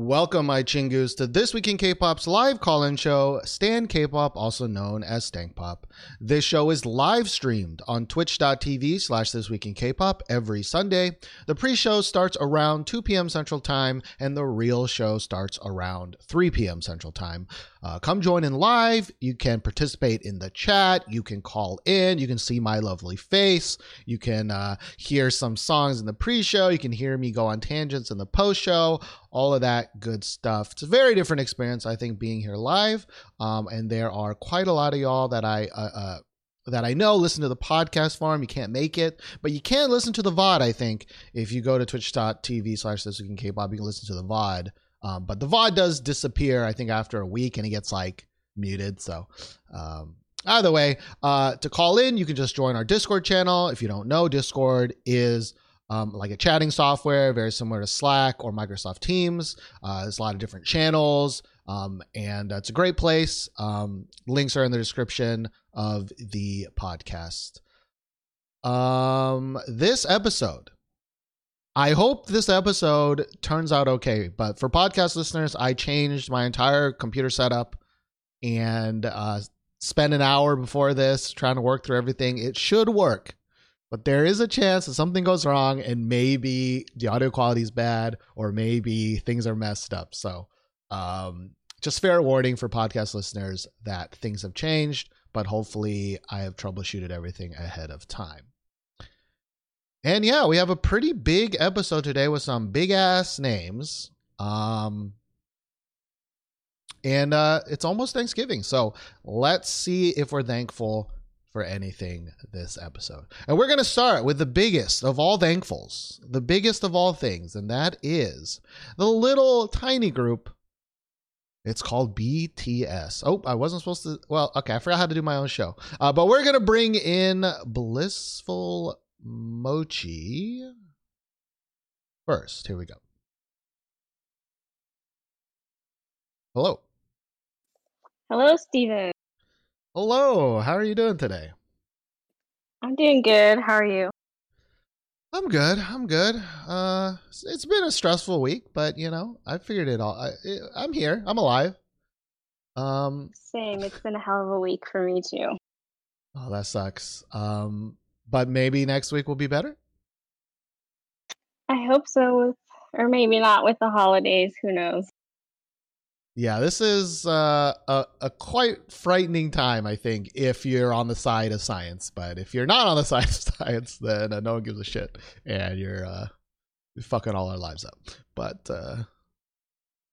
Welcome, my chingus, to This Week in K-Pop's live call-in show, Stan K-Pop, also known as Stank Pop. This show is live streamed on twitch.tv slash This Week in K-Pop every Sunday. The pre-show starts around 2 p.m. Central Time, and the real show starts around 3 p.m. Central Time. Uh, come join in live. You can participate in the chat. You can call in. You can see my lovely face. You can uh, hear some songs in the pre show. You can hear me go on tangents in the post show. All of that good stuff. It's a very different experience, I think, being here live. Um, and there are quite a lot of y'all that I. Uh, uh that I know listen to the podcast farm. You can't make it, but you can listen to the VOD, I think. If you go to twitch.tv slash this week in K-pop, you can listen to the VOD. Um, but the VOD does disappear, I think, after a week and it gets like muted. So, um, either way, uh, to call in, you can just join our Discord channel. If you don't know, Discord is um, like a chatting software, very similar to Slack or Microsoft Teams. Uh, there's a lot of different channels, um, and it's a great place. Um, links are in the description of the podcast. Um, this episode I hope this episode turns out okay. But for podcast listeners, I changed my entire computer setup and uh, spent an hour before this trying to work through everything. It should work, but there is a chance that something goes wrong and maybe the audio quality is bad or maybe things are messed up. So, um, just fair warning for podcast listeners that things have changed, but hopefully I have troubleshooted everything ahead of time. And yeah, we have a pretty big episode today with some big ass names. Um and uh it's almost Thanksgiving. So let's see if we're thankful for anything this episode. And we're going to start with the biggest of all thankfuls, the biggest of all things, and that is the little tiny group. It's called BTS. Oh, I wasn't supposed to. Well, okay, I forgot how to do my own show. Uh, but we're going to bring in Blissful Mochi first. Here we go. Hello. Hello, Steven. Hello. How are you doing today? I'm doing good. How are you? I'm good. I'm good. Uh, it's been a stressful week, but you know, I figured it all. I, I'm here. I'm alive. Um, same. It's been a hell of a week for me too. Oh, that sucks. Um, but maybe next week will be better. I hope so, or maybe not with the holidays. Who knows? Yeah, this is uh, a a quite frightening time. I think if you're on the side of science, but if you're not on the side of science, then uh, no one gives a shit, and you're uh, fucking all our lives up. But uh,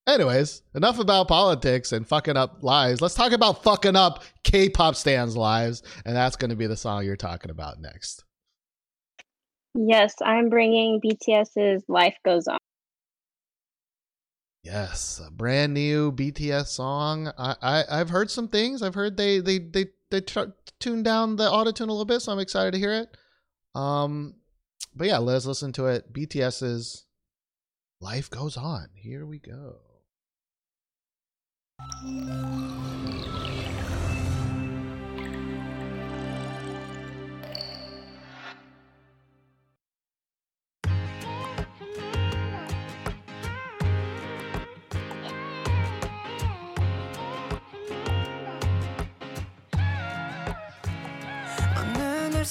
anyways, enough about politics and fucking up lives. Let's talk about fucking up K-pop stands' lives, and that's going to be the song you're talking about next. Yes, I'm bringing BTS's "Life Goes On." Yes, a brand new BTS song. I, I have heard some things. I've heard they they they they t- tuned down the auto tune a little bit, so I'm excited to hear it. Um, but yeah, let's listen to it. BTS's "Life Goes On." Here we go.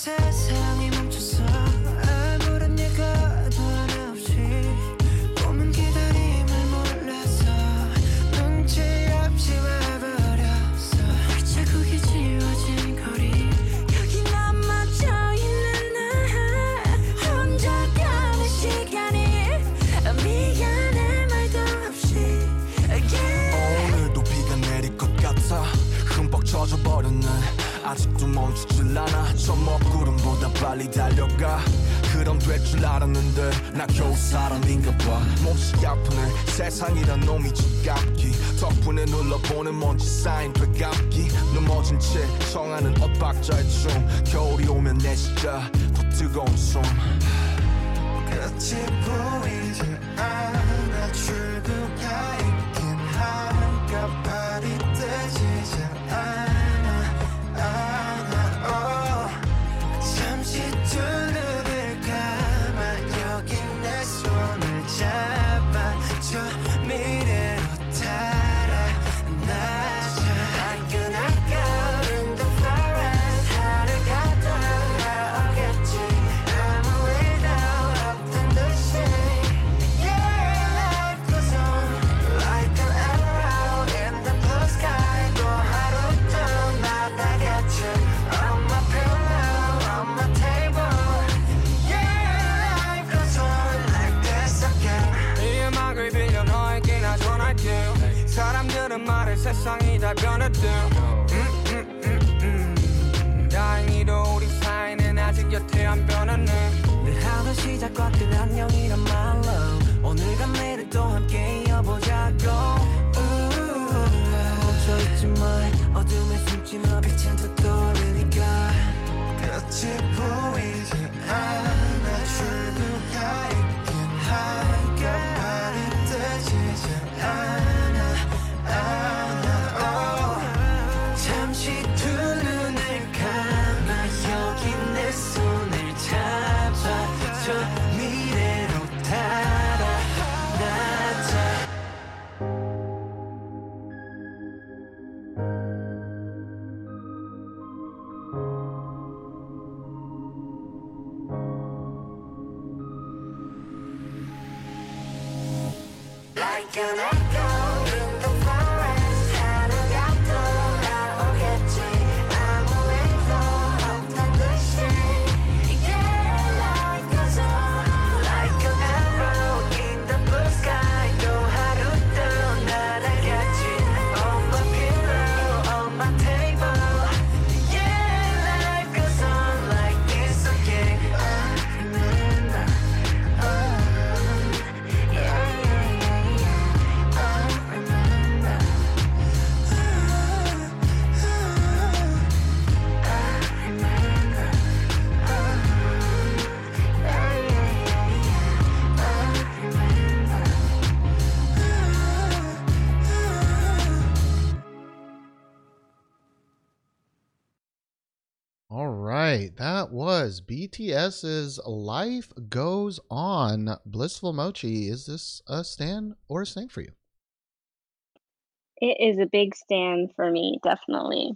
success. Hey. 아직도 멈추질 않아. 저 먹구름보다 빨리 달려가. 그럼 될 줄 알았는데 나 겨우 사람인가 봐. 몹시 아프네. 세상이란 놈이 지갑기. 덕분에 눌러보는 먼지 쌓인 되갑기. 넘어진 채 청하는 엇박자의 춤. 겨울이 오면 내 진짜 더 뜨거운 숨. 끝이 보이지 않아 시작과 끝 안녕이란 Like an right, that was BTS's "Life Goes On." Blissful Mochi, is this a stand or a snake for you? It is a big stand for me, definitely.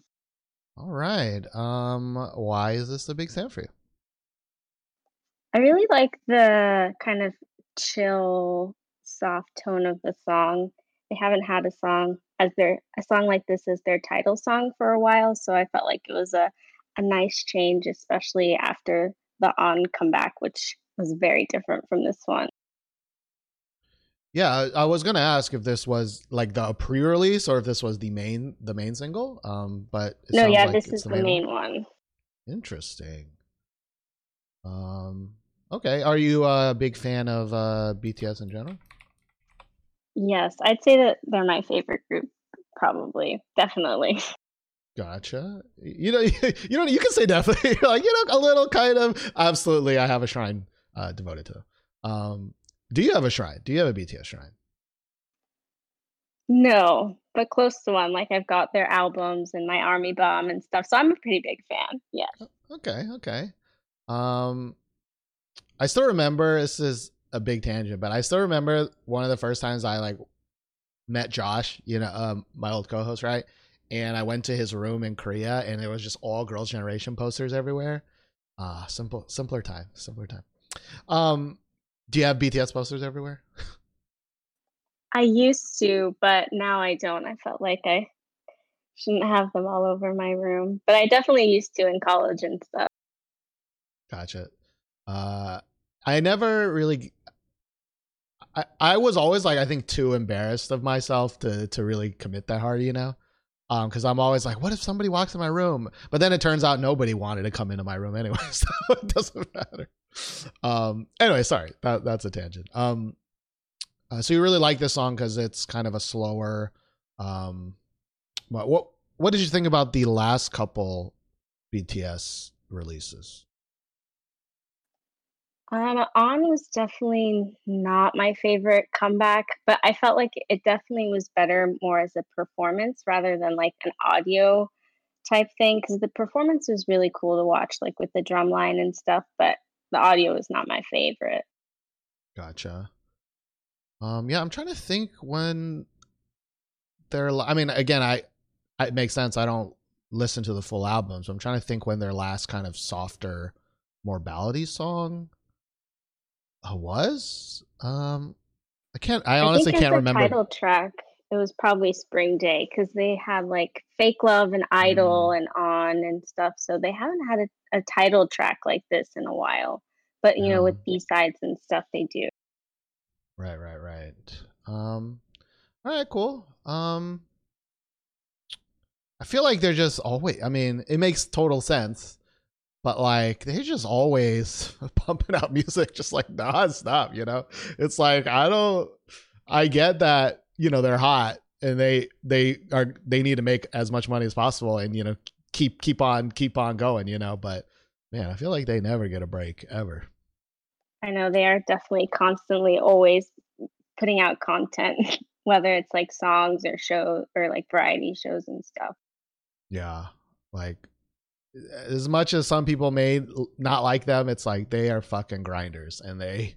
All right, um, why is this a big stand for you? I really like the kind of chill, soft tone of the song. They haven't had a song as their a song like this as their title song for a while, so I felt like it was a a nice change, especially after the On comeback, which was very different from this one. Yeah, I was gonna ask if this was like the pre-release or if this was the main the main single. Um, but No, yeah, like this is the main one. Interesting. Um, okay, are you a big fan of uh BTS in general? Yes, I'd say that they're my favorite group, probably, definitely. Gotcha. You know, you know, you can say definitely like you know a little kind of absolutely. I have a shrine uh, devoted to. them. Um, do you have a shrine? Do you have a BTS shrine? No, but close to one. Like I've got their albums and my Army Bomb and stuff, so I'm a pretty big fan. Yes. Okay, okay. Um, I still remember this is a big tangent, but I still remember one of the first times I like met Josh. You know, um, my old co-host, right? And I went to his room in Korea, and there was just all Girls' Generation posters everywhere. Ah, simple, simpler time, simpler time. Um, do you have BTS posters everywhere? I used to, but now I don't. I felt like I shouldn't have them all over my room, but I definitely used to in college and stuff. Gotcha. Uh, I never really. I, I was always like I think too embarrassed of myself to to really commit that hard, you know, um, because I'm always like, what if somebody walks in my room? But then it turns out nobody wanted to come into my room anyway, so it doesn't matter. Um, anyway, sorry that that's a tangent. Um, uh, so you really like this song because it's kind of a slower. Um, what what did you think about the last couple BTS releases? Um, On was definitely not my favorite comeback, but I felt like it definitely was better more as a performance rather than like an audio type thing because the performance was really cool to watch, like with the drum line and stuff, but the audio was not my favorite. Gotcha. Um, yeah, I'm trying to think when they're. I mean, again, I it makes sense. I don't listen to the full album, so I'm trying to think when their last kind of softer, more ballady song uh, was. Um, I can't. I honestly think can't the remember. title track, it was probably Spring Day because they had like Fake Love and Idol Mm. and On and stuff. So they haven't had a, a title track like this in a while. But you know, with B sides and stuff, they do. Right, right, right. Um, All right, cool. Um, I feel like they're just always. I mean, it makes total sense, but like they're just always pumping out music, just like nonstop. You know, it's like I don't. I get that you know they're hot and they they are they need to make as much money as possible and you know keep keep on keep on going. You know, but man, I feel like they never get a break ever. I know they are definitely constantly always putting out content, whether it's like songs or show or like variety shows and stuff. Yeah. Like as much as some people may not like them, it's like they are fucking grinders and they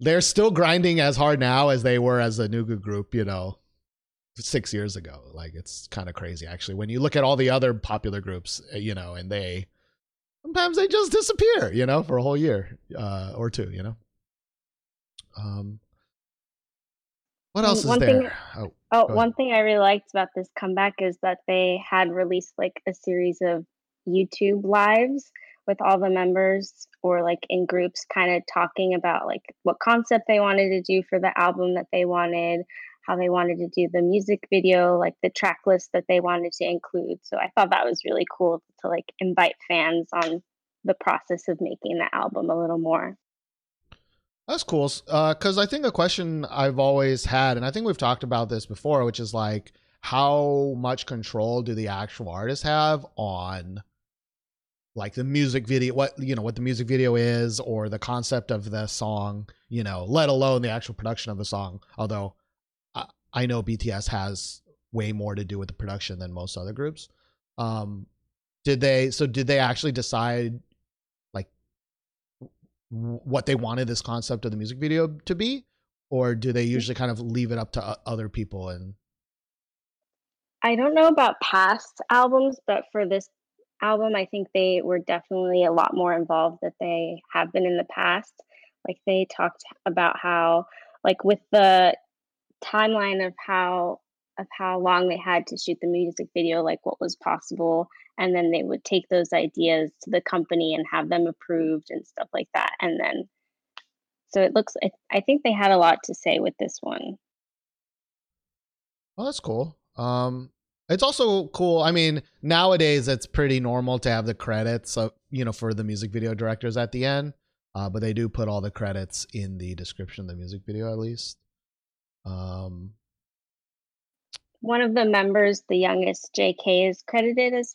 they're still grinding as hard now as they were as a nugu group, you know, 6 years ago. Like it's kind of crazy actually when you look at all the other popular groups, uh, you know, and they sometimes they just disappear, you know, for a whole year uh or two, you know. Um what else is one thing- there? Oh, Oh, ahead. one thing I really liked about this comeback is that they had released like a series of YouTube lives with all the members or like in groups kind of talking about like what concept they wanted to do for the album that they wanted, how they wanted to do the music video, like the track list that they wanted to include. So I thought that was really cool to like invite fans on the process of making the album a little more. That's cool. Because uh, I think a question I've always had, and I think we've talked about this before, which is like, how much control do the actual artists have on like the music video what you know what the music video is or the concept of the song you know let alone the actual production of the song. Although i, I know bts has way more to do with the production than most other groups. Um did they so did they actually decide like w- what they wanted this concept of the music video to be? Or do they usually kind of leave it up to other people and I don't know about past albums, but for this album, I think they were definitely a lot more involved that they have been in the past. Like they talked about how, like with the timeline of how of how long they had to shoot the music video, like what was possible, and then they would take those ideas to the company and have them approved and stuff like that. And then, so it looks. I, think they had a lot to say with this one. Oh, that's cool. Um, it's also cool. I mean, nowadays it's pretty normal to have the credits, of, you know, for the music video directors at the end. Uh, but they do put all the credits in the description of the music video, at least. Um, one of the members, the youngest JK, is credited as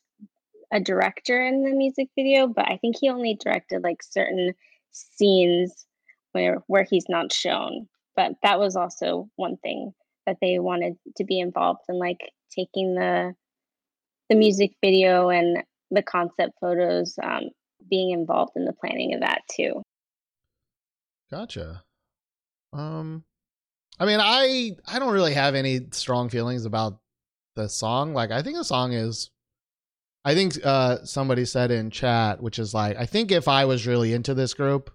a director in the music video, but I think he only directed like certain scenes where where he's not shown. But that was also one thing that they wanted to be involved in, like taking the the music video and the concept photos, um, being involved in the planning of that too. Gotcha. Um, I mean, I I don't really have any strong feelings about the song. Like, I think the song is. I think uh somebody said in chat, which is like, I think if I was really into this group,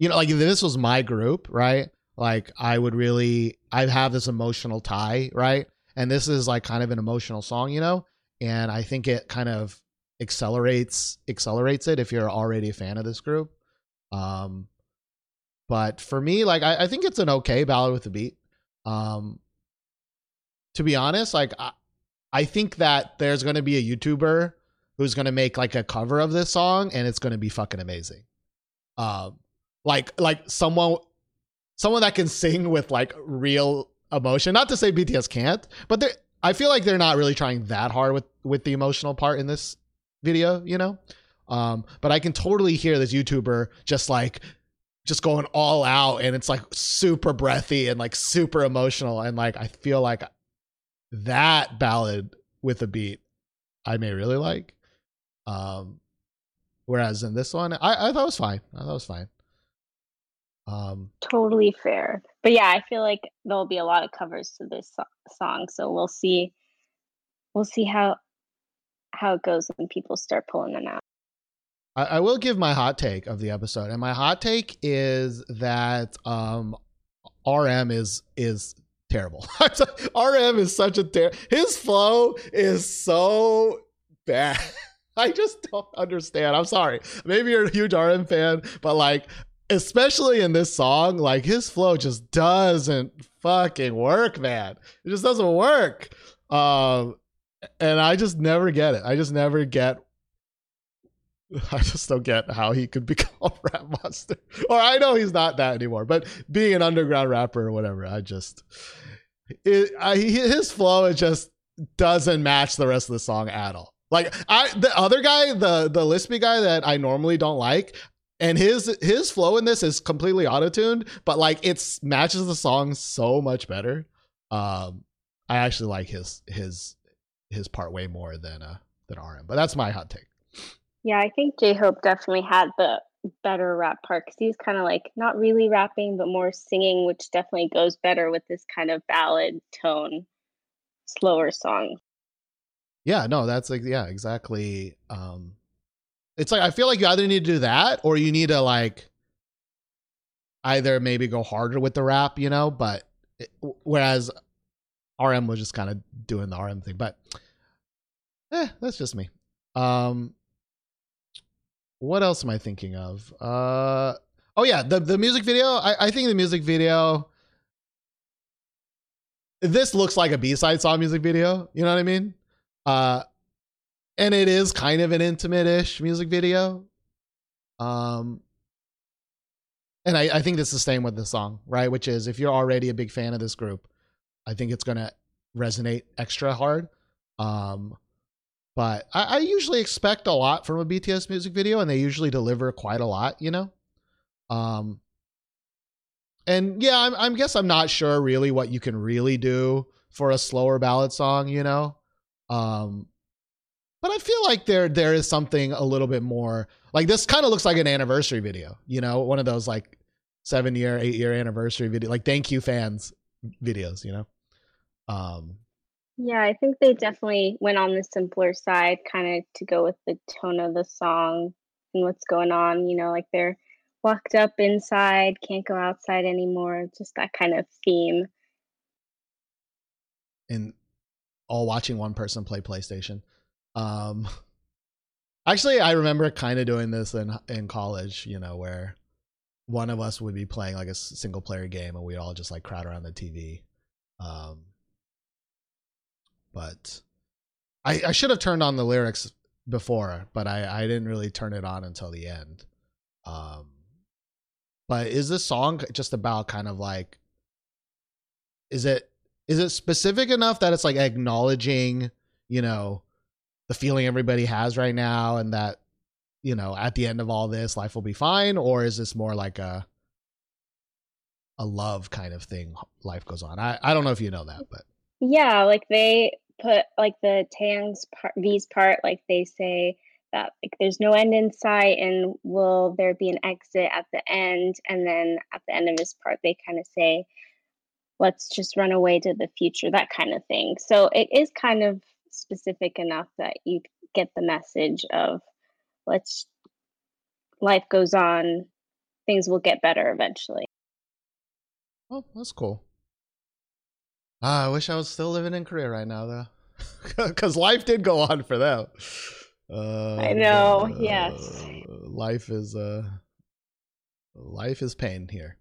you know, like this was my group, right? Like, I would really, I'd have this emotional tie, right? And this is like kind of an emotional song, you know. And I think it kind of accelerates accelerates it if you're already a fan of this group. Um, but for me, like I, I think it's an okay ballad with a beat. Um, to be honest, like I, I think that there's going to be a YouTuber who's going to make like a cover of this song, and it's going to be fucking amazing. Um, like like someone someone that can sing with like real emotion. Not to say BTS can't, but they I feel like they're not really trying that hard with with the emotional part in this video, you know. Um, but I can totally hear this YouTuber just like just going all out and it's like super breathy and like super emotional and like I feel like that ballad with a beat I may really like. Um whereas in this one I, I thought it was fine. I thought it was fine. Um Totally fair. But yeah, I feel like there'll be a lot of covers to this so- song, so we'll see we'll see how how it goes when people start pulling them out. I, I will give my hot take of the episode, and my hot take is that um, RM is is terrible. RM is such a ter- his flow is so bad. I just don't understand. I'm sorry. Maybe you're a huge RM fan, but like especially in this song, like his flow just doesn't fucking work, man. It just doesn't work. Um, and I just never get it. I just never get. I just don't get how he could become a rap monster. Or I know he's not that anymore, but being an underground rapper or whatever, I just it, I, his flow it just doesn't match the rest of the song at all. Like I, the other guy, the the lispy guy that I normally don't like, and his his flow in this is completely auto tuned, but like it matches the song so much better. Um, I actually like his his his part way more than uh than RM, but that's my hot take. Yeah, I think J Hope definitely had the better rap part because he's kind of like not really rapping, but more singing, which definitely goes better with this kind of ballad tone, slower song. Yeah, no, that's like yeah, exactly. Um it's like I feel like you either need to do that or you need to like either maybe go harder with the rap, you know, but it, whereas RM was just kind of doing the RM thing, but eh, that's just me. Um what else am I thinking of? Uh oh yeah, the the music video. I, I think the music video this looks like a B-side song music video, you know what I mean? Uh and it is kind of an intimate-ish music video. Um and I, I think that's the same with the song, right? Which is if you're already a big fan of this group, I think it's gonna resonate extra hard. Um but I, I usually expect a lot from a BTS music video, and they usually deliver quite a lot, you know. Um, and yeah, I'm, I'm guess I'm not sure really what you can really do for a slower ballad song, you know. Um, but I feel like there there is something a little bit more like this. Kind of looks like an anniversary video, you know, one of those like seven year, eight year anniversary video, like thank you fans videos, you know. Um, Yeah, I think they definitely went on the simpler side, kind of to go with the tone of the song and what's going on. You know, like they're locked up inside, can't go outside anymore. Just that kind of theme. and all watching one person play PlayStation. Um, actually, I remember kind of doing this in in college. You know, where one of us would be playing like a single player game, and we all just like crowd around the TV. Um, but I I should have turned on the lyrics before, but I I didn't really turn it on until the end. Um, but is this song just about kind of like is it is it specific enough that it's like acknowledging you know the feeling everybody has right now and that you know at the end of all this life will be fine or is this more like a a love kind of thing life goes on i i don't know if you know that but Yeah, like they put like the Taehyung's part, V's part, like they say that like there's no end in sight, and will there be an exit at the end? And then at the end of his part, they kind of say, "Let's just run away to the future," that kind of thing. So it is kind of specific enough that you get the message of, "Let's life goes on, things will get better eventually." oh that's cool ah, i wish i was still living in korea right now though because life did go on for them uh, I know, uh, yes. life is uh life is pain here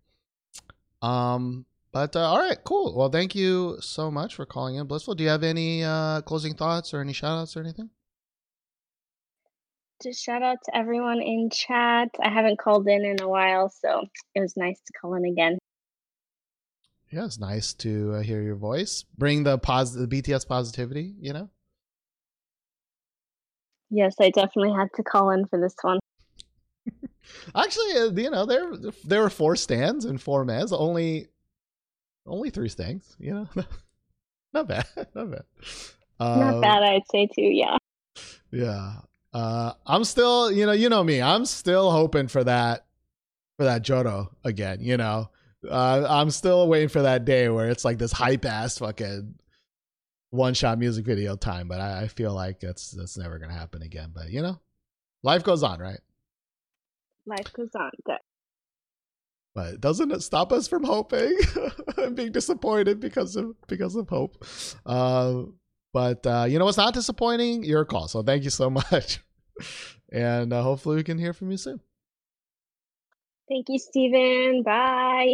um but uh, all right cool well thank you so much for calling in blissful do you have any uh closing thoughts or any shout outs or anything Just shout out to everyone in chat. I haven't called in in a while, so it was nice to call in again. yeah it's nice to uh, hear your voice bring the pos the bts positivity you know Yes, I definitely had to call in for this one. actually uh, you know there there were four stands and four mans only only three stands you know not bad not bad Not Um, bad, I'd say too. Yeah. Yeah. Uh I'm still, you know, you know me. I'm still hoping for that for that Jodo again, you know. Uh I'm still waiting for that day where it's like this hype ass fucking one shot music video time, but I, I feel like that's that's never gonna happen again. But you know, life goes on, right? Life goes on. Good. But it doesn't it stop us from hoping and being disappointed because of because of hope? Uh, but uh, you know what's not disappointing? Your call. So thank you so much, and uh, hopefully we can hear from you soon. Thank you, Steven. Bye.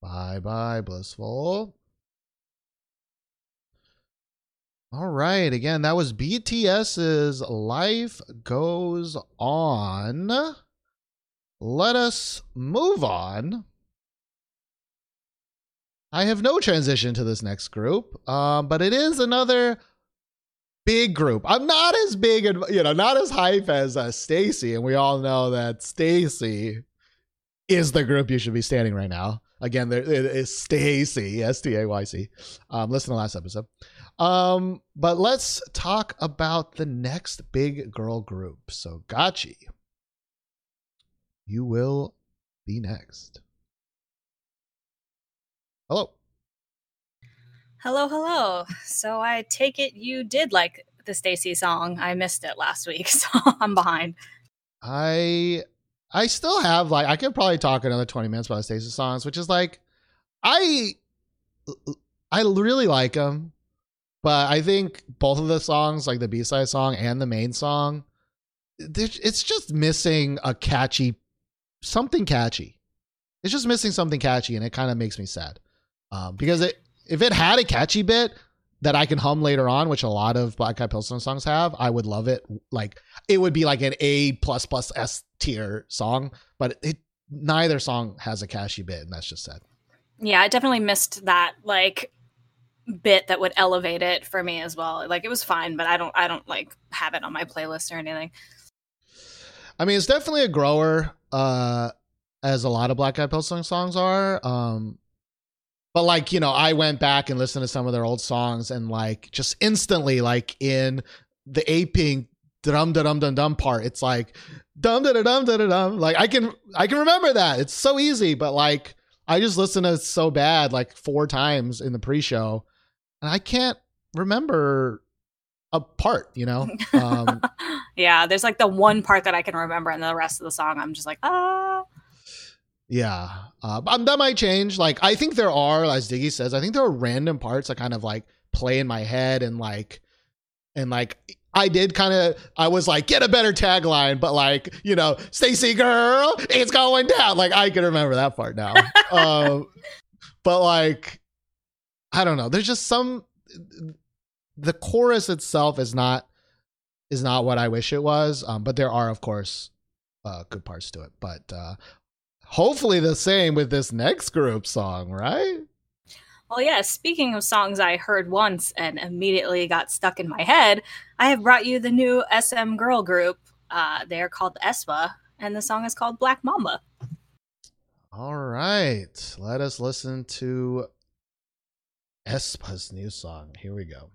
Bye bye, Blissful. All right. Again, that was BTS's Life Goes On. Let us move on. I have no transition to this next group, um, but it is another big group. I'm not as big and you know not as hype as uh, STAYC, and we all know that STAYC is the group you should be standing right now. Again, there it is STAYC, S T A Y C. Um, listen to the last episode. Um, but let's talk about the next big girl group. So, Gachi, you will be next. Hello. Hello, hello. So I take it you did like the STAYC song. I missed it last week, so I'm behind. I I still have like I could probably talk another 20 minutes about STAYC songs, which is like I I really like them, but I think both of the songs, like the B-side song and the main song, it's just missing a catchy something catchy. It's just missing something catchy and it kind of makes me sad. Um, because it if it had a catchy bit that I can hum later on, which a lot of Black Eyed Pilseung songs have, I would love it. Like it would be like an A plus plus S tier song, but it neither song has a catchy bit, and that's just sad. Yeah, I definitely missed that like bit that would elevate it for me as well. Like it was fine, but I don't I don't like have it on my playlist or anything. I mean, it's definitely a grower, uh, as a lot of Black Eyed Pilseung songs are. Um, but like you know, I went back and listened to some of their old songs, and like just instantly, like in the Apink drum dum dum dum dum part, it's like dum da dum da dum. Like I can I can remember that. It's so easy, but like I just listened to it so bad like four times in the pre-show, and I can't remember a part. You know. Um, yeah, there's like the one part that I can remember, and the rest of the song, I'm just like, ah. Yeah, uh, that might change. Like, I think there are, as Diggy says, I think there are random parts that kind of like play in my head and like, and like, I did kind of, I was like, get a better tagline, but like, you know, STAYC girl, it's going down. Like, I can remember that part now. um, but like, I don't know. There's just some, the chorus itself is not, is not what I wish it was. Um, but there are, of course, uh, good parts to it. But uh, hopefully the same with this next group song, right? Well, yeah, speaking of songs I heard once and immediately got stuck in my head, I have brought you the new SM girl group. Uh, they're called aespa, and the song is called Black Mamba. All right. Let us listen to aespa's new song. Here we go.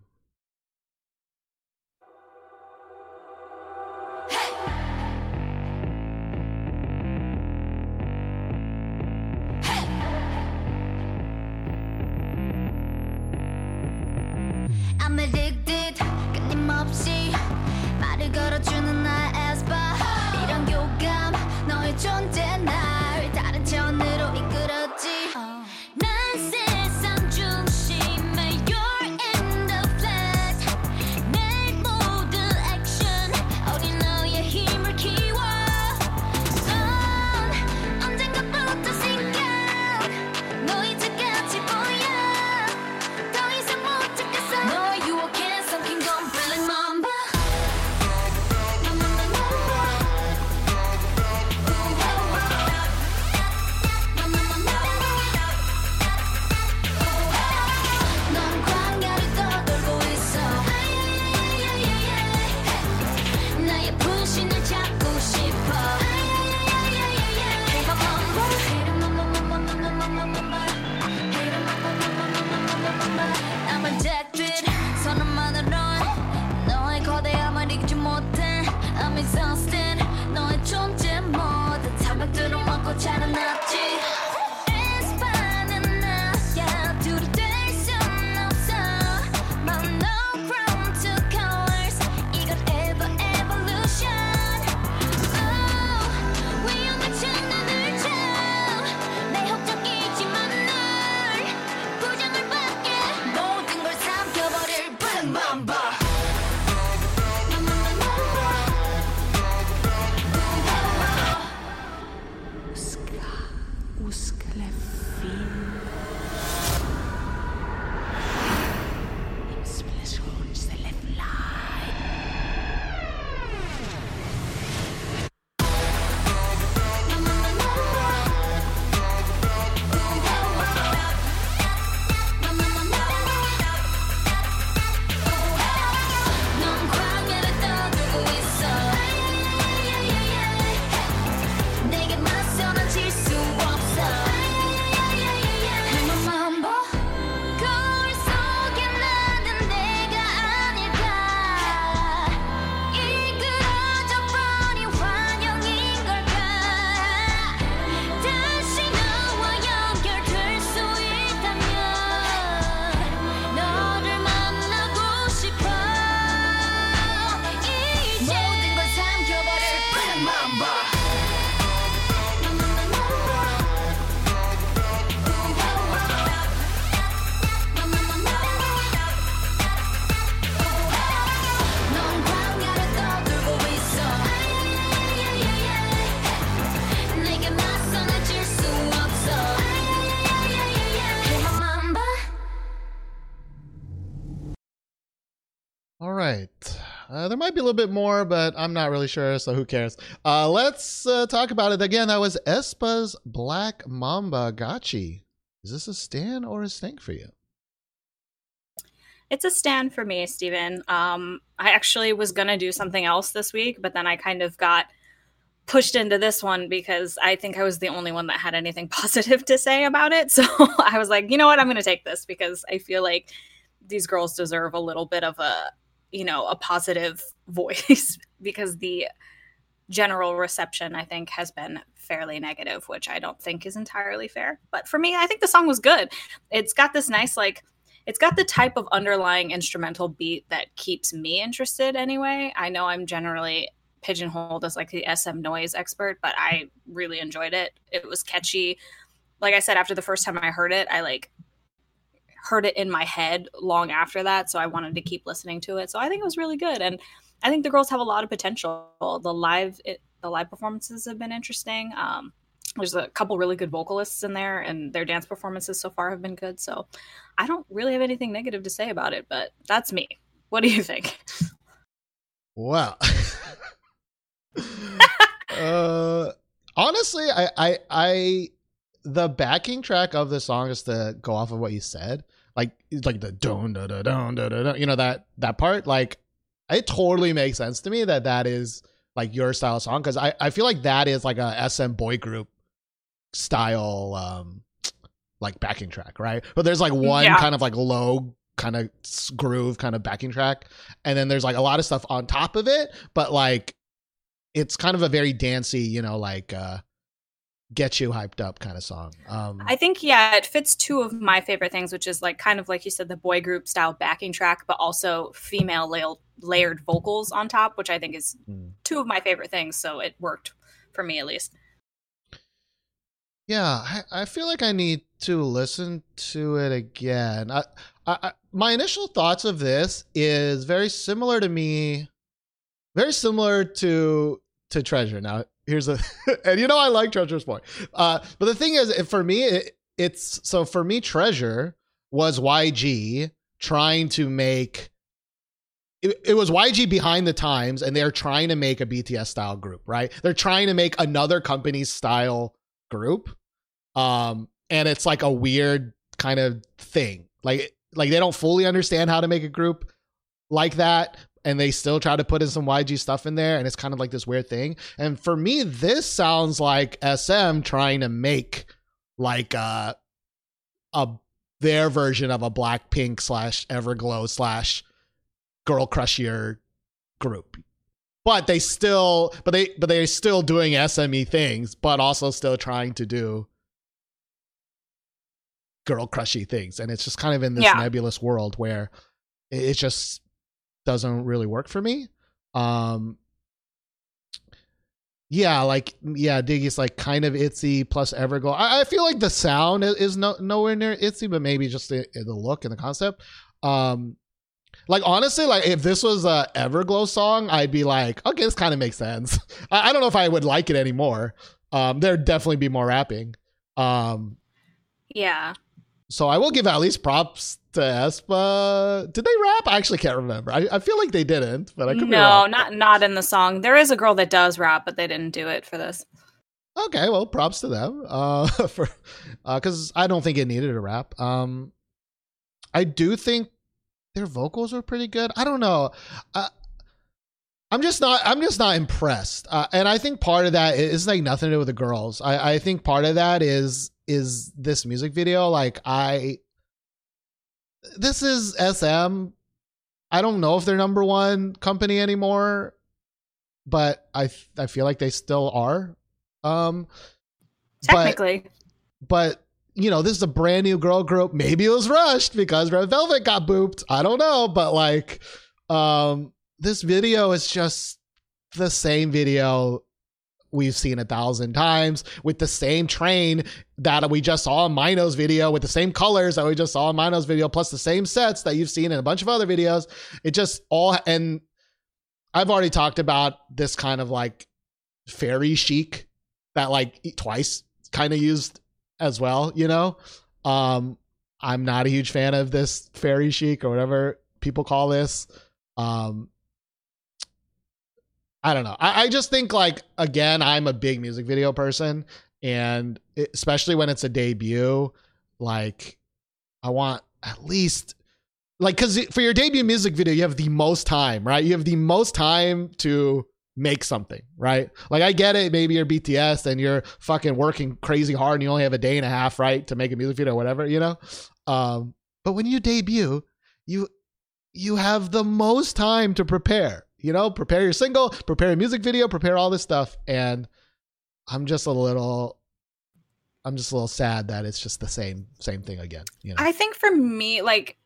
I'm addicted 끊임없이 말을 걸어주는 might be a little bit more, but I'm not really sure, so who cares? Uh, let's uh, talk about it again. That was aespa's Black Mamba Gachi. Is this a stand or a stink for you? It's a stand for me, Steven. Um, I actually was going to do something else this week, but then I kind of got pushed into this one because I think I was the only one that had anything positive to say about it. So I was like, you know what? I'm going to take this because I feel like these girls deserve a little bit of a, you know, a positive voice because the general reception, I think, has been fairly negative, which I don't think is entirely fair. But for me, I think the song was good. It's got this nice, like, it's got the type of underlying instrumental beat that keeps me interested anyway. I know I'm generally pigeonholed as like the SM noise expert, but I really enjoyed it. It was catchy. Like I said, after the first time I heard it, I like heard it in my head long after that. So I wanted to keep listening to it. So I think it was really good. And I think the girls have a lot of potential. The live it, the live performances have been interesting. Um, there's a couple really good vocalists in there, and their dance performances so far have been good. So I don't really have anything negative to say about it, but that's me. What do you think? Well, uh, honestly, I, I, I, the backing track of the song is to go off of what you said, like, it's like the don da da don da da, you know that that part, like, it totally makes sense to me that that is like your style song because I, I feel like that is like a SM boy group style um like backing track, right? But there's like one Yeah. kind of like low kind of groove kind of backing track and then there's like a lot of stuff on top of it, but like it's kind of a very dancey, you know, like uh get you hyped up kind of song. Um I think yeah, it fits two of my favorite things, which is like kind of like you said, the boy group style backing track, but also female la- layered vocals on top, which I think is Hmm. two of my favorite things. So it worked for me at least. Yeah, I, I feel like I need to listen to it again. I, I, my initial thoughts of this is very similar to me, very similar to to Treasure. Now, here's a, and you know I like Treasure's point. Uh, but the thing is, for me, it, it's so for me, Treasure was YG trying to make. It, it was YG behind the times, and they're trying to make a BTS style group, right? They're trying to make another company style group um and it's like a weird kind of thing like like they don't fully understand how to make a group like that and they still try to put in some YG stuff in there and it's kind of like this weird thing. And for me this sounds like SM trying to make like uh a their version of a Blackpink slash Everglow slash Girl Crushier group. But they still but they but they're still doing SME things but also still trying to do girl crushy things. And it's just kind of in this Yeah. nebulous world where it, it just doesn't really work for me. Um yeah like yeah diggy's like kind of ITZY plus everglow. I, I feel like the sound is, no, nowhere near ITZY but maybe just the, the look and the concept. Um like honestly like if this was a everglow song i'd be like okay this kind of makes sense. I, I don't know if i would like it anymore. Um there'd definitely be more rapping. Um Yeah. so I will give at least props to aespa. Did they rap? I actually can't remember. I, I feel like they didn't, but I could be No, not not in the song. There is a girl that does rap, but they didn't do it for this. Okay, well, props to them. Uh, for because I don't think it needed a rap. Um, I do think their vocals were pretty good. I don't know. Uh, I'm just not. I'm just not impressed. Uh, and I think part of that is like nothing to do with the girls. I, I think part of that is is this music video. Like I, this is SM. I don't know if they're number one company anymore, but I I feel like they still are. Um, but- Technically. but you know, this is a brand new girl group. Maybe it was rushed because Red Velvet got booped. I don't know, but like, um, this video is just the same video we've seen a thousand times with the same train that we just saw in Mino's video with the same colors that we just saw in Mino's video, plus the same sets that you've seen in a bunch of other videos. It just all and I've already talked about this kind of like fairy chic that like twice kind of used as well, you know? Um I'm not a huge fan of this fairy chic or whatever people call this. Um, I don't know. I, I just think like again, I'm a big music video person, and it, especially when it's a debut, like I want at least like because for your debut music video, you have the most time, right? You have the most time to make something, right? Like I get it, maybe you're BTS and you're fucking working crazy hard and you only have a day and a half, right, to make a music video or whatever, you know? Um, but when you debut, you you have the most time to prepare. You know, prepare your single, prepare a music video, prepare all this stuff. And I'm just a little I'm just a little sad that it's just the same same thing again. You know? I think for me, like,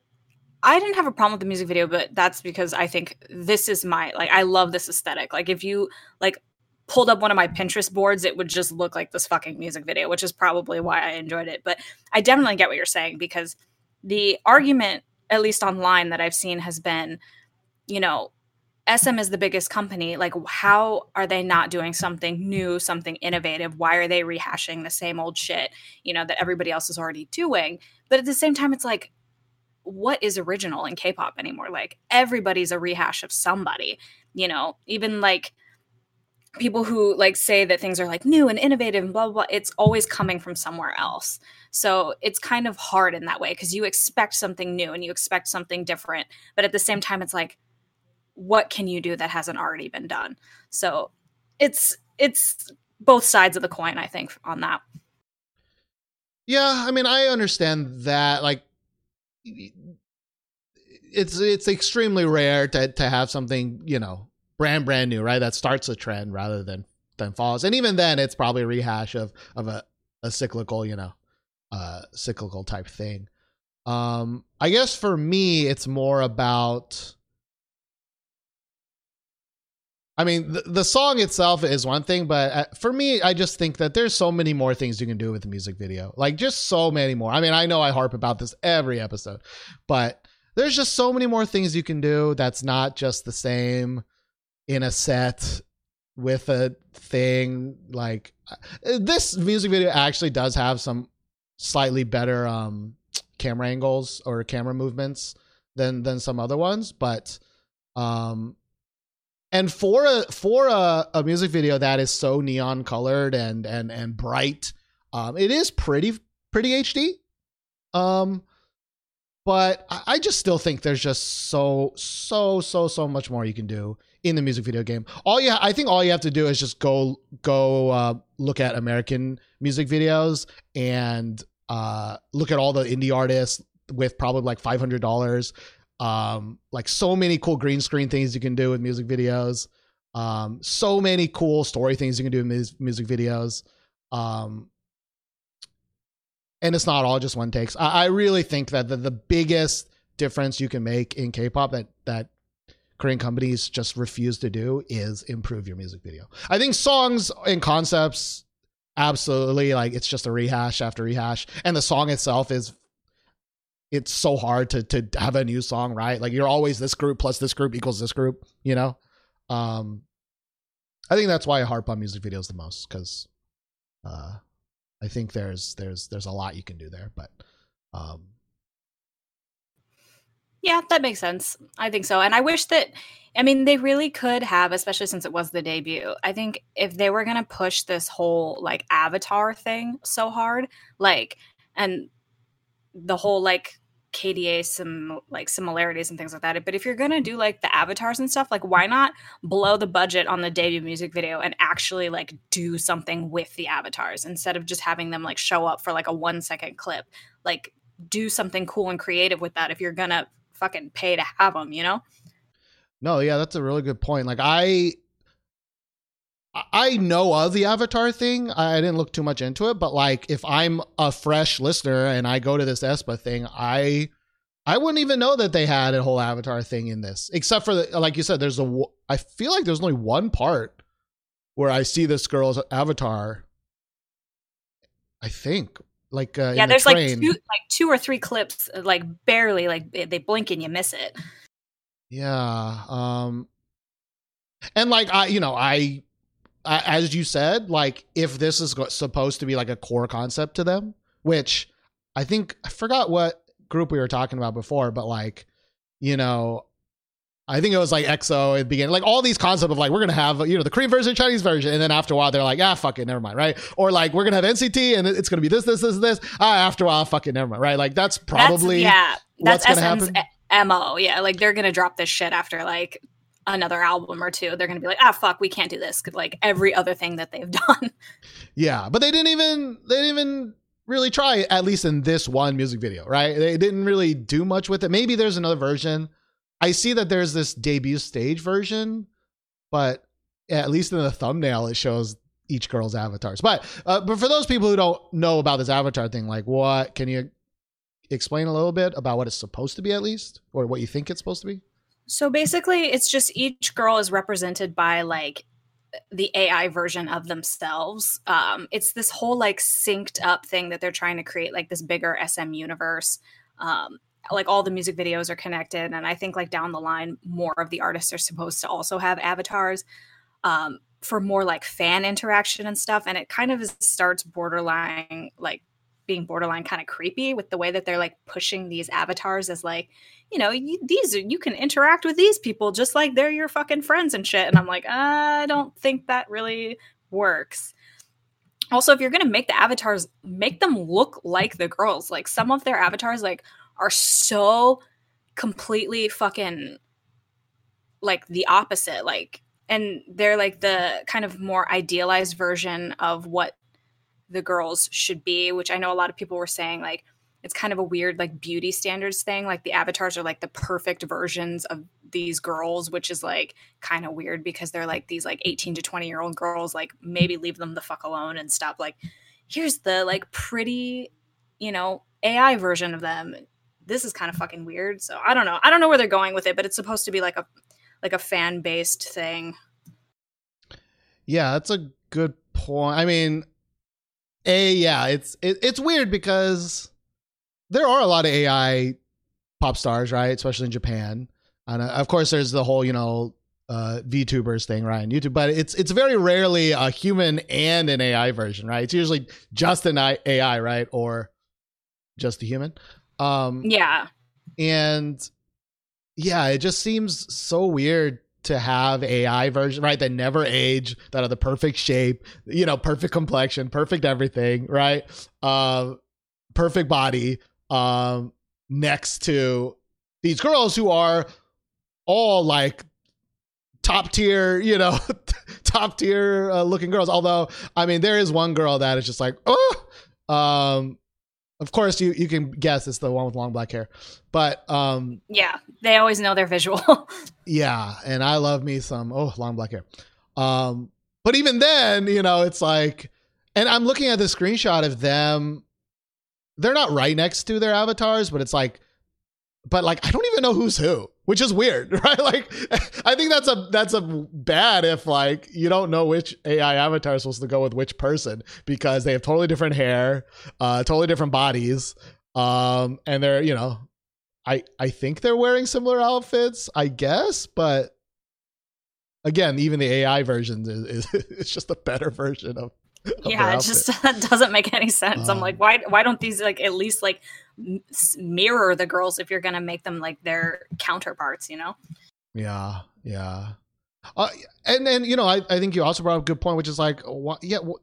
I didn't have a problem with the music video, but that's because I think this is my like I love this aesthetic. Like if you like pulled up one of my Pinterest boards, it would just look like this fucking music video, which is probably why I enjoyed it. But I definitely get what you're saying because the argument, at least online, that I've seen has been, you know, SM is the biggest company. Like, how are they not doing something new, something innovative? Why are they rehashing the same old shit, you know, that everybody else is already doing? But at the same time, it's like, what is original in K-pop anymore? Like everybody's a rehash of somebody, you know, even like people who like say that things are like new and innovative and blah blah, blah it's always coming from somewhere else. So it's kind of hard in that way because you expect something new and you expect something different, but at the same time it's like what can you do that hasn't already been done? So it's it's both sides of the coin, I think, on that. Yeah, I mean, I understand that. Like, it's it's extremely rare to to have something you know brand brand new, right? That starts a trend rather than than follows. And even then, it's probably a rehash of of a a cyclical, you know, uh, cyclical type thing. Um, I guess for me, it's more about. I mean, the, the song itself is one thing, but uh, for me, I just think that there's so many more things you can do with the music video. Like, just so many more. I mean, I know I harp about this every episode, but there's just so many more things you can do that's not just the same in a set with a thing. Like, uh, this music video actually does have some slightly better um, camera angles or camera movements than than some other ones, but um and for a for a, a music video that is so neon colored and and and bright um it is pretty pretty hd um but I, just still think there's just so so so so much more you can do in the music video game. All you i think all you have to do is just go go uh look at american music videos and uh look at all the indie artists with probably like $500 um like so many cool green screen things you can do with music videos. Um so many cool story things you can do in mus- music videos. Um and it's not all just one takes. I, I really think that the, the biggest difference you can make in k-pop that that korean companies just refuse to do is improve your music video. I think songs and concepts absolutely like it's just a rehash after rehash. And the song itself is it's so hard to to have a new song, right? Like you're always this group plus this group equals this group, you know. Um, I think that's why I harp on music videos the most because uh, I think there's there's there's a lot you can do there, but um, Yeah, that makes sense. I think so. And I wish that, I mean, they really could have, especially since it was the debut. I think if they were going to push this whole like avatar thing so hard, like, and the whole like KDA, some like similarities and things like that. But if you're to do like the avatars and stuff, like, why not blow the budget on the debut music video and actually like do something with the avatars instead of just having them like show up for like a one second clip? Like, do something cool and creative with that if you're to fucking pay to have them, you know? no, yeah, that's a really good point. Like I I know of the avatar thing. I didn't look too much into it, but like if I'm a fresh listener and I go to this aespa thing, I I wouldn't even know that they had a whole avatar thing in this, except for the, like you said, there's a I feel like there's only one part where I see this girl's avatar. I think like uh, yeah, the there's like two, like two or three clips, uh, like barely, like they blink and you miss it. Yeah. Um and like I you know, I as you said, like if this is supposed to be like a core concept to them, which I think I forgot what group we were talking about before, but like you know, I think it was like EXO at the beginning, like all these concepts of like we're gonna have you know the Korean version, Chinese version, and then after a while they're like ah fuck it, never mind, right? Or like we're gonna have NCT and it's gonna be this, this, this, this. Ah, after a while, fuck it, never mind, right? Like that's probably that's, yeah, that's what's gonna happen. mo. Yeah, like they're gonna drop this shit after like another album or two. They're gonna be like, ah, fuck, we can't do this. Like every other thing that they've done. Yeah, but they didn't even they didn't even really try at least in this one music video, right? They didn't really do much with it. Maybe there's another version. I see that there's this debut stage version, but at least in the thumbnail it shows each girl's avatars. But uh, but for those people who don't know about this avatar thing, like what can you explain a little bit about what it's supposed to be at least or what you think it's supposed to be? So basically, it's just each girl is represented by like the AI version of themselves. Um, it's this whole like synced up thing that they're trying to create, like this bigger SM universe. Um, like all the music videos are connected, and I think like down the line, more of the artists are supposed to also have avatars um, for more like fan interaction and stuff. And it kind of starts borderline like being borderline kind of creepy with the way that they're like pushing these avatars as like you know, you, these are, you can interact with these people just like they're your fucking friends and shit. And I'm like, I don't think that really works. Also, if you're gonna make the avatars, make them look like the girls. Like some of their avatars, like are so completely fucking like the opposite. Like, and they're like the kind of more idealized version of what the girls should be. Which I know a lot of people were saying like it's kind of a weird like beauty standards thing like the avatars are like the perfect versions of these girls which is like kind of weird because they're like these like 18 to 20 year old girls like maybe leave them the fuck alone and stop like here's the like pretty you know ai version of them this is kind of fucking weird so i don't know i don't know where they're going with it but it's supposed to be like a like a fan based thing Yeah, that's a good point. I mean, a yeah, it's it, it's weird because there are a lot of AI pop stars, right? Especially in Japan, and uh, of course, there's the whole you know uh, VTubers thing, right? On YouTube, but it's it's very rarely a human and an AI version, right? It's usually just an AI, right, or just a human. Um, yeah and yeah, it just seems so weird to have AI version, right? That never age, that are the perfect shape, you know, perfect complexion, perfect everything, right? Um, perfect body, um, next to these girls who are all like top tier, you know, top tier uh, looking girls. Although, I mean, there is one girl that is just like, oh, um, of course you you can guess it's the one with long black hair, but um, yeah they always know their visual yeah, and I love me some oh long black hair. Um, but even then, you know, it's like, and I'm looking at the screenshot of them. They're not right next to their avatars, but it's like, but like I don't even know who's who, which is weird, right? Like, I think that's a that's a bad if like you don't know which AI avatar is supposed to go with which person because they have totally different hair, uh, totally different bodies, um, and they're you know I I think they're wearing similar outfits, I guess, but again, even the AI version is, is it's just a better version of. Yeah it just doesn't make any sense. I'm Um, like why why don't these like at least like mirror the girls if you're gonna make them like their counterparts you know? Yeah, yeah. Uh, and then you know, I, I think you also brought up a good point, which is like, wha- yeah, wh-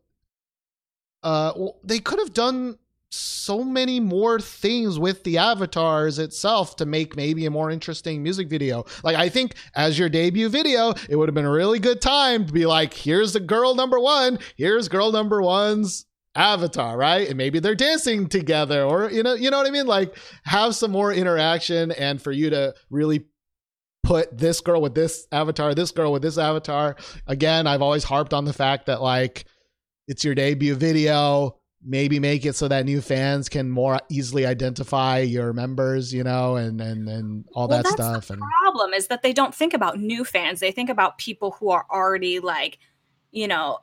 uh, well, they could have done so many more things with the avatars itself to make maybe a more interesting music video. Like, I think as your debut video, it would have been a really good time to be like, here's the girl number one, here's girl number one's avatar right and maybe they're dancing together or you know you know what i mean like have some more interaction and for you to really put this girl with this avatar, this girl with this avatar. Again, I've always harped on the fact that like it's your debut video. Maybe make it so that new fans can more easily identify your members, you know, and and and all Well, that stuff. the And problem is that they don't think about new fans they think about people who are already like you know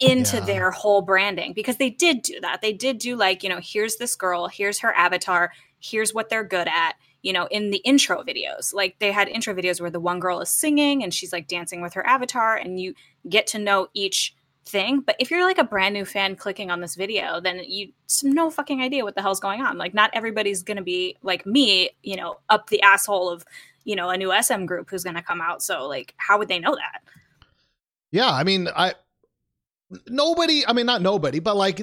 into Yeah. their whole branding because they did do that they did do like you know here's this girl here's her avatar here's what they're good at you know in the intro videos like they had intro videos where the one girl is singing and she's like dancing with her avatar and you get to know each thing but if you're like a brand new fan clicking on this video then you no fucking idea what the hell's going on like not everybody's gonna be like me you know up the asshole of you know, a new SM group who's going to come out. So like, how would they know that? Yeah, I mean, I nobody. I mean, not nobody, but like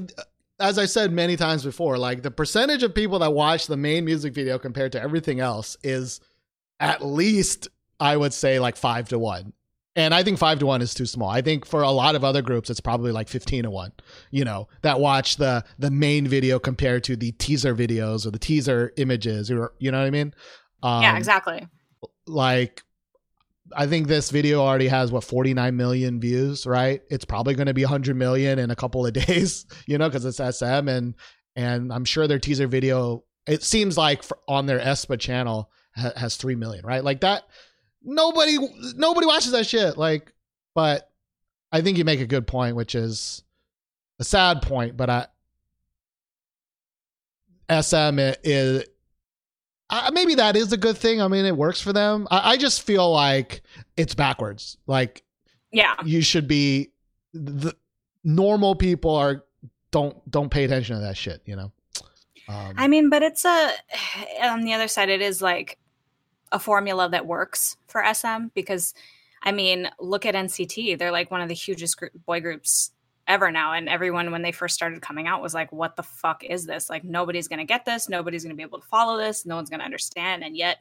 as I said many times before, like the percentage of people that watch the main music video compared to everything else is at least I would say like five to one. And I think five to one is too small. I think for a lot of other groups, it's probably like fifteen to one. You know, that watch the the main video compared to the teaser videos or the teaser images, or you know what I mean? Um, yeah, exactly. like I think this video already has what 49 million views, right? It's probably going to be 100 million in a couple of days, you know, because it's SM and and I'm sure their teaser video. It seems like for, on their aespa channel ha- has three million, right? Like that. Nobody nobody watches that shit. Like, but I think you make a good point, which is a sad point, but I SM is uh, maybe that is a good thing. I mean, it works for them. I, I just feel like it's backwards. Like Yeah. you should be the normal people are don't don't pay attention to that shit. You know. Um, I mean, but it's a on the other side, it is like a formula that works for SM because I mean, look at NCT. They're like one of the hugest group, boy groups ever now. And everyone, when they first started coming out, was like, what the fuck is this? Like, nobody's going to get this. Nobody's going to be able to follow this. No one's going to understand. And yet,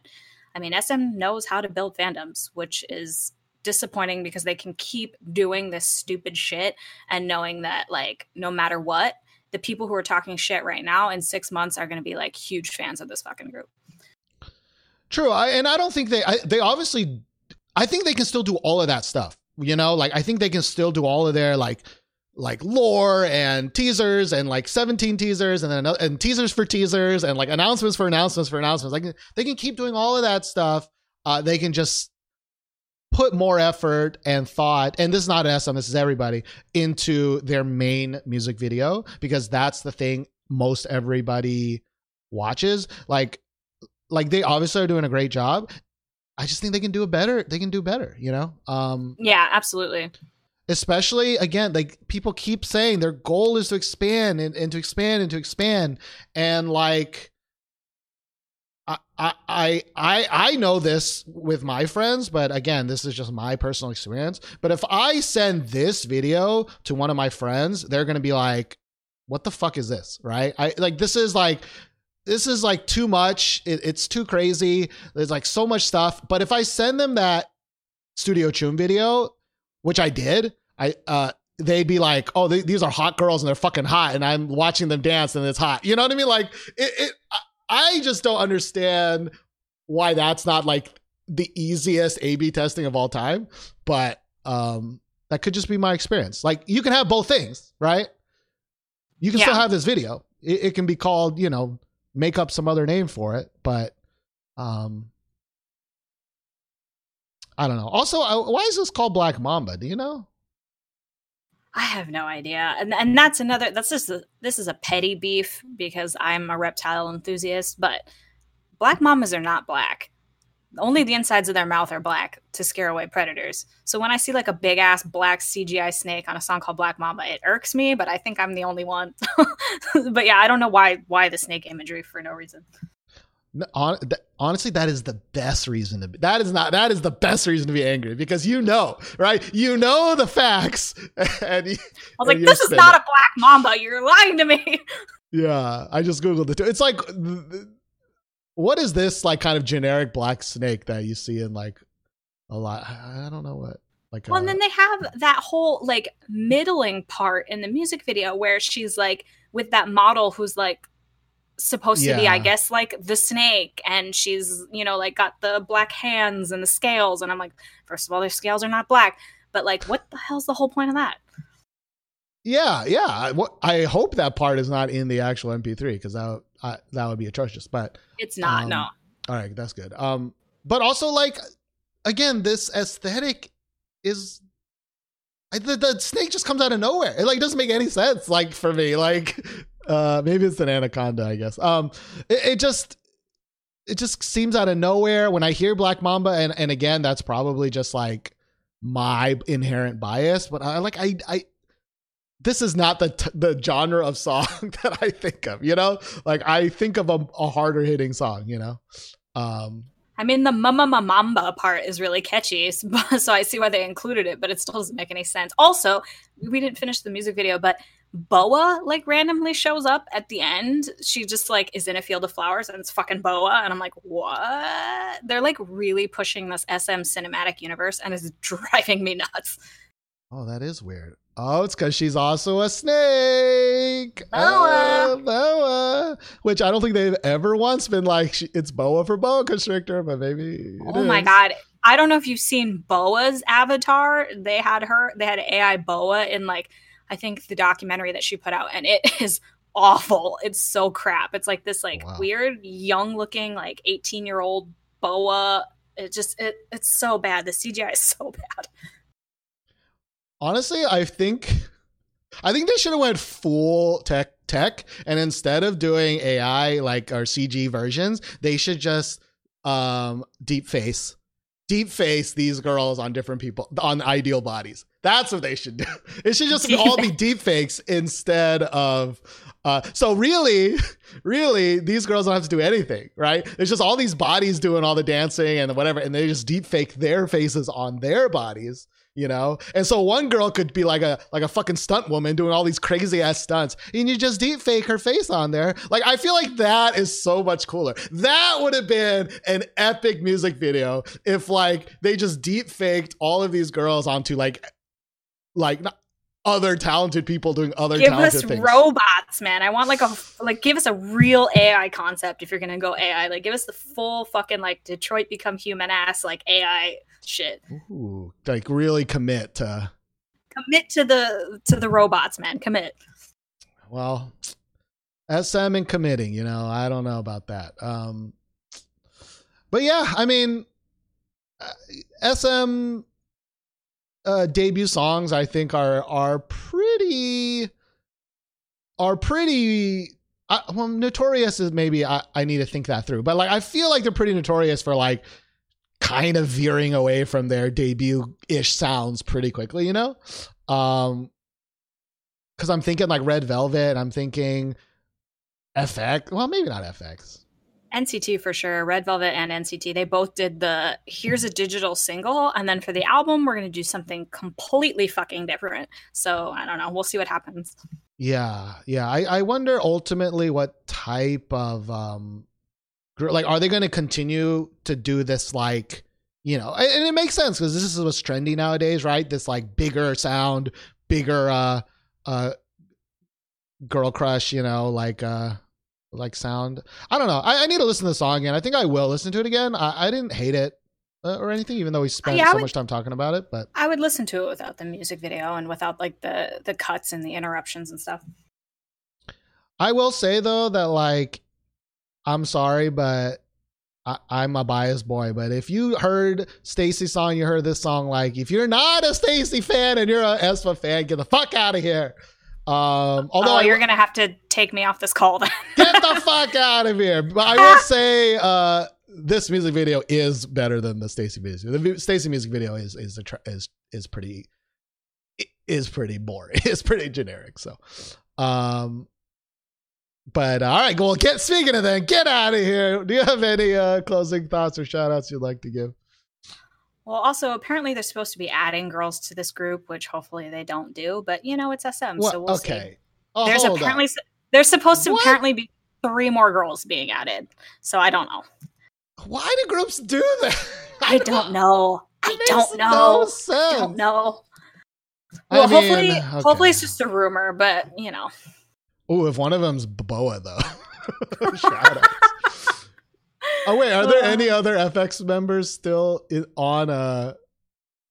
I mean, SM knows how to build fandoms, which is disappointing because they can keep doing this stupid shit and knowing that, like, no matter what, the people who are talking shit right now in six months are going to be like huge fans of this fucking group. True, I, and I don't think they. I, they obviously, I think they can still do all of that stuff. You know, like I think they can still do all of their like, like lore and teasers and like seventeen teasers and then and teasers for teasers and like announcements for announcements for announcements. Like they can keep doing all of that stuff. Uh, they can just put more effort and thought, and this is not an SM, this is everybody, into their main music video because that's the thing most everybody watches. Like like they obviously are doing a great job. I just think they can do it better. They can do better, you know? Um Yeah, absolutely. especially again, like people keep saying their goal is to expand and, and to expand and to expand. And like I, I I I I know this with my friends, but again, this is just my personal experience. But if I send this video to one of my friends, they're gonna be like, "What the fuck is this?" Right? I like this is like this is like too much. It, it's too crazy. There's like so much stuff. But if I send them that Studio Choom video, which I did, I uh they'd be like, "Oh, they, these are hot girls and they're fucking hot," and I'm watching them dance and it's hot. You know what I mean? Like it. it I- I just don't understand why that's not like the easiest A/B testing of all time. But um that could just be my experience. Like you can have both things, right? You can still have this video. It, it can be called, you know, make up some other name for it, but um I don't know. Also, why is this called Black Mamba? Do you know? I have no idea, and and that's another. That's just a, this is a petty beef because I'm a reptile enthusiast, but black mamas are not black. Only the insides of their mouth are black to scare away predators. So when I see like a big ass black CGI snake on a song called Black Mamba, it irks me. But I think I'm the only one. but yeah, I don't know why why the snake imagery for no reason. No, hon- th- honestly, that is the best reason to be. That is not. That is the best reason to be angry because you know, right? You know the facts, and you, I was like, this is not a black mamba. You're lying to me. Yeah, I just googled it too. It's like, what is this like kind of generic black snake that you see in like a lot? I don't know what. Like, Well, uh, and then they have that whole like middling part in the music video where she's like with that model who's like supposed to be, I guess, like the snake, and she's you know like got the black hands and the scales, and I'm like, first of all, their scales are not black, but like, what the hell's the whole point of that? yeah, yeah. I, what, I hope that part is not in the actual MP3 because that I, that would be atrocious. But It's not. Um, no. All right, that's good. Um, but also like again, this aesthetic is I, the, the snake just comes out of nowhere. It like doesn't make any sense. Like for me, like uh, maybe it's an anaconda, I guess. Um, it, it just it just seems out of nowhere when I hear Black Mamba, and and again, that's probably just like my inherent bias. But I like I I. This is not the t- the genre of song that I think of, you know. Like I think of a, a harder hitting song, you know. Um, I mean, the mama mamba part is really catchy, so I see why they included it, but it still doesn't make any sense. Also, we didn't finish the music video, but Boa like randomly shows up at the end. She just like is in a field of flowers and it's fucking Boa. And I'm like, what? They're like really pushing this SM cinematic universe and it's driving me nuts. Oh, that is weird. Oh, it's because she's also a snake. Boa. Oh, boa. Which I don't think they've ever once been like, it's boa for boa constrictor, but maybe. it Oh my god. I don't know if you've seen Boa's avatar. They had her, they had AI Boa in like, I think the documentary that she put out, and it is awful. It's so crap. It's like this like Wow. weird, young looking, like 18 year old Boa. It just it it's so bad. The CGI is so bad. Honestly, I think. I think they should have went full tech tech, and instead of doing AI like our CG versions, they should just um deep face, deep face these girls on different people on ideal bodies. That's what they should do. It should just all be deep fakes instead of. Uh, so really, really, these girls don't have to do anything, right? It's just all these bodies doing all the dancing and whatever, and they just deep fake their faces on their bodies, you know. And so one girl could be like a like a fucking stunt woman doing all these crazy ass stunts, and you just deep fake her face on there. Like I feel like that is so much cooler. That would have been an epic music video if like they just deep faked all of these girls onto like like other talented people doing other Give us things. robots, man. I want like a like give us a real AI concept if you're gonna go AI. Like give us the full fucking like Detroit become human ass like AI shit. Ooh, like really commit to Commit to the to the robots, man. Commit. well SM and committing, you know, I don't know about that. Um but yeah, I mean uh, SM uh debut songs I think are are pretty are pretty I, well notorious is maybe I, I need to think that through but like I feel like they're pretty notorious for like kind of veering away from their debut ish sounds pretty quickly you know um because I'm thinking like Red Velvet I'm thinking f(x) well maybe not f(x) NCT for sure. Red Velvet and NCT. They both did the here's a digital single, and then for the album, we're gonna do something completely fucking different. So I don't know. We'll see what happens. Yeah, yeah. I, I wonder ultimately what type of um like are they going to continue to do this like you know and it makes sense because this is what's trendy nowadays right? This like bigger sound bigger uh uh girl crush you know like uh like sound. I don't know. I, I need to listen to the song again. I think i will listen to it again. I, I didn't hate it uh, or anything even though we spent Yeah, so would- much time talking about it but I would listen to it without the music video and without like the the cuts and the interruptions and stuff. I will say though that like I'm sorry, but I, I'm a biased boy. But if you heard STAYC's song, you heard this song. Like, if you're not a STAYC fan and you're a aespa fan, get the fuck out of here. Um, although oh, I- you're gonna have to take me off this call then. get the fuck out of here. But I will say, uh, this music video is better than the STAYC music. Video. The STAYC music video is is a tr- is is pretty is pretty boring. It's pretty generic. So, um, but all right, well, get speaking of that, get out of here. Do you have any uh closing thoughts or shout outs you'd like to give? well, also apparently they're supposed to be adding girls to this group, which hopefully they don't do. But you know, it's SM, so we'll see. okay. Oh, There's apparently on. there's supposed to What? apparently be three more girls being added. So I don't know. Why do groups do that? I don't know. I don't know. sense. I don't know. I Well, mean, hopefully, okay. hopefully it's just a rumor, but you know, Oh, if one of them's Boa though. Shout outs. Oh wait, are there Uh. any other f(x) members still on uh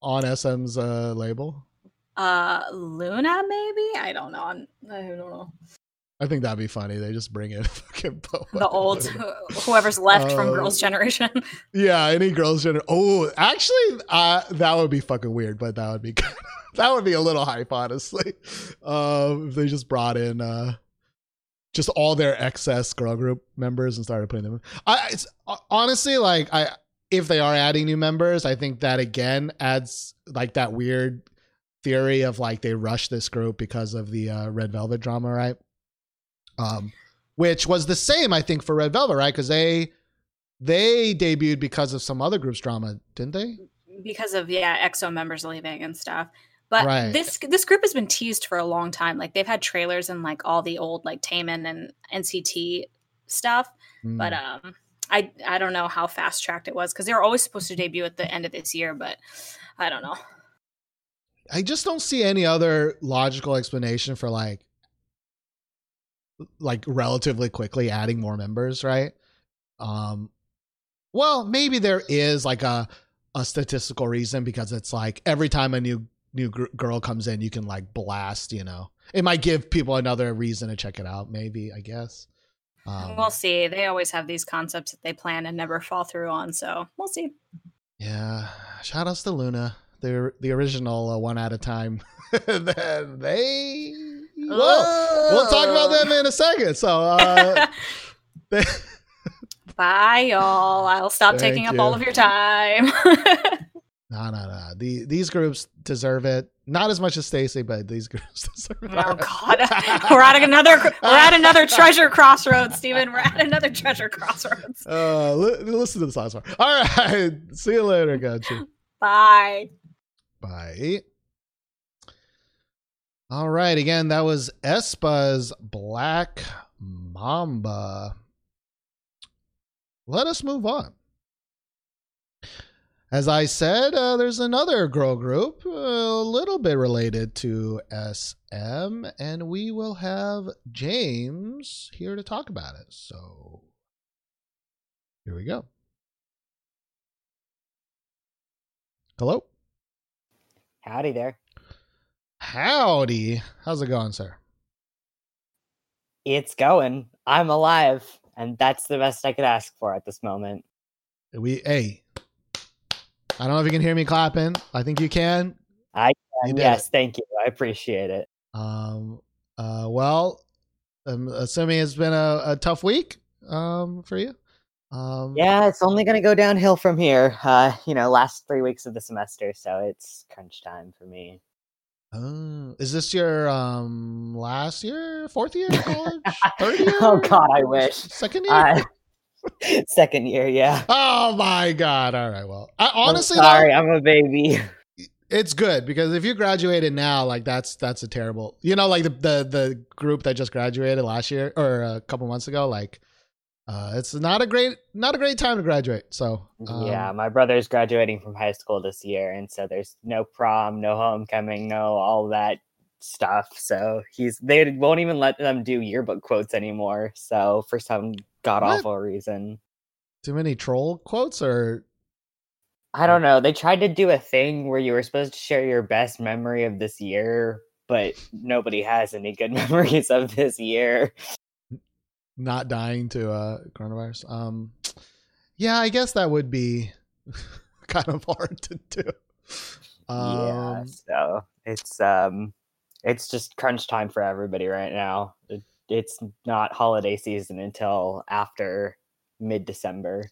on SM's uh label? uh, Luna maybe. I don't know. I'm, I don't know. I think that'd be funny. They just bring in fucking Boa. The old whoever's left from Uh, Girls' Generation. Yeah, any girls gener- Oh, actually, uh, that would be fucking weird, but that would be that would be a little hype, honestly. Um, if they just brought in uh, just all their excess girl group members and started putting them. In. I it's honestly like I if they are adding new members, I think that again adds like that weird theory of like they rushed this group because of the uh, Red Velvet drama, right? Um, which was the same I think for Red Velvet, right? Because they they debuted because of some other group's drama, didn't they? because of yeah EXO members leaving and stuff. But Right. this this group has been teased for a long time. Like they've had trailers and like all the old like Taemin and NCT stuff. But Mm. um, I I don't know how fast tracked it was because they were always supposed to debut at the end of this year. But I don't know. I just don't see any other logical explanation for like like relatively quickly adding more members, right? Um well, maybe there is like a a statistical reason because it's like every time a new new gr- girl comes in, you can like blast, you know. It might give people another reason to check it out, maybe, I guess. Um, we'll see. They always have these concepts that they plan and never fall through on. So we'll see. Yeah, shout outs to LOONA, the the original uh, one at a time. then they well, we'll talk about them in a second. So, uh, they- Bye, y'all. I'll stop Thank taking up all of your time. no, no, no. The these groups deserve it. Not as much as STAYC, but these groups deserve it. Oh God, we're at another we're at another treasure crossroads, Stephen. We're at another treasure crossroads. Uh, li- listen to this last one. All right, see you later, gotcha. Bye. Bye. All right. Again, that was aespa's Black Mamba. Let us move on. As I said, uh, there's another girl group, a little bit related to SM, and we will have James here to talk about it. So here we go. Hello. Howdy there. Howdy. How's it going, sir? It's going. I'm alive, and that's the best I could ask for at this moment. We hey. I don't know if you can hear me clapping. I think you can. I You did yes, thank you. I appreciate it. Um uh well, I'm assuming it's been a, a tough week um for you. Um Yeah, it's only going to go downhill from here. Uh, you know, last three weeks of the semester, so it's crunch time for me. Oh, is this your um last year, fourth year college, third year? oh God, I wish. second year. Uh, second year, yeah. oh my god! All right, well, I, I'm honestly, though, sorry, I'm a baby. it's good because if you graduated now, like that's that's a terrible. You know, like the the the group that just graduated last year or a couple months ago, like uh it's not a great not a great time to graduate. So um, yeah, my brother's graduating from high school this year, and so there's no prom, no homecoming, no all that stuff. So he's they won't even let them do yearbook quotes anymore. So for some god awful reason, too many troll quotes or I don't know. They tried to do a thing where you were supposed to share your best memory of this year, but nobody has any good memories of this year. not dying to uh coronavirus. Um, yeah, I guess that would be kind of hard to do. yeah, Um, so it's um, it's just crunch time for everybody right now. It, it's not holiday season until after mid December.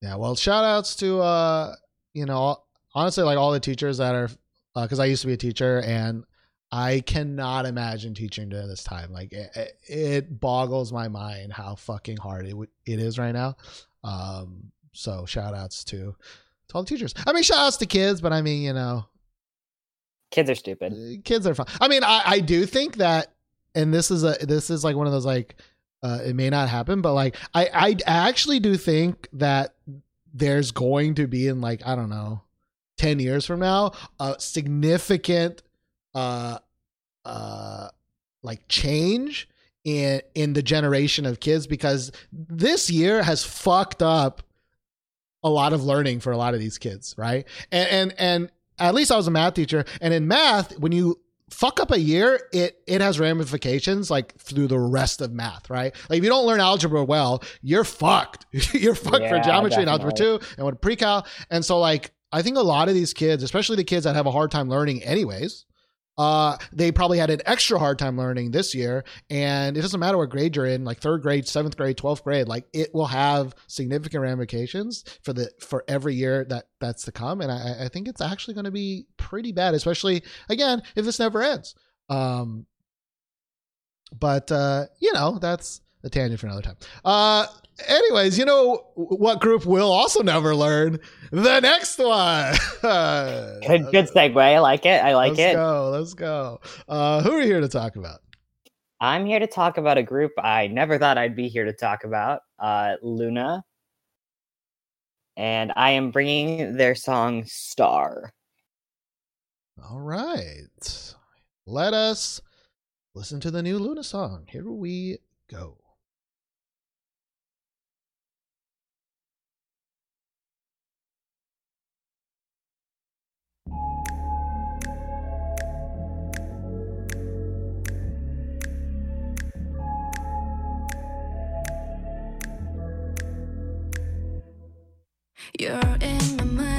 Yeah, well, shout outs to uh, you know, honestly like all the teachers that are uh, cuz I used to be a teacher and I cannot imagine teaching during this time. Like it, it- boggles my mind how fucking hard it would it is right now. Um so shout outs to to all the teachers. I mean shout outs to kids, but I mean, you know, Kids are stupid. uh, kids are fun. I mean, I, I do think that, and this is a this is like one of those like, uh, it may not happen, but like I I actually do think that there's going to be in like I don't know, ten years from now, a significant, uh, uh, like change in in the generation of kids because this year has fucked up a lot of learning for a lot of these kids, right? And and and at least I was a math teacher, and in math, when you fuck up a year, it it has ramifications like through the rest of math, right? Like if you don't learn algebra well, you're fucked. you're fucked for Yeah, geometry and algebra definitely. two and with pre-cal. And so like I think a lot of these kids, especially the kids that have a hard time learning anyways, uh, they probably had an extra hard time learning this year. And it doesn't matter what grade you're in, like third grade, seventh grade, twelfth grade, like it will have significant ramifications for the for every year that that's to come. And I, I think it's actually going to be pretty bad, especially again if this never ends. Um, but uh, you know that's a tangent for another time. Uh, anyways, you know what group will also never learn? The next one. Good, good segue. I like it. I like it. let's go. Let's go. Uh, who are you here to talk about? I'm here to talk about a group I never thought I'd be here to talk about, uh, LOONA. And I am bringing their song Star. All right. Let us listen to the new LOONA song. Here we go. You're in my mind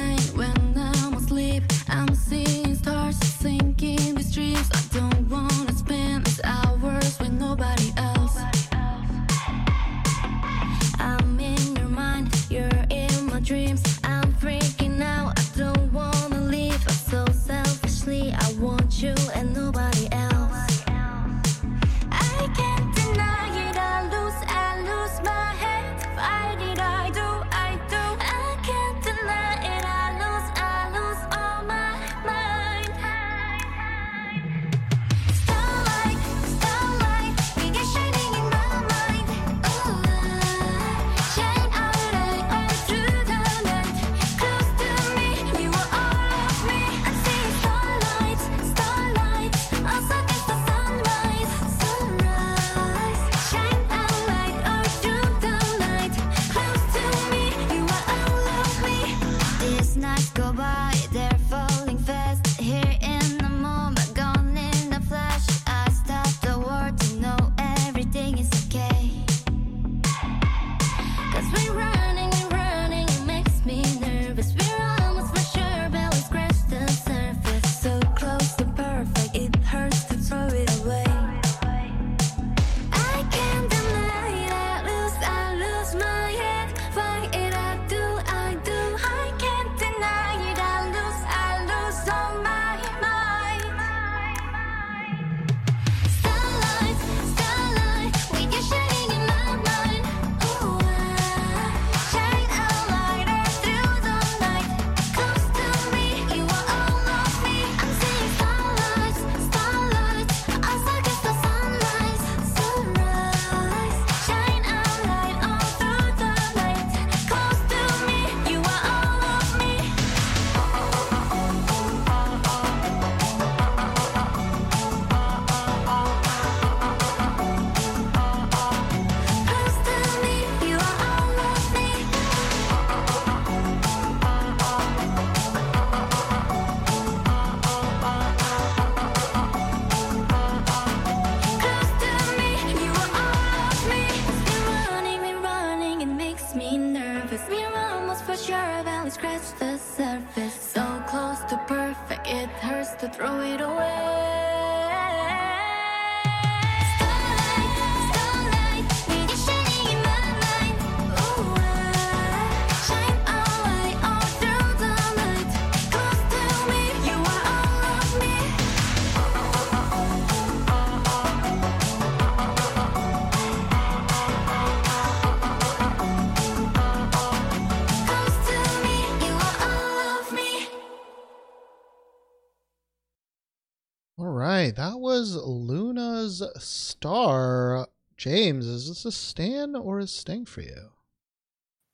star. James, is this a stand or a sting for you?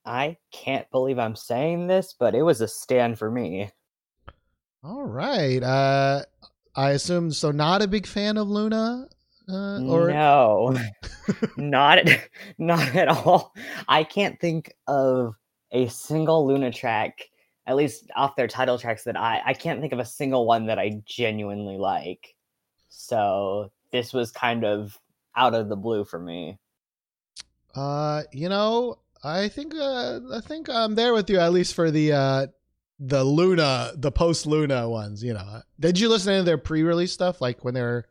I can't believe I'm saying this, but it was a stand for me. All right. Uh I assume so not a big fan of LOONA? Uh, or no, not not at all. I can't think of a single LOONA track, at least off their title tracks, that I I can't think of a single one that I genuinely like. So this was kind of out of the blue for me. Uh, you know, I think uh, I think I'm there with you at least for the uh, the LOONA, the post LOONA ones. You know, did you listen to their pre-release stuff, like when they're,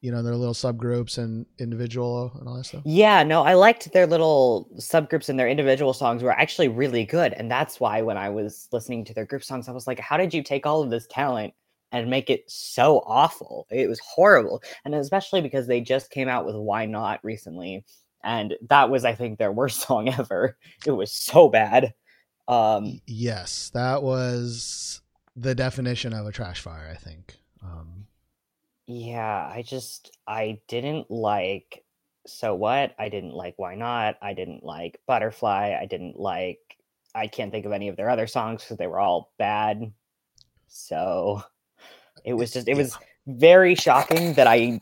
you know, their little subgroups and individual and all that stuff? Yeah, no, I liked their little subgroups and their individual songs were actually really good. And that's why when I was listening to their group songs, I was like, how did you take all of this talent and make it so awful? It was horrible. And especially because they just came out with Why Not recently. and that was I think their worst song ever. It was so bad. Um, Yes, that was the definition of a trash fire. I think. Um, yeah, I just I didn't like so what? I didn't like why not? I didn't like butterfly. I didn't like I can't think of any of their other songs because they were all bad. So it was just it was very shocking that I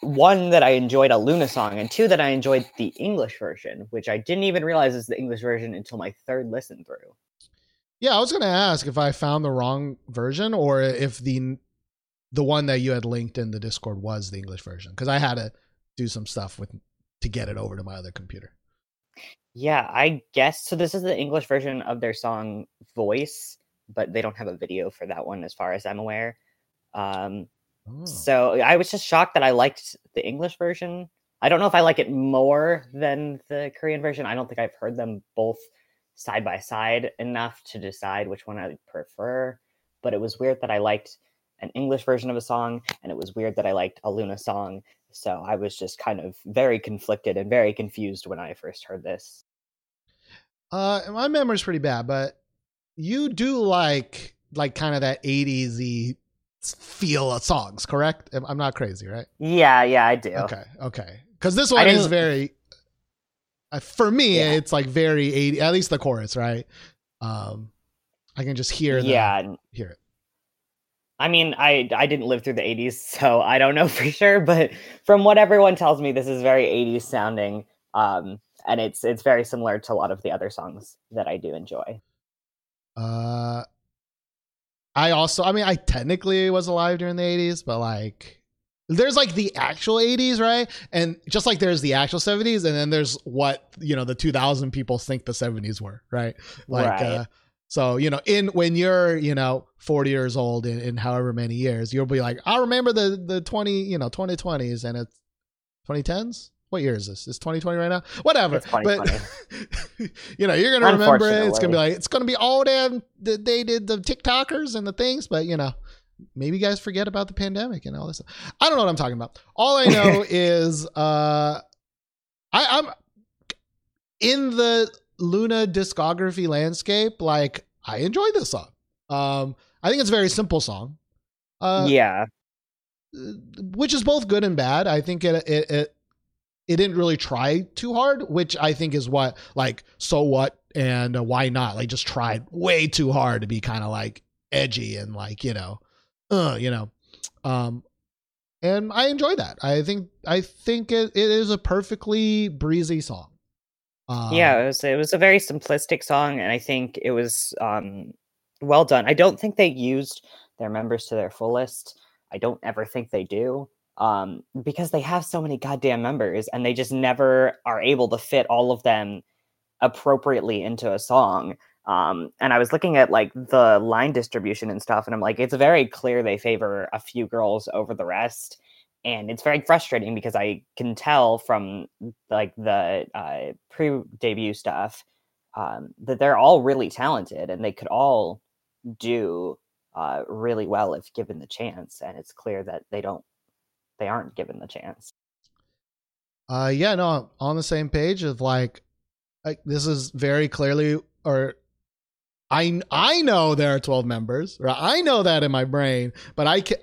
one that I enjoyed a LOONA song and two that I enjoyed the English version, which I didn't even realize is the English version until my third listen through. Yeah, I was gonna ask if I found the wrong version or if the the one that you had linked in the Discord was the English version because I had to do some stuff with to get it over to my other computer. Yeah, I guess so. This is the English version of their song Voice, but they don't have a video for that one as far as I'm aware. Um, Oh. So I was just shocked that I liked the English version. I don't know if I like it more than the Korean version. I don't think I've heard them both side by side enough to decide which one I prefer. But it was weird that I liked an English version of a song, and it was weird that I liked a LOONA song. So I was just kind of very conflicted and very confused when I first heard this. Uh, my memory's pretty bad, but you do like like kind of that 80s feel of songs, correct? I'm- not crazy, right? Yeah, yeah, I do. Okay, okay. Because this one is very, for me, Yeah. it's like very 80, at least the chorus, right? Um, I can just hear the, Yeah, hear it. I mean, I I didn't live through the 80s, so I don't know for sure, but from what everyone tells me, this is very 80s sounding. Um, and it's it's very similar to a lot of the other songs that I do enjoy. Uh, I also, I mean, I technically was alive during the 80s, but like, there's like the actual 80s, right? And just like there's the actual 70s, and then there's what, you know, the 2000 people think the 70s were, right? Like, Right. uh, so, you know, in when you're, you know, 40 years old in, in however many years, you'll be like, I remember the, the 20, you know, 2020s and it's 2010s. What year is this? Is 2020 right now? Whatever. It's But you know, you're gonna remember it. It's gonna be like it's gonna be all damn that they did the TikTokers and the things, but you know, maybe you guys forget about the pandemic and all this. I don't know what I'm talking about. All I know is uh I, I'm in the LOONA discography landscape, like I enjoy this song. Um I think it's a very simple song. Uh yeah. which is both good and bad. I think it it it, it didn't really try too hard, which I think is what like so what and uh, why not like just tried way too hard to be kind of like edgy and like you know, uh you know, um, and I enjoy that. I think I think it, it is a perfectly breezy song. Um, yeah, it was it was a very simplistic song, and I think it was um, well done. I don't think they used their members to their fullest. I don't ever think they do, um, because they have so many goddamn members, and they just never are able to fit all of them appropriately into a song. Um, and I was looking at like the line distribution and stuff, and I'm like, it's very clear they favor a few girls over the rest. And it's very frustrating because I can tell from like the uh, pre-debut stuff um, that they're all really talented and they could all do uh, really well if given the chance. And it's clear that they don't, they aren't given the chance. Uh, yeah, no, I'm on the same page of like, like this is very clearly, or I I know there are twelve members, right? I know that in my brain, but I can.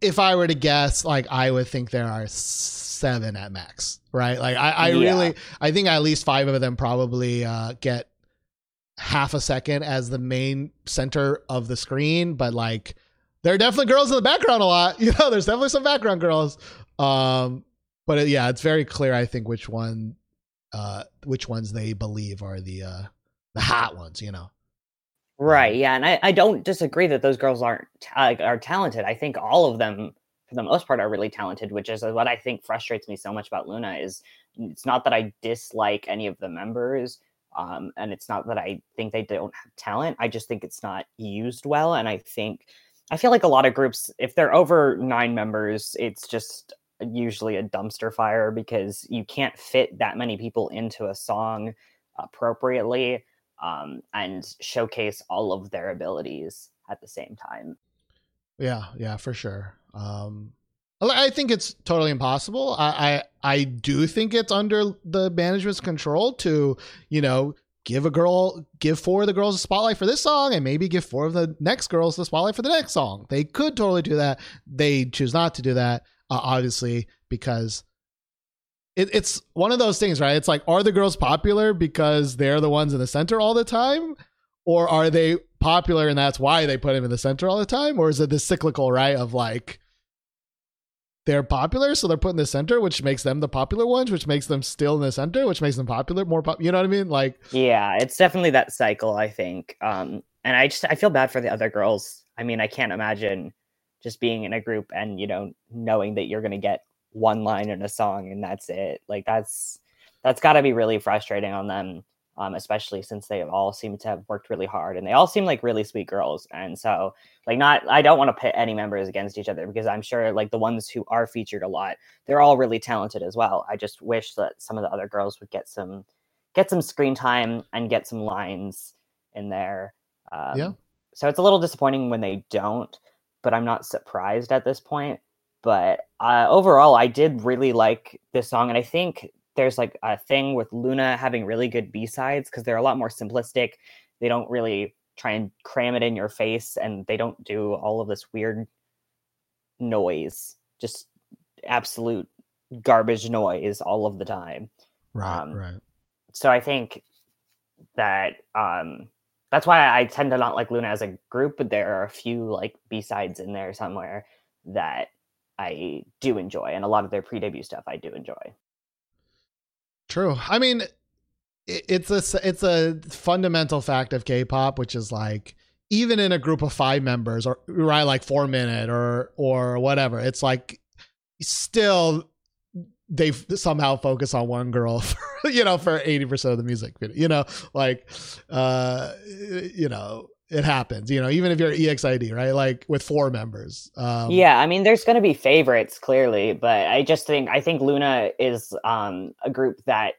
If I were to guess, like I would think there are seven at max, right? Like I, I Yeah. really, I think at least five of them probably uh, get half a second as the main center of the screen, but like there are definitely girls in the background a lot. You know, there's definitely some background girls. Um, but it, yeah, it's very clear. I think which one, uh, which ones they believe are the uh, the hot ones. You know. Right. Yeah. And I, I don't disagree that those girls aren't like, are talented. I think all of them, for the most part, are really talented, which is what I think frustrates me so much about LOONA is it's not that I dislike any of the members. Um, and it's not that I think they don't have talent. I just think it's not used well. And I think I feel like a lot of groups, if they're over nine members, it's just usually a dumpster fire because you can't fit that many people into a song appropriately um, and showcase all of their abilities at the same time. Yeah, yeah, for sure. Um, I think it's totally impossible. I, I I do think it's under the management's control to, you know, give a girl, give four of the girls a spotlight for this song, and maybe give four of the next girls the spotlight for the next song. They could totally do that. They choose not to do that, uh, obviously, because it, it's one of those things, right? It's like, are the girls popular because they're the ones in the center all the time, or are they popular and that's why they put them in the center all the time, or is it the cyclical, right? Of like they're popular, so they're put in the center, which makes them the popular ones, which makes them still in the center, which makes them popular, more pop. You know what I mean? Like, Yeah, it's definitely that cycle, I think. Um, and I just I feel bad for the other girls. I mean, I can't imagine just being in a group and you know knowing that you're gonna get one line in a song and that's it. Like that's that's got to be really frustrating on them, um, especially since they all seem to have worked really hard and they all seem like really sweet girls. And so, like, not I don't want to pit any members against each other because I'm sure like the ones who are featured a lot, they're all really talented as well. I just wish that some of the other girls would get some get some screen time and get some lines in there. Um, Yeah. So it's a little disappointing when they don't, but I'm not surprised at this point. But uh, overall, I did really like this song, and I think there's like a thing with LOONA having really good B sides because they're a lot more simplistic. They don't really try and cram it in your face, and they don't do all of this weird noise, just absolute garbage noise all of the time right, Um, right. so I think that um that's why I tend to not like LOONA as a group, but there are a few like B sides in there somewhere that I do enjoy, and a lot of their pre-debut stuff I do enjoy. True. I mean, it's a it's a fundamental fact of K-pop, which is like even in a group of five members, or right, like four minute or or whatever, it's like still they somehow focus on one girl, for, you know, for eighty percent of the music video. You know, like uh, you know, it happens. You know, even if you're EXID, right, like with four members. Um, yeah, I mean, there's going to be favorites clearly, but I just think I think LOONA is um a group that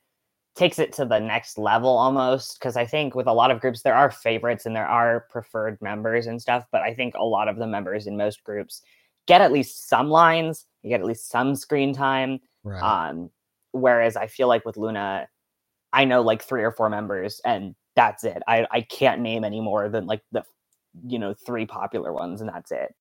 takes it to the next level almost because I think with a lot of groups there are favorites and there are preferred members and stuff, but I think a lot of the members in most groups get at least some lines, you get at least some screen time. Right. Um, whereas I feel like with LOONA, I know like three or four members, and that's it. I I can't name any more than like the you know three popular ones, and that's it.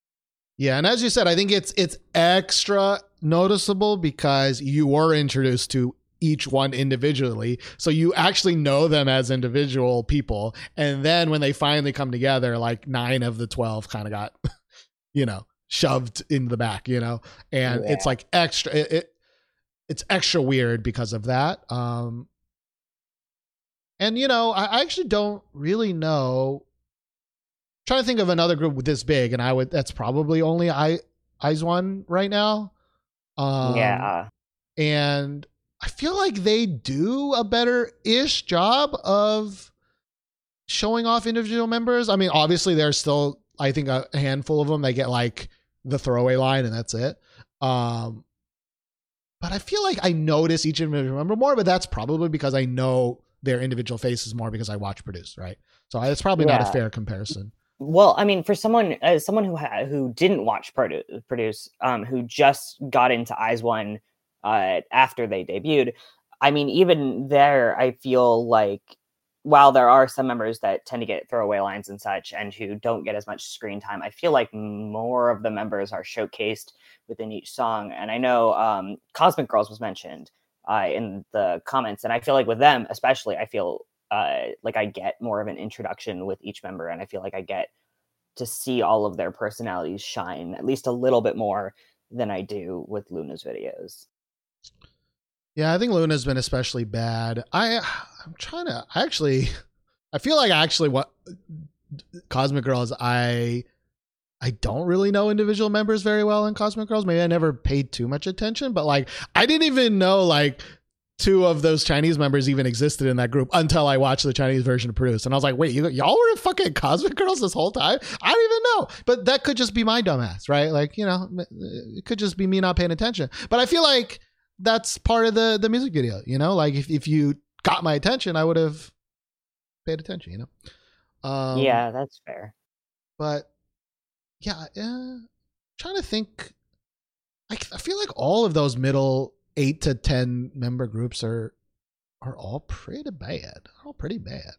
Yeah, and as you said, I think it's it's extra noticeable because you were introduced to each one individually. So you actually know them as individual people. And then when they finally come together, like nine of the 12 kind of got, you know, shoved in the back, you know? And it's like extra, it, it, it's extra weird because of that. Um, and, you know, I, actually don't really know. trying to think of another group this big, and I would, that's probably only I, IZ*ONE right now. Um, yeah, and I feel like they do a better ish job of showing off individual members. I mean, obviously, there's still, I think, a handful of them that get like the throwaway line and that's it. Um, but I feel like I notice each individual member more, but that's probably because I know their individual faces more because I watch produce, right? So it's probably not a fair comparison. Well, I mean, for someone as someone who ha- who didn't watch Produ- produce, um, who just got into IZ*ONE uh, after they debuted, I mean, even there, I feel like while there are some members that tend to get throwaway lines and such, and who don't get as much screen time, I feel like more of the members are showcased within each song. And I know um, Cosmic Girls was mentioned uh, in the comments, and I feel like with them especially, I feel uh, like I get more of an introduction with each member, and I feel like I get to see all of their personalities shine at least a little bit more than I do with LOONA's videos. Yeah, I think LOONA's been especially bad. I I'm trying to I actually I feel like actually what Cosmic Girls I I don't really know individual members very well in Cosmic Girls. Maybe I never paid too much attention, but like I didn't even know like two of those Chinese members even existed in that group until I watched the Chinese version of Produce. And I was like, wait, you, y'all were in fucking Cosmic Girls this whole time? I don't even know. But that could just be my dumbass, right? Like, you know, it could just be me not paying attention. But I feel like that's part of the the music video, you know? Like if, if you got my attention, I would have paid attention, you know? Um, yeah, that's fair. but yeah, uh, trying to think. I, I feel like all of those middle eight to ten member groups are are all pretty bad. All pretty bad.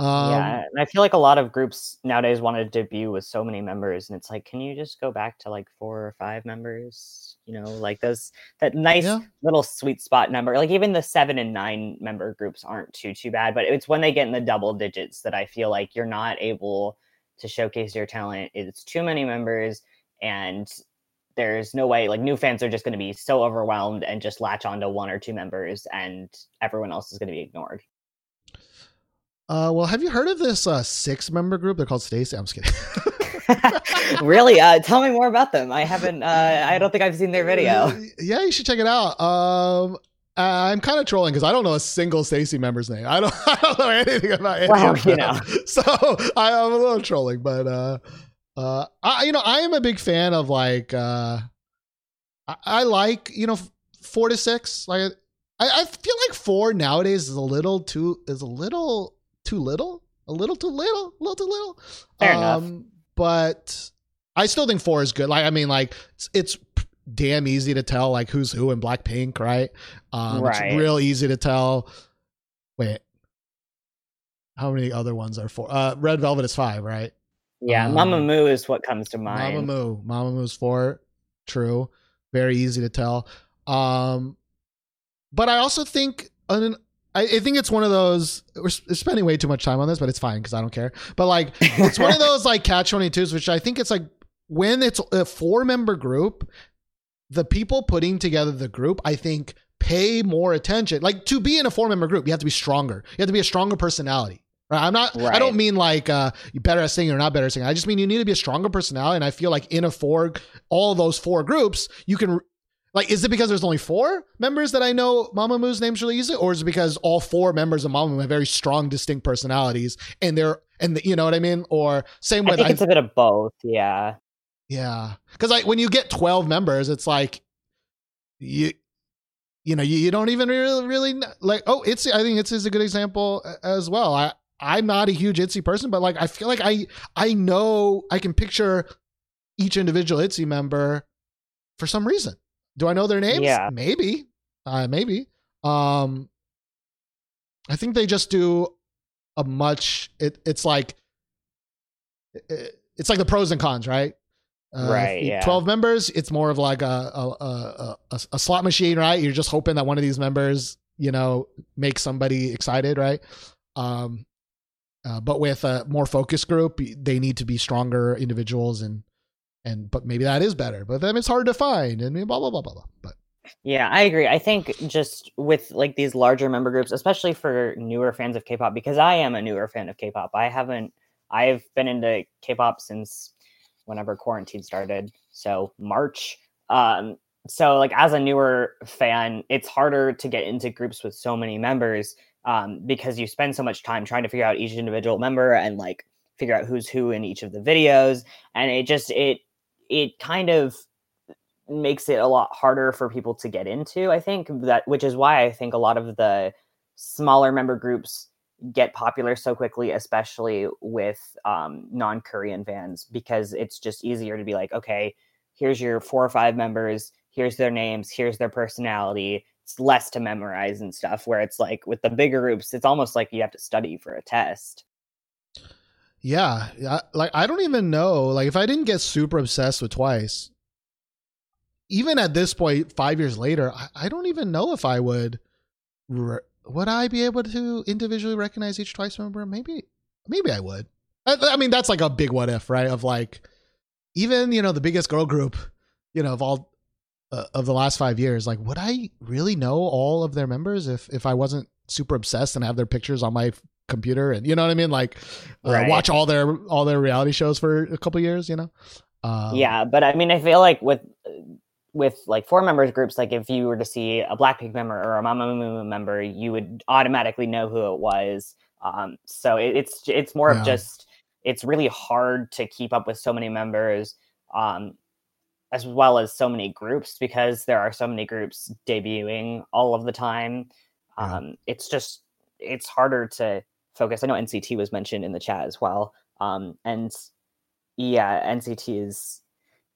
Um, yeah, and I feel like a lot of groups nowadays want to debut with so many members, and it's like, can you just go back to like four or five members? You know, like those that nice Yeah. little sweet spot number. Like even the seven and nine member groups aren't too too bad, but it's when they get in the double digits that I feel like you're not able to showcase your talent. It's too many members, and there's no way. Like new fans are just going to be so overwhelmed and just latch onto one or two members, and everyone else is going to be ignored. Uh, well, have you heard of this uh, six member group? They're called STAYC. I'm just kidding. really? Uh, tell me more about them. I haven't. Uh, I don't think I've seen their video. Yeah, you should check it out. Um, I'm kind of trolling because I don't know a single STAYC member's name. I don't, I don't know anything about any Well, of you them. So I, I'm a little trolling, but uh, uh, I, you know, I am a big fan of like, uh, I, I like you know four to six. Like, I, I feel like four nowadays is a little too is a little too little, a little too little, a little too little. Fair enough. Um, But I still think four is good. Like, I mean, like it's, it's damn easy to tell like who's who in Blackpink, right? Um, Right. It's real easy to tell. Wait, how many other ones are four? Uh, Red Velvet is five, right? Yeah, Um, Mama Moo is what comes to mind. Mamamoo. Mamamoo's four. True. Very easy to tell. Um, but I also think an, I, I think it's one of those. We're spending way too much time on this, but it's fine because I don't care. But like, it's one of those like catch twenty twos, which I think it's like when it's a four member group, the people putting together the group, I think, pay more attention. Like to be in a four member group, you have to be stronger. You have to be a stronger personality. Right. I'm not. I don't mean like uh, you better at singing or not better at singing. I just mean you need to be a stronger personality. And I feel like in a four, all those four groups, you can. Like, is it because there's only four members that I know Mamamoo's name's really easy, or is it because all four members of Mamamoo have very strong, distinct personalities, and they're and the, you know what I mean? Or same I with think I, it's a bit of both. Yeah. Yeah, because like when you get twelve members, it's like you, you know, you, you don't even really really kn- like. Oh, it's I think it's is a good example as well. I I'm not a huge ITZY person, but like I feel like I I know I can picture each individual ITZY member for some reason. Do I know their names? Yeah. maybe, uh, maybe. Um, I think they just do a much. It it's like it, it's like the pros and cons, right? Uh, Right, yeah. Twelve members. It's more of like a a, a a slot machine, right? You're just hoping that one of these members, you know, makes somebody excited, right? Um, uh, but with a more focused group, they need to be stronger individuals, and and but maybe that is better. But then it's hard to find, and blah blah blah blah blah. But Yeah, I agree. I think just with like these larger member groups, especially for newer fans of K-pop, because I am a newer fan of K-pop. I haven't. I've been into K-pop since whenever quarantine started, so March. Um, so like as a newer fan, it's harder to get into groups with so many members um, because you spend so much time trying to figure out each individual member and like figure out who's who in each of the videos, and it just it it kind of makes it a lot harder for people to get into i think that which is why i think a lot of the smaller member groups get popular so quickly especially with um, non-korean fans because it's just easier to be like okay here's your four or five members here's their names here's their personality it's less to memorize and stuff where it's like with the bigger groups it's almost like you have to study for a test yeah, I, like I don't even know. Like if I didn't get super obsessed with Twice, even at this point, five years later, I, I don't even know if I would. Would I be able to individually recognize each Twice member? Maybe, maybe I would. I, I mean, that's like a big what if, right? Of like, even you know the biggest girl group, you know of all uh, of the last five years. Like, would I really know all of their members if if I wasn't super obsessed and have their pictures on my computer and you know what I mean? Like, uh, Right. watch all their all their reality shows for a couple years. You know? Um, yeah but i mean i feel like with with like four members groups like if you were to see a blackpink member or a mamamoo member you would automatically know who it was um so it, it's it's more Yeah. of just it's really hard to keep up with so many members um as well as so many groups because there are so many groups debuting all of the time Yeah. um it's just it's harder to focus i know nct was mentioned in the chat as well um and yeah nct is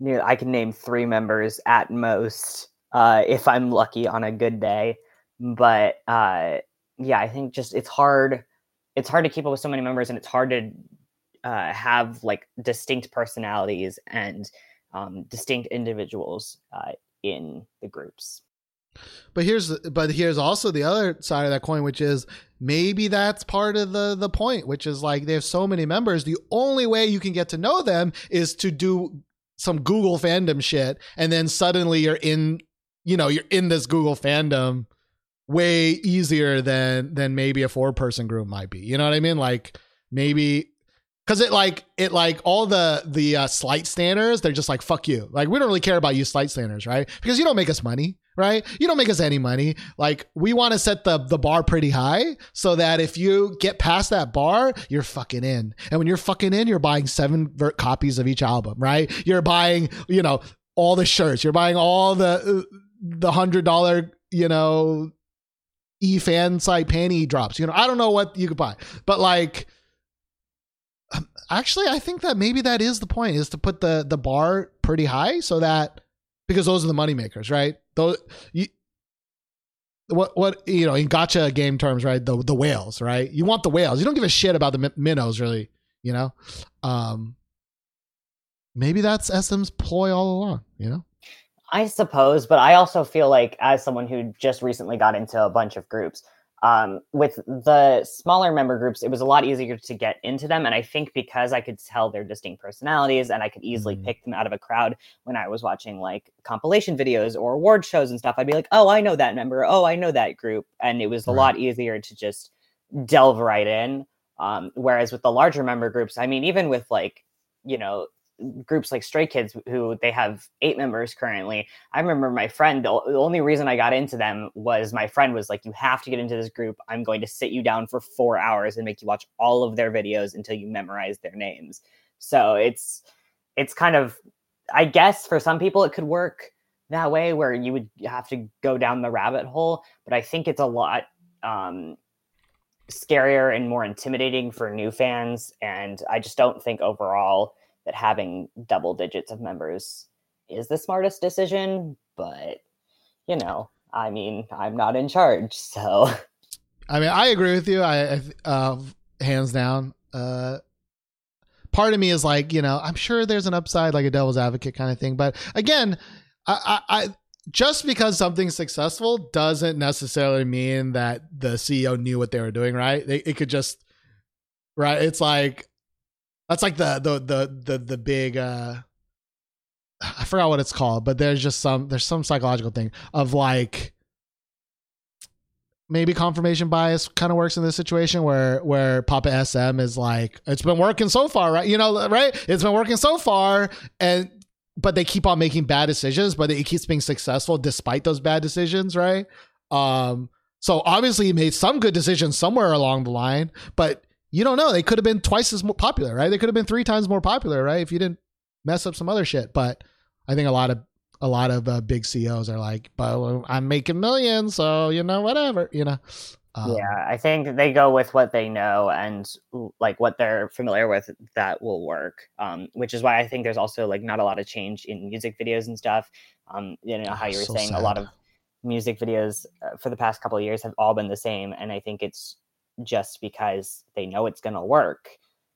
you I can name three members at most uh, if I'm lucky on a good day. But uh, yeah, I think just it's hard. It's hard to keep up with so many members, and it's hard to uh, have like distinct personalities and um, distinct individuals uh, in the groups. But here's but here's also the other side of that coin, which is maybe that's part of the the point, which is like they have so many members. The only way you can get to know them is to do some Google fandom shit, and then suddenly you're in, you know, you're in this Google fandom way easier than than maybe a four person group might be. You know what I mean? Like maybe because it like it like all the the uh, slight standers they're just like fuck you like we don't really care about you slight standers right because you don't make us money right? You don't make us any money. Like we want to set the the bar pretty high so that if you get past that bar you're fucking in. And when you're fucking in you're buying seven copies of each album right? You're buying you know all the shirts. You're buying all the the hundred dollar you know e fan site panty drops you know? I don't know what you could buy. But like um, actually i think that maybe that is the point is to put the the bar pretty high so that because those are the money makers right those you what what you know in gacha game terms right? The the whales right? You want the whales. You don't give a shit about the minnows really you know? Um maybe that's sm's ploy all along you know? I suppose, but I also feel like, as someone who just recently got into a bunch of groups, um, with the smaller member groups, it was a lot easier to get into them. And I think because I could tell their distinct personalities and I could easily Mhm. pick them out of a crowd when I was watching like compilation videos or award shows and stuff, I'd be like, oh, I know that member. Oh, I know that group. And it was a lot easier to just delve right in. Um, whereas with the larger member groups, I mean, even with like, you know, groups like Stray Kids, who they have eight members currently. I remember my friend, the, only reason I got into them was my friend was like, You have to get into this group. I'm going to sit you down for four hours and make you watch all of their videos until you memorize their names. So it's, it's kind of, I guess for some people it could work that way where you would have to go down the rabbit hole. But I think it's a lot um, scarier and more intimidating for new fans. And I just don't think overall that having double digits of members is the smartest decision. But, you know, I mean, I'm not in charge. So, I mean, I agree with you. I, uh, hands down. Uh, part of me is like, you know, I'm sure there's an upside, like a devil's advocate kind of thing. But again, I, I, I just because something's successful doesn't necessarily mean that the CEO knew what they were doing. Right? They, it could just, right? It's like that's like the the the the the big. uh I forgot what it's called, but there's just some there's some psychological thing of like maybe confirmation bias kind of works in this situation where where Papa SM is like it's been working so far, right? You know, right? It's been working so far and but they keep on making bad decisions, but it keeps being successful despite those bad decisions, right? Um so obviously he made some good decisions somewhere along the line, but you don't know. They could have been twice as popular, right? They could have been three times more popular, right? If you didn't mess up some other shit. But I think a lot of a lot of uh, big CEOs are like, but I'm making millions, so you know, whatever, you know. Um, yeah, I think they go with what they know and like what they're familiar with that will work. Um, which is why I think there's also like not a lot of change in music videos and stuff. Um, you know how Ah, you were so saying a lot of music videos uh, for the past couple of years have all been the same, and I think it's just because they know it's going to work,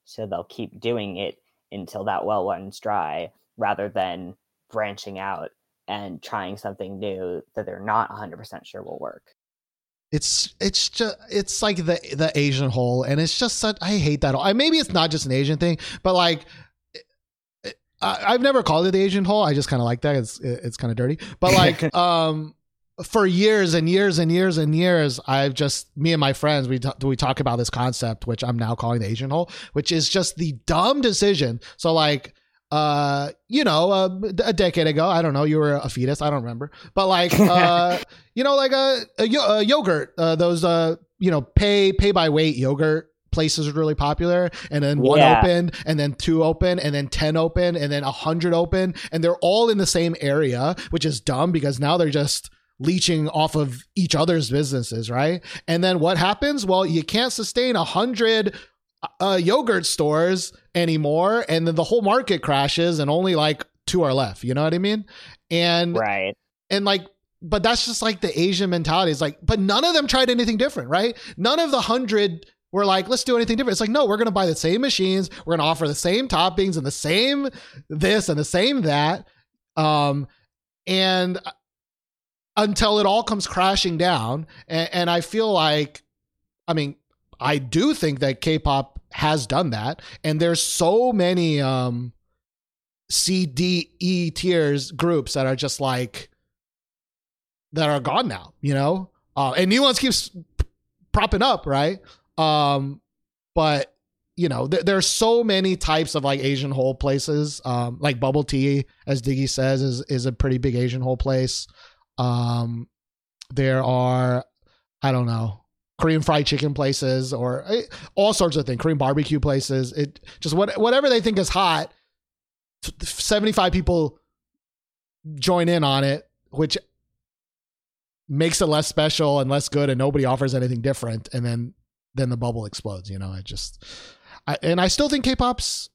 so they'll keep doing it until that well runs dry, rather than branching out and trying something new that they're not 100% sure will work. it's it's just it's like the the Asian hole, and it's just such. I hate that. I maybe it's not just an Asian thing, but like. I, I've never called it the Asian hole. I just kind of like that. It's it's kind of dirty, but like um, for years and years and years and years, I've just me and my friends we t- we talk about this concept, which I'm now calling the Asian hole, which is just the dumb decision. So like uh you know uh, a decade ago i don't know you were a fetus i don't remember but like uh you know like a, a, a yogurt uh those uh you know pay pay by weight yogurt places were really popular and then one Yeah. opened and then two open and then 10 open and then a 100 open and they're all in the same area which is dumb because now they're just leeching off of each other's businesses right and then what happens well you can't sustain a hundred uh, yogurt stores anymore and then the whole market crashes and only like two are left. You know what I mean? And right. and like but that's just like the asian mentality it's like but none of them tried anything different right none of the hundred were like let's do anything different it's like no we're gonna buy the same machines we're gonna offer the same toppings and the same this and the same that um and until it all comes crashing down and, and i feel like i mean i do think that k-pop has done that and there's so many um C, D, E tiers groups that are just like that are gone now, you know? Uh, and new ones keeps propping up, right? Um, but you know, th- there's so many types of like Asian hole places. Um, like bubble tea, as Diggy says, is is a pretty big Asian hole place. Um, there are, I don't know, Korean fried chicken places or eh, all sorts of things, Korean barbecue places. It just what whatever they think is hot. 75 people join in on it, which makes it less special and less good and nobody offers anything different and then then the bubble explodes you know i just I, and i still think k-pop's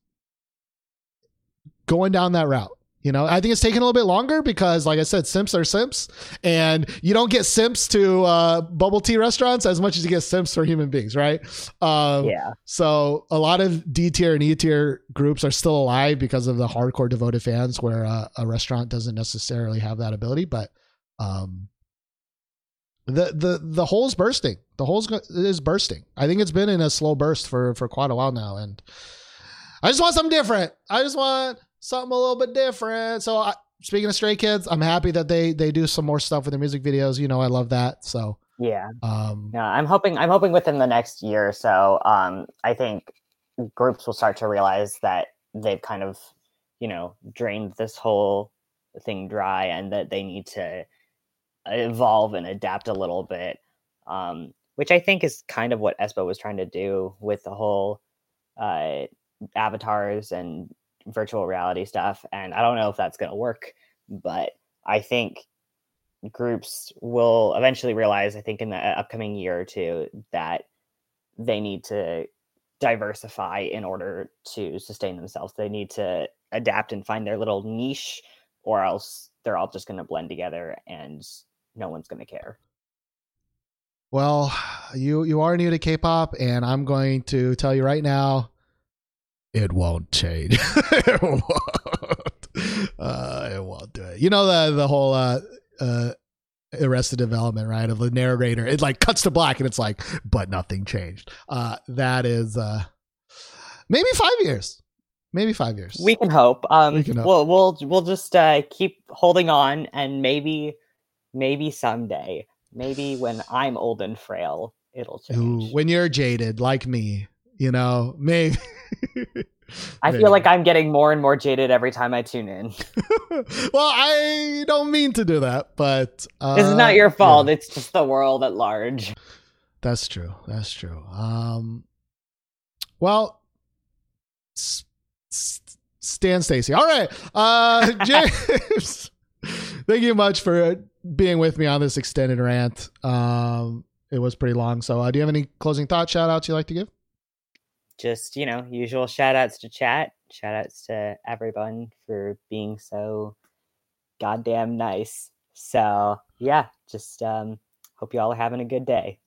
going down that route you know i think it's taking a little bit longer because like i said simps are simps and you don't get simps to uh, bubble tea restaurants as much as you get simps for human beings right um, Yeah. so a lot of D tier and E tier groups are still alive because of the hardcore devoted fans, where uh, a restaurant doesn't necessarily have that ability. But um, the the the hole's bursting. The hole's go- is bursting. I think it's been in a slow burst for for quite a while now, and I just want something different. I just want something a little bit different. So I, speaking of Stray Kids, I'm happy that they they do some more stuff with their music videos. You know, I love that. So Yeah. um, No, I'm hoping I'm hoping within the next year or so, um, I think groups will start to realize that they've kind of, you know, drained this whole thing dry and that they need to evolve and adapt a little bit. Um, which I think is kind of what aespa was trying to do with the whole uh, avatars and virtual reality stuff. And I don't know if that's going to work, but I think groups will eventually realize, I think, in the uh, upcoming year or two, that they need to diversify in order to sustain themselves. They need to adapt and find their little niche, or else they're all just going to blend together and no one's going to care. Well, you you are new to K-pop, and I'm going to tell you right now, it won't change. it won't. Uh, it won't do it. You know the the whole uh, uh, Arrested Development, right? Of the narrator, it like cuts to black, and it's like, but nothing changed. Uh, that is uh, maybe five years, maybe five years. We can hope. Um, We can hope. We'll we'll we'll just uh, keep holding on, and maybe maybe someday, maybe when I'm old and frail, it'll change. Ooh, when you're jaded like me, you know, maybe. I maybe. feel like I'm getting more and more jaded every time I tune in. well, I don't mean to do that, but uh, this is not your yeah, fault. It's just the world at large. that's true. That's true. Um, well, s- s- Stan STAYC. All right, uh, James. thank you much for being with me on this extended rant. Um, it was pretty long. So, uh, do you have any closing thoughts, shout outs you'd like to give? Just, you know, usual shout outs to chat. Shout outs to everyone for being so goddamn nice. So, yeah, just um, hope you all are having a good day.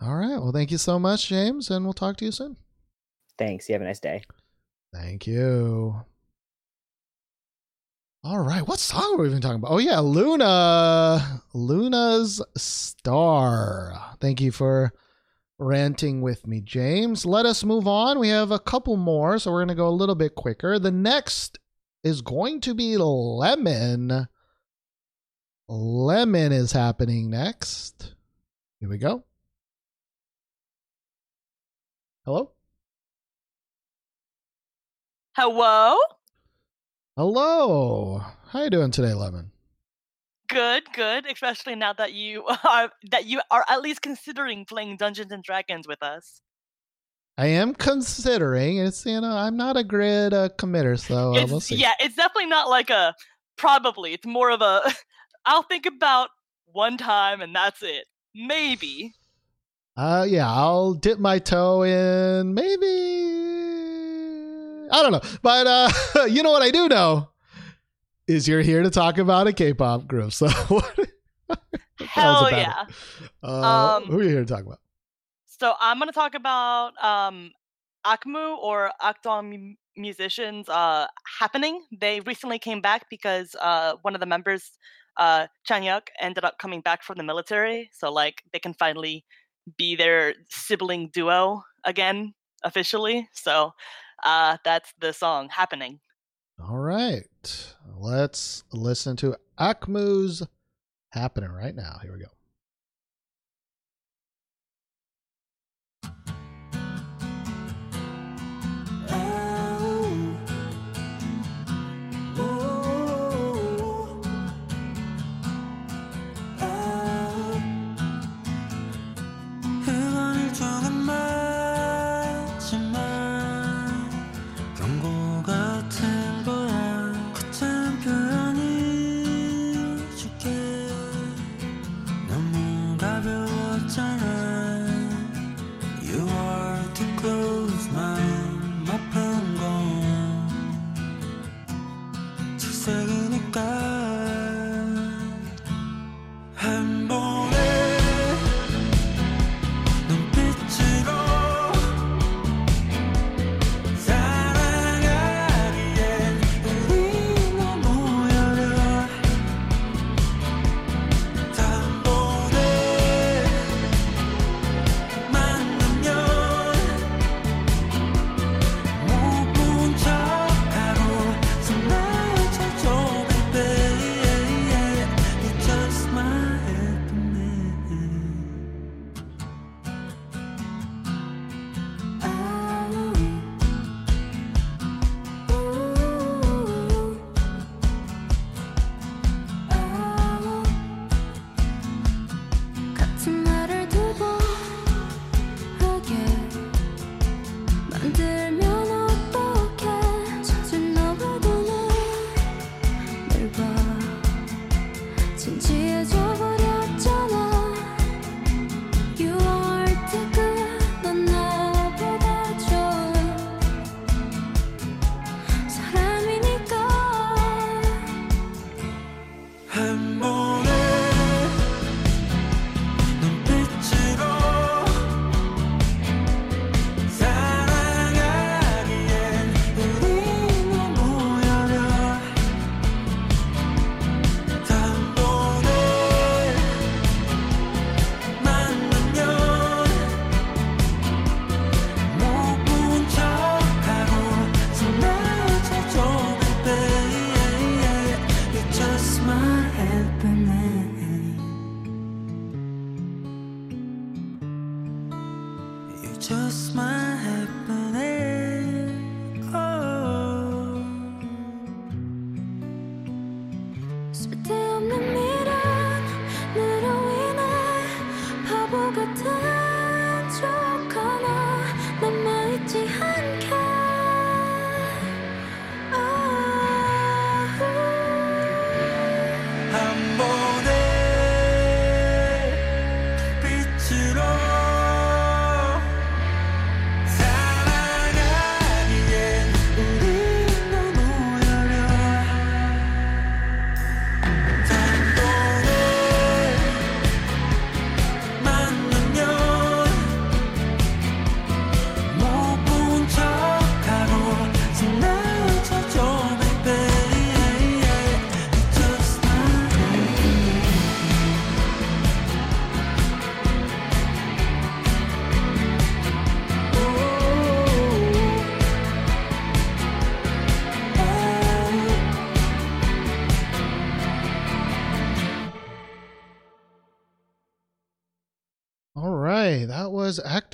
All right. Well, thank you so much, James, and we'll talk to you soon. Thanks. You have a nice day. Thank you. All right, what song were we even talking about? Oh yeah, LOONA, LOONA's Star. Thank you for ranting with me, James. Let us move on. We have a couple more, so we're going to go a little bit quicker. The next is going to be Lemon. Lemon is happening next. Here we go. Hello? Hello? Hello. How you doing today, Lemon? Good, good. Especially now that you are that you are at least considering playing Dungeons and Dragons with us. I am considering. It's you know I'm not a grid uh, committer, so uh, we'll see. Yeah, it's definitely not like a probably. It's more of a I'll think about one time and that's it. Maybe. Uh, yeah, I'll dip my toe in. Maybe I don't know, but uh, you know what I do know is you're here to talk about a K-pop group. So what? what the Hell yeah. Uh, Um, who are you here to talk about? So I'm gonna talk about um Akmu or Akdong mu- musicians uh happening. They recently came back because uh one of the members uh ended up coming back from the military. So like they can finally be their sibling duo again officially. So uh that's the song happening. All right, let's listen to Akmu's happening right now. Here we go.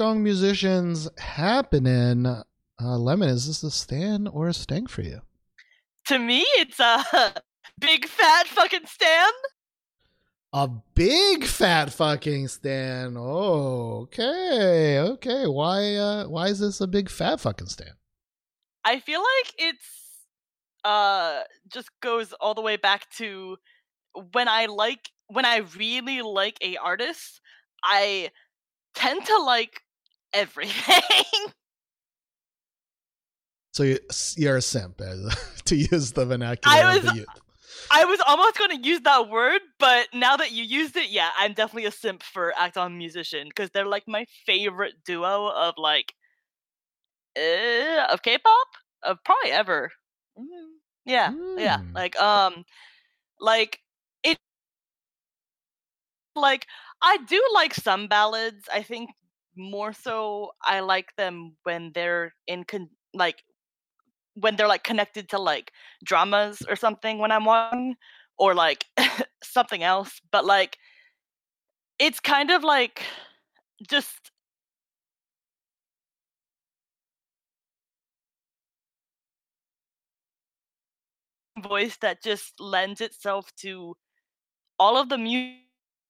Akdong Musicians happening. Uh, Lemon, is this a Stan or a Stank for you? To me it's a big fat fucking stand. A big fat fucking Stan. Oh, okay, okay. Why? Uh, why is this a big fat fucking Stan? I feel like it's uh just goes all the way back to when I like when I really like a artist, I tend to like everything. So you, you're a simp, to use the vernacular I of the was- youth. I was almost going to use that word, but now that you used it, yeah, I'm definitely a simp for Akdong Musician because they're like my favorite duo of like uh, of K-pop of probably ever. Mm, yeah, yeah, Mm. like um, like it, like I do like some ballads. I think more so I like them when they're in con- like when they're like connected to like dramas or something when I'm watching or like something else. But like it's kind of like just voice that just lends itself to all of the mu-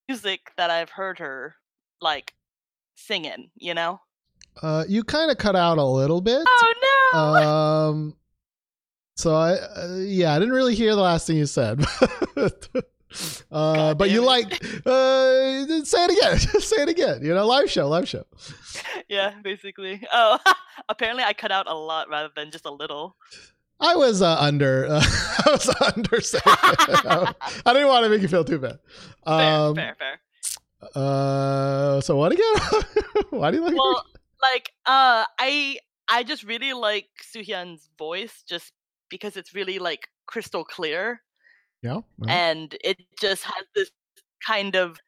music that I've heard her like singing, you know? Uh, you kind of cut out a little bit. Oh no. Um, so I, uh, yeah, I didn't really hear the last thing you said. uh, but you it. like, uh, say it again. say it again. You know, live show, live show. yeah, basically. Oh, apparently I cut out a lot rather than just a little. I was uh, under. Uh, I was under. saying. I didn't want to make you feel too bad. Fair, Um, fair, fair. Uh, so what again? Why do you like? her? Well, like uh I I just really like Suhyun's voice just because it's really like crystal clear yeah. and it just has this kind of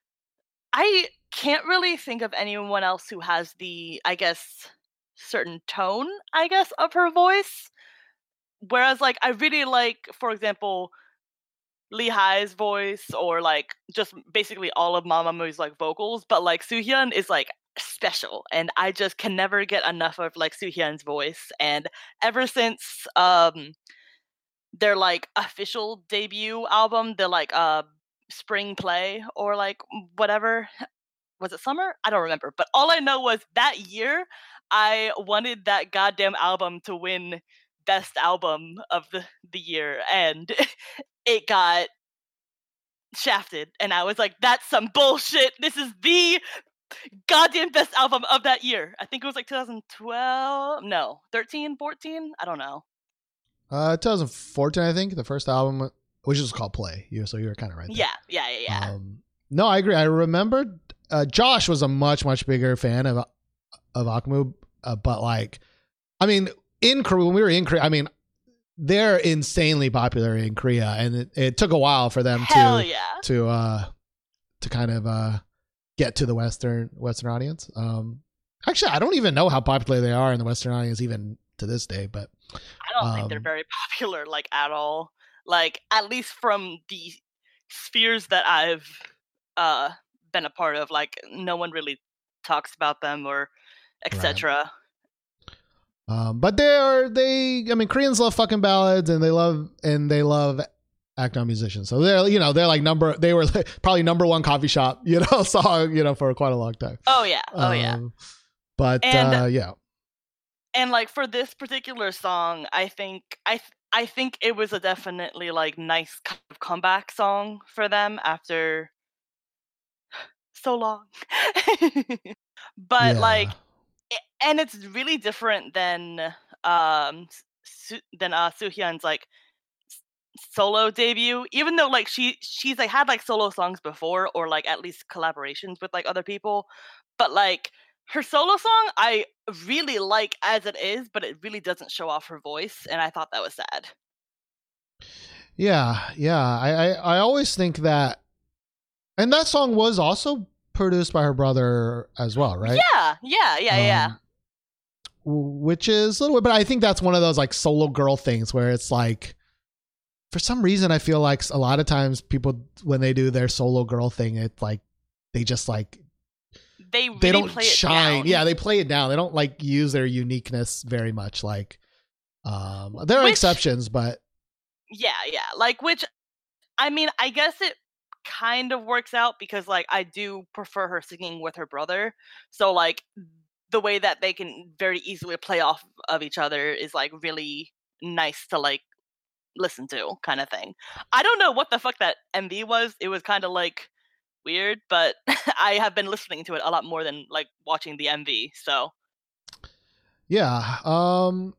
I can't really think of anyone else who has the I guess certain tone I guess of her voice whereas like I really like for example Lee Hi's voice or like just basically all of Mamamoo like vocals but like Suhyun is like special and I just can never get enough of like Suhyun's voice and ever since um their like official debut album the like uh spring play or like whatever was it summer? I don't remember but all i know was that year i wanted that goddamn album to win best album of the the year and it got shafted and i was like that's some bullshit this is the goddamn best album of that year i think it was like 2012 no 13 14 i don't know Uh, 2014, I think the first album, which is called Play. You so you were kind of right. there. yeah yeah yeah yeah Um, no, I agree. I remember uh, Josh was a much much bigger fan of of Akmu, uh, but like, I mean, in Korea when we were in Korea, I mean, they're insanely popular in Korea, and it, it took a while for them hell to yeah to uh to kind of uh get to the western western audience. Um, actually, I don't even know how popular they are in the western audience even to this day, but I don't think they're Um, very popular, like at all. Like at least from the spheres that I've uh been a part of, like no one really talks about them or etc. Um, but they are they. I mean, Koreans love fucking ballads, and they love and they love Akdong Musicians. So they're you know they're like number they were like probably number one coffee shop you know song you know for quite a long time. Oh yeah, oh yeah. Um, But And- uh, yeah, And like for this particular song, I think I th- I think it was a definitely like nice kind of comeback song for them after so long. but Yeah. like and it's really different than um Su- than uh Suhyun's like solo debut even though like she she's like had like solo songs before or like at least collaborations with like other people but like her solo song I really like as it is but it really doesn't show off her voice and I thought that was sad yeah, yeah. I, I I always think that, and that song was also produced by her brother as well, right? yeah yeah yeah yeah Um, w- which is a little bit, but I think that's one of those like solo girl things where it's like, for some reason, I feel like a lot of times people when they do their solo girl thing, it's like they just like they really they don't play shine. Yeah, they play it down. They don't like use their uniqueness very much. Like, um, there are Which- exceptions, but Yeah, yeah. Like which I mean, I guess it kind of works out because like I do prefer her singing with her brother. So like the way that they can very easily play off of each other is like really nice to like listen to kind of thing. I don't know what the fuck that MV was. It was kind of like weird, but I have been listening to it a lot more than like watching the MV. So Yeah. Um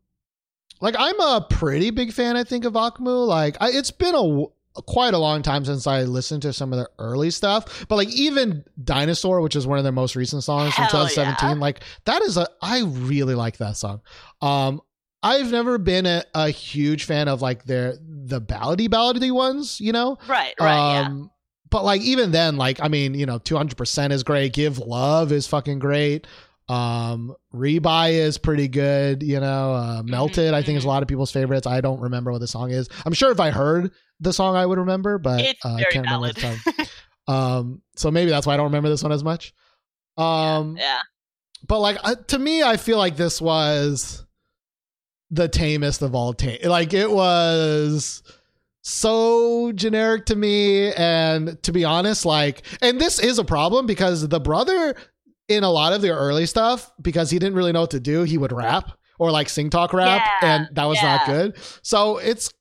like I'm a pretty big fan I think of Akmu. Like I, it's been a quite a long time since I listened to some of their early stuff. But like even Dinosaur, which is one of their most recent songs from 2017, yeah. like that is a I really like that song. Um I've never been a, a huge fan of like their the ballady ballady ones, you know? Right, right, yeah. Um, But like even then, like I mean, you know, two hundred percent is great. Give love is fucking great. Um, Re-Bye is pretty good. You know, uh, Melted I think is a lot of people's favorites. I don't remember what the song is. I'm sure if I heard the song, I would remember, but uh, I can't remember the time. Um, so maybe that's why I don't remember this one as much. Um, yeah. but like uh, to me, I feel like this was the tamest of all tame. Like it was so generic to me, and to be honest, like, and this is a problem because the brother in a lot of the early stuff, because he didn't really know what to do, he would rap or like sing talk rap, Yeah, and that was not good. So it's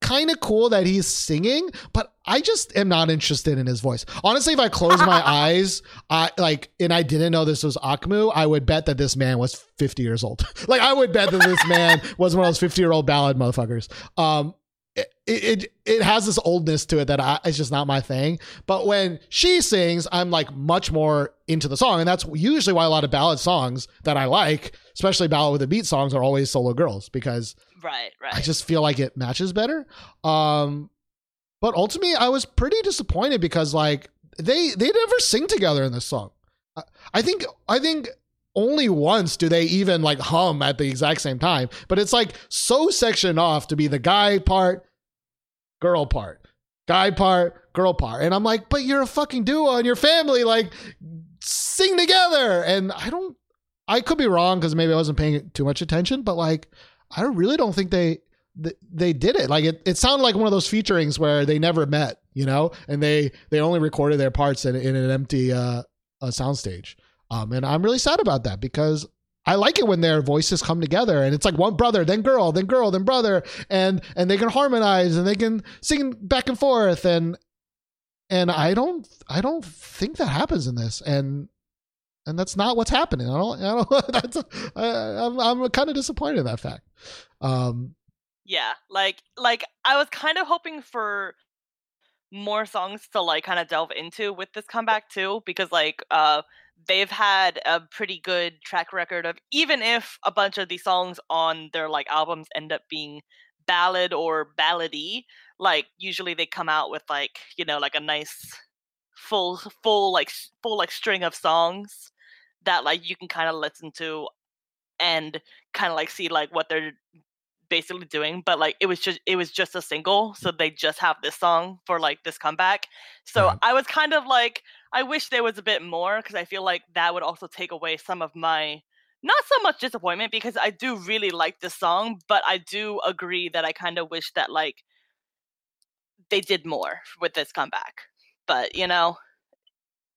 kind of cool that he's singing, but I just am not interested in his voice. Honestly, if I close my eyes, I like, and I didn't know this was Akmu, I would bet that this man was 50 years old. like, I would bet that this man was one of those 50 year old ballad motherfuckers. Um, it, it it has this oldness to it that I, it's just not my thing. But when she sings, I'm like much more into the song, and that's usually why a lot of ballad songs that I like, especially ballad with a beat songs, are always solo girls because Right, right. I just feel like it matches better. Um, but ultimately, I was pretty disappointed because like they they never sing together in this song. I, I think I think only once do they even like hum at the exact same time. But it's like so sectioned off to be the guy part, girl part, guy part, girl part, and I'm like, but you're a fucking duo and your family like sing together, and I don't. I could be wrong because maybe I wasn't paying too much attention, but like I really don't think they th- they did it. Like it, it sounded like one of those featurings where they never met, you know, and they they only recorded their parts in, in an empty uh, uh soundstage. Um, and I'm really sad about that because I like it when their voices come together and it's like one brother, then girl, then girl, then brother, and and they can harmonize and they can sing back and forth and and I don't I don't think that happens in this and and that's not what's happening. I don't I don't that's I'm I'm kind of disappointed in that fact. Um, Yeah, like like I was kind of hoping for more songs to like kind of delve into with this comeback too because like uh they've had a pretty good track record of even if a bunch of these songs on their like albums end up being ballad or ballady like usually they come out with like you know like a nice full full like full like string of songs that like you can kind of listen to and kind of like see like what they're basically doing but like it was just it was just a single so they just have this song for like this comeback so Right. i was kind of like i wish there was a bit more because i feel like that would also take away some of my not so much disappointment because i do really like this song but i do agree that i kind of wish that like they did more with this comeback but you know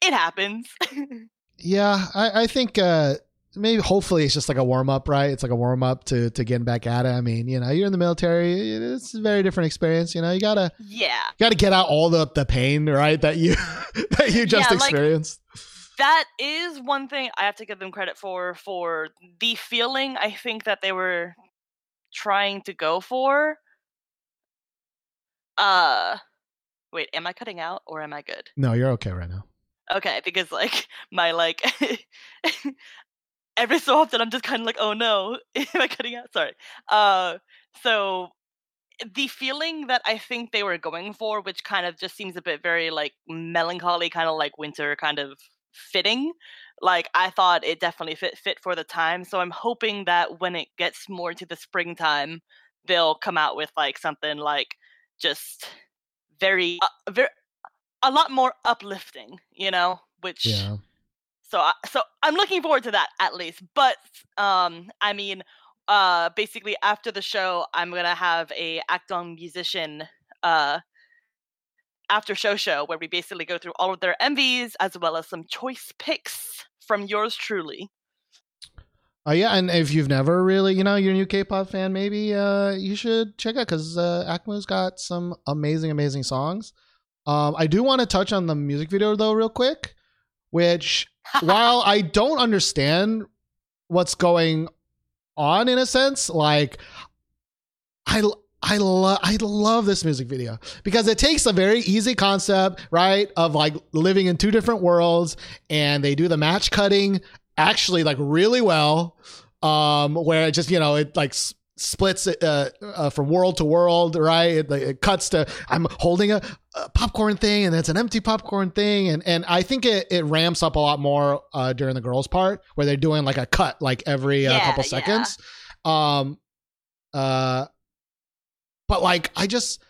it happens. Yeah, I, I think uh, maybe hopefully it's just like a warm up, right? It's like a warm up to to getting back at it. I mean, you know, you're in the military; it's a very different experience. You know, you gotta yeah you gotta get out all the the pain, right? That you that you just Yeah, like- experienced. that is one thing I have to give them credit for for the feeling I think that they were trying to go for. Uh wait, am I cutting out or am I good? no, you're okay right now. Okay, because like my like every so often I'm just kind of like, oh no, am I cutting out? Sorry. Uh so the feeling that I think they were going for, which kind of just seems a bit very like melancholy, kind of like winter, kind of fitting. Like I thought it definitely fit fit for the time. So I'm hoping that when it gets more to the springtime, they'll come out with like something like just very, uh, very a lot more uplifting, you know. Which Yeah, so I, so I'm looking forward to that at least. But um, I mean, uh, basically after the show, I'm gonna have a Akdong Musician uh after show show where we basically go through all of their MVs as well as some choice picks from yours truly. uh, yeah. And if you've never really, you know, you're a new K-pop fan, maybe uh, you should check out because uh, Akmu's got some amazing, amazing songs. Um, I do want to touch on the music video though, real quick, which while I don't understand what's going on in a sense, like I I love I love this music video because it takes a very easy concept, right, of like living in two different worlds and they do the match cutting actually like really well um where it just, you know, it like splits it uh, uh, from world to world, right? It, it cuts to I'm holding a, a popcorn thing and it's an empty popcorn thing and and I think it it ramps up a lot more uh during the girls part where they're doing like a cut like every uh, Yeah, couple yeah. seconds. Um uh but like I just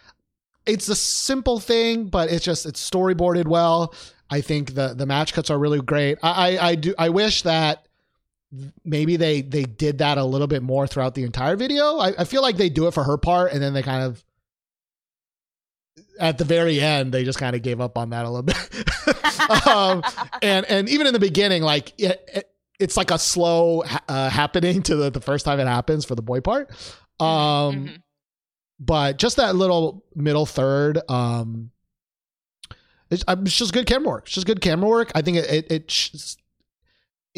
it's a simple thing, but it's just it's storyboarded well. I think the the match cuts are really great. I I, I do I wish that maybe they they did that a little bit more throughout the entire video. I, I feel like they do it for her part, and then they kind of at the very end they just kind of gave up on that a little bit. um, and and even in the beginning, like it, it, it's like a slow uh, happening to the, the first time it happens for the boy part. Um, Mhm. but just that little middle third um it's, um, it's just good camera work it's just good camera work i think it it, it,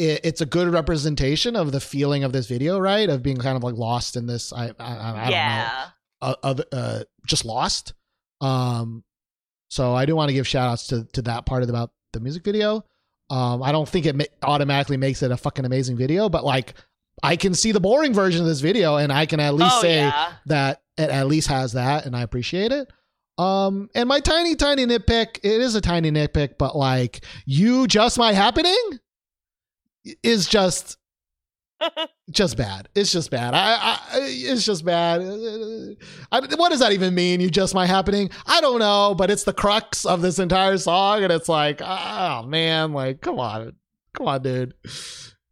it it's a good representation of the feeling of this video right of being kind of like lost in this i i, I don't know uh, uh, just lost. Um, so I do want to give shout outs to, to that part of the, about the music video. Um, I don't think it ma- automatically makes it a fucking amazing video, but like I can see the boring version of this video and I can at least oh say yeah. that it at least has that and I appreciate it. Um, and my tiny, tiny nitpick, it is a tiny nitpick, but like you just my happening is just just bad. It's just bad. I, I it's just bad. I, what does that even mean? You just my happening? I don't know, but it's the crux of this entire song, and it's like, oh man, like come on, come on, dude,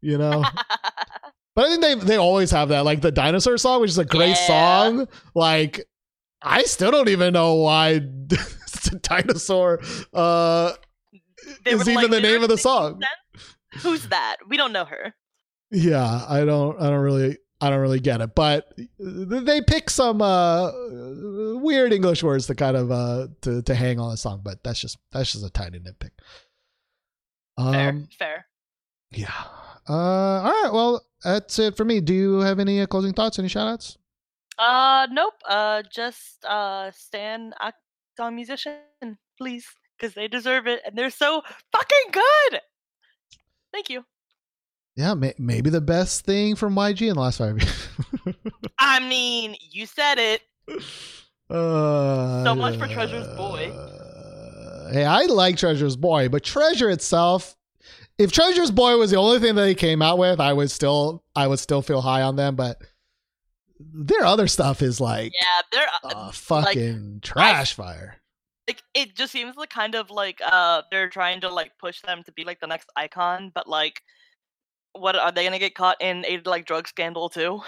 you know. but I think they they always have that, like the dinosaur song, which is a great Yeah. song. Like I still don't even know why dinosaur. Uh, is even like, the name of the song. sense?" Who's that? We don't know her. Yeah, I don't I don't really I don't really get it. But they pick some uh weird English words to kind of uh to, to hang on the song, but that's just that's just a tiny nitpick. Fair. Um Fair. yeah. Uh all right, well that's it for me. Do you have any uh, closing thoughts, any shout outs? Uh, nope. Uh, just uh, stand Akdong Musician, please, because they deserve it, and they're so fucking good. Thank you. Yeah, may- maybe the best thing from YG in the last five years. I mean, you said it. Uh, So much for Treasure's Boy. uh, hey, I like Treasure's Boy, but Treasure itself, if Treasure's Boy was the only thing that they came out with, I would still, I would still feel high on them. But their other stuff is like Yeah, they're uh, a fucking trash fire. Like it just seems like kind of like uh they're trying to like push them to be like the next icon, but like, what are they gonna get caught in a like drug scandal too?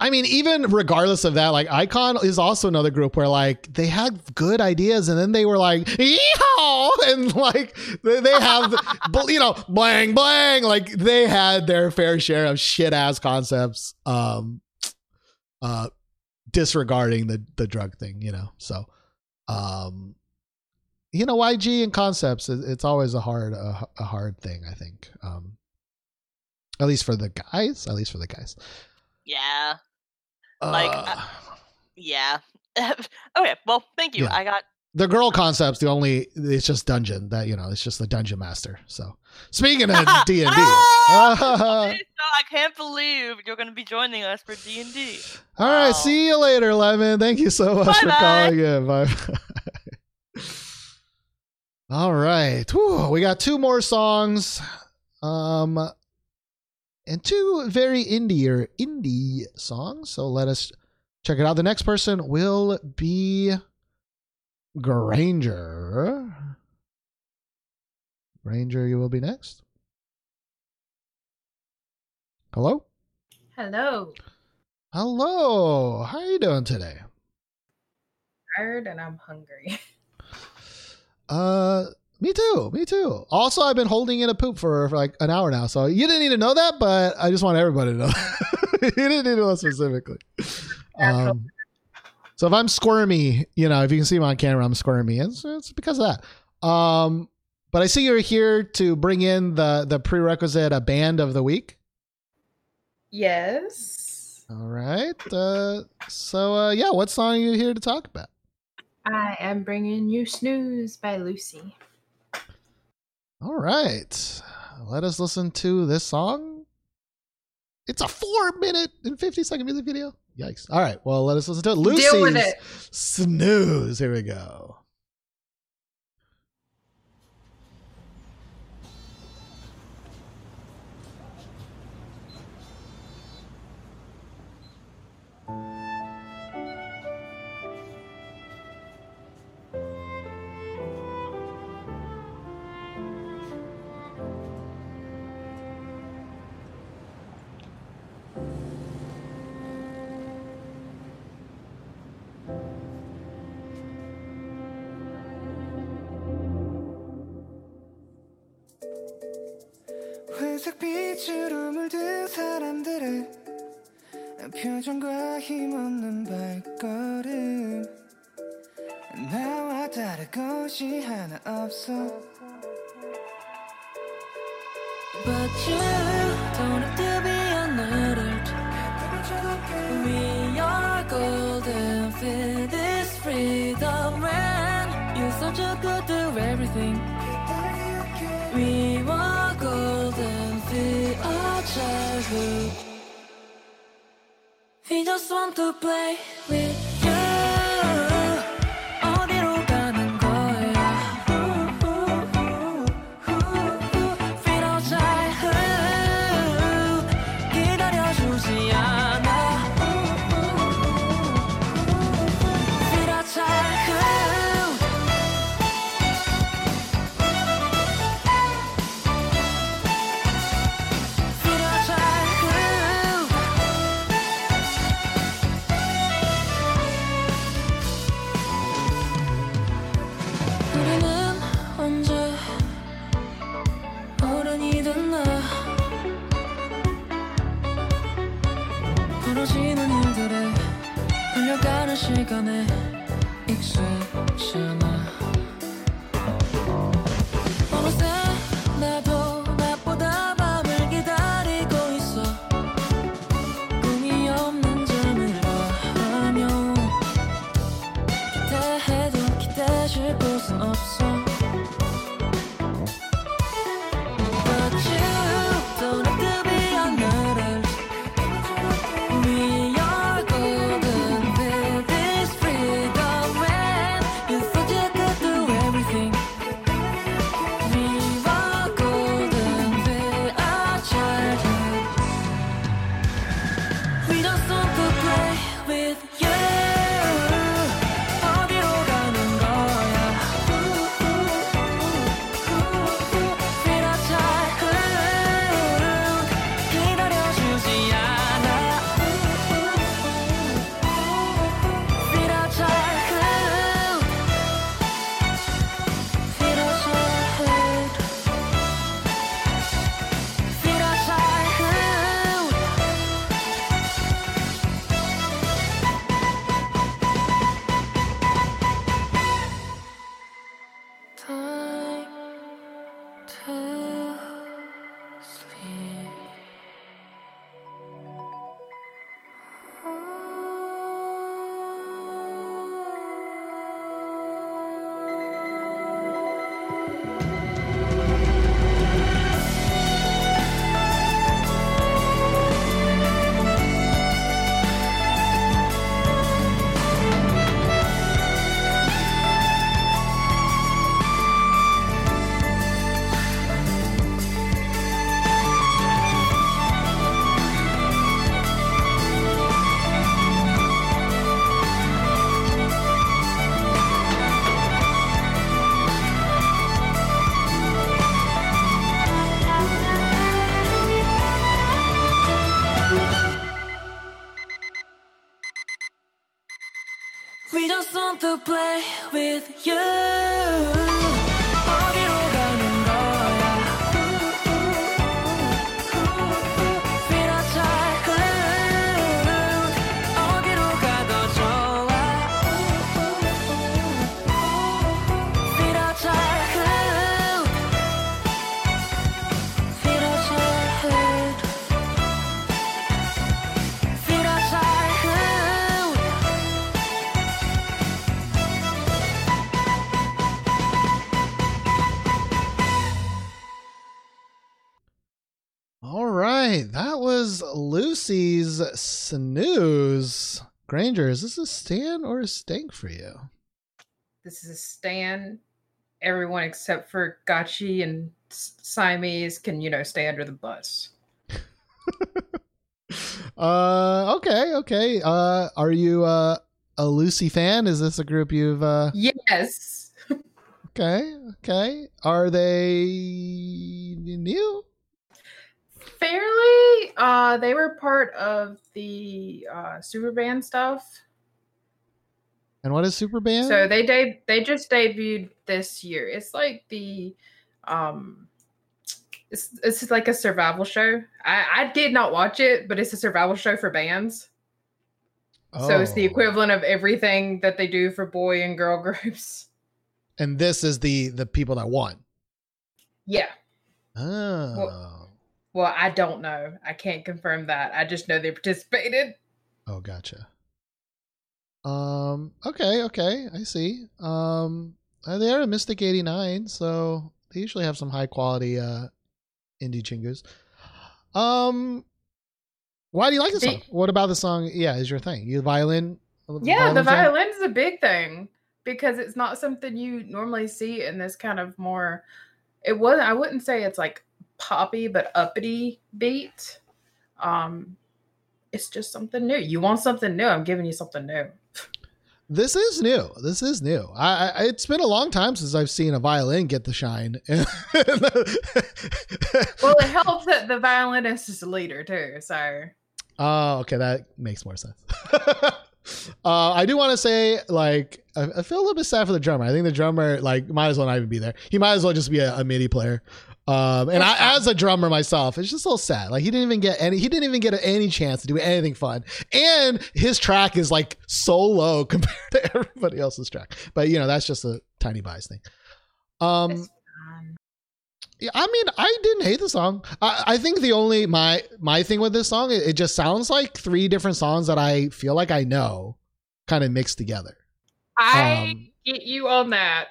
I mean, even regardless of that, like iKON is also another group where like they had good ideas and then they were like, yeehaw! And like they, they have, you know, blang, blang. Like they had their fair share of shit ass concepts, um, uh, disregarding the, the drug thing, you know? So, um, you know, YG and concepts, it's always a hard, a, a hard thing, I think. Um, at least for the guys, at least for the guys. yeah, Like, Uh, uh, yeah. okay, well, thank you. Yeah. I got the girl concept's the only it's just dungeon that you know it's just the dungeon master. So speaking of d&d Ah! I can't believe you're going to be joining us for D and D. all right Wow. see you later lemon. Thank you so much for Bye-bye. calling in. Bye all right. Whew, we got two more songs um and two very indie or indie songs. So let us check it out. The next person will be granger granger you will be next hello Hello. hello how are you doing today Tired and I'm hungry. Uh, me too. Me too. Also, I've been holding in a poop for, for like an hour now, so you didn't need to know that, but I just want everybody to know. you didn't need to know specifically. Um, so if I'm squirmy, you know, if you can see me on camera, I'm squirmy. It's, it's because of that. Um, but I see you're here to bring in the the prerequisite a band of the week. Yes. All right. Uh, so uh, yeah, what song are you here to talk about? I am bringing you Snooze by Lucy. All right. Let us listen to this song. It's a four minute and 50 second music video. Yikes. All right. Well, let us listen to it. Lucy's Deal with it. Snooze. Here we go. 회색 빛으로 물든 사람들의 표정과 힘없는 발걸음 나와 다를 것이 하나 없어 But you don't have to be unalert. We are golden for this freedom when you're such a good to everything. Childhood. We just want to play play Lucy's snooze. Granger, is this a Stan or a stank for you? This is a Stan. Everyone except for Gachi and Siamese can, you know, stay under the bus. Uh, okay, okay. Uh, are you uh, a Lucy fan? Is this a group you've uh? Yes. Okay, okay. Are they new? Fairly. Uh, they were part of the uh, super band stuff. And what is super band? So they de- they just debuted this year. It's like the um it's it's like a survival show. I, I did not watch it, but it's a survival show for bands. Oh. So it's the Oh. equivalent of everything that they do for boy and girl groups. And this is the the people that won. Yeah. Oh, Well, I don't know. I can't confirm that. I just know they participated. oh, gotcha. Um. Okay. Okay. I see. Um. uh, They are a Mystic eighty nine, so they usually have some high quality uh indie chingus. Um. Why do you like the The- song? What about the song? Yeah, is your thing? You violin? Yeah, the fan? violin is a big thing because it's not something you normally see in this kind of more. It wasn't. I wouldn't say it's like poppy, but uppity beat. Um, it's just something new. You want something new? I'm giving you something new. This is new. This is new. I, I it's been a long time since I've seen a violin get the shine. Well, it helps that the violinist is the leader too. So Oh, okay, that makes more sense. uh, I do want to say, like, I, I feel a little bit sad for the drummer. I think the drummer, like, might as well not even be there. He might as well just be a, a MIDI player. Um, and I, as a drummer myself, it's just a little sad. Like, he didn't even get any. He didn't even get any chance to do anything fun. And his track is like so low compared to everybody else's track. But you know, that's just a tiny bias thing. Um, yeah, I mean, I didn't hate the song. I, I think the only my my thing with this song, it, it just sounds like three different songs that I feel like I know, kind of mixed together. I Um, get you on that.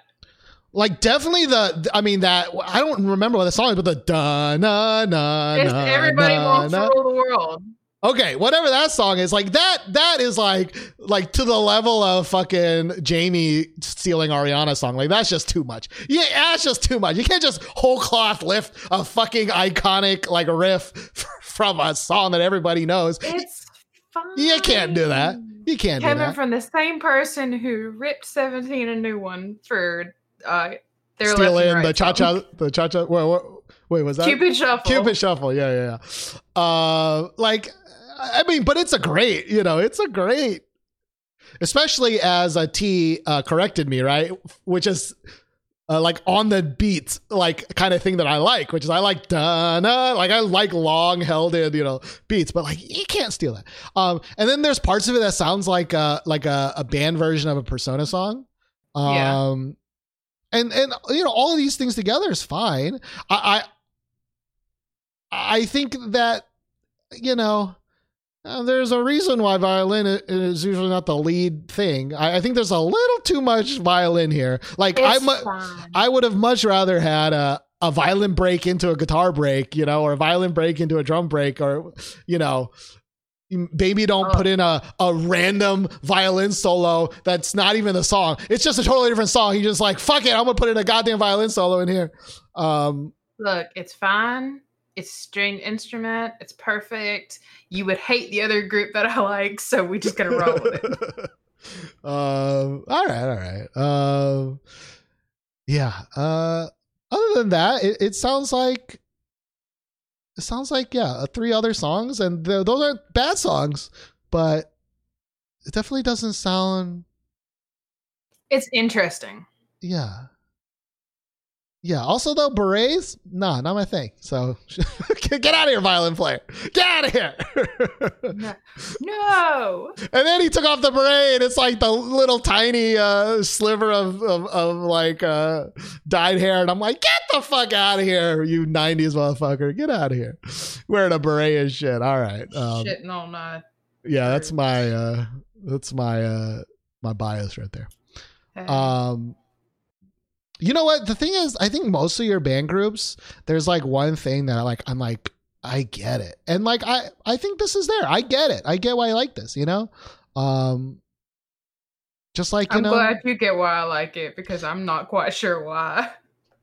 Like definitely the, I mean that I don't remember what the song is, but the da na na It's na everybody na, wants na. to rule the world. Okay, whatever that song is, like that that is like like to the level of fucking Jamie stealing Ariana song. Like that's just too much. Yeah, that's just too much. You can't just whole cloth lift a fucking iconic like riff from a song that everybody knows. It's fine. You can't do that. You can't do Coming that. from the same person who ripped 17 a new one for uh their left Stealing and right the cha cha the cha cha. Wait, wait, was that Cupid Shuffle. Cupid Shuffle? Yeah, yeah, yeah. Uh, like I mean, but it's a great, you know, it's a great, especially as a T uh, corrected me, right? Which is uh, like on the beat, like kind of thing that I like, which is I like dana, like I like long held in, you know, beats, but like you can't steal that. Um, and then there's parts of it that sounds like a like a, a band version of a Persona song. Um, Yeah. And and you know all of these things together is fine. I I, I think that you know. Uh, there's a reason why violin is usually not the lead thing. I, I think there's a little too much violin here. Like I, mu-. I would have much rather had a a violin break into a guitar break, you know, or a violin break into a drum break, or you know, maybe don't put in a a random violin solo that's not even the song. It's just a totally different song. He's just like, fuck it, I'm gonna put in a goddamn violin solo in here. Um, Look, it's fine. It's stringed instrument. It's perfect. You would hate the other group that I like, so we just gotta roll with it. um, all right, all right. Um, yeah. Uh, other than that, it, it sounds like it sounds like yeah, uh, three other songs, and th- those aren't bad songs, but it definitely doesn't sound It's interesting. yeah. Yeah. Also, though, berets, nah, not my thing. So get out of here, violin player. Get out of here. No. no. And then he took off the beret, and it's like the little tiny uh, sliver of, of, of like uh, dyed hair. And I'm like, get the fuck out of here, you 90s motherfucker. Get out of here. Wearing a beret and shit. All right. Um, Shitting on uh yeah, that's my uh, that's my uh, my bias right there. Um, you know what? The thing is, I think most of your band groups, there's like one thing that I like. I'm like, I get it. And like I I think this is there. I get it. I get why I like this, you know? Um just like, you I'm know, glad you get why I like it because I'm not quite sure why.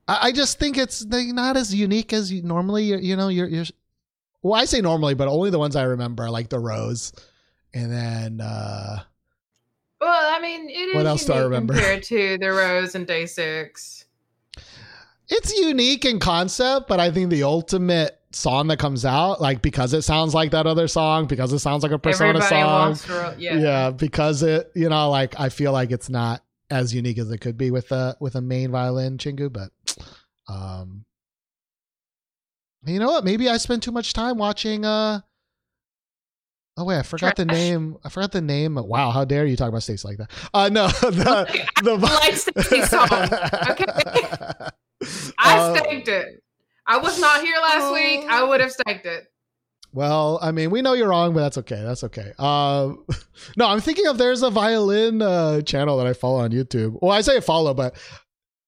I, I just think it's not as unique as you normally. You, you know, you're you're. Well, I say normally, but only the ones I remember, like the Rose, and then uh Well, I mean, it is What else do I remember? compared to the Rose and Day Six. it's unique in concept, but I think the ultimate song that comes out, like because it sounds like that other song, because it sounds like a Persona Everybody song, yeah. yeah. because it, you know, like I feel like it's not as unique as it could be with a with a main violin Chingu, but um, you know what? Maybe I spent too much time watching. uh Oh wait, I forgot the name. I forgot the name. Wow, how dare you talk about states like that? Uh no, the the like song, okay. I Uh, staked it. I was not here last week. I would have staked it. Well, I mean, we know you're wrong, but that's okay. That's okay. Um, no, I'm thinking of there's a violin uh, channel that I follow on YouTube. Well, I say follow, but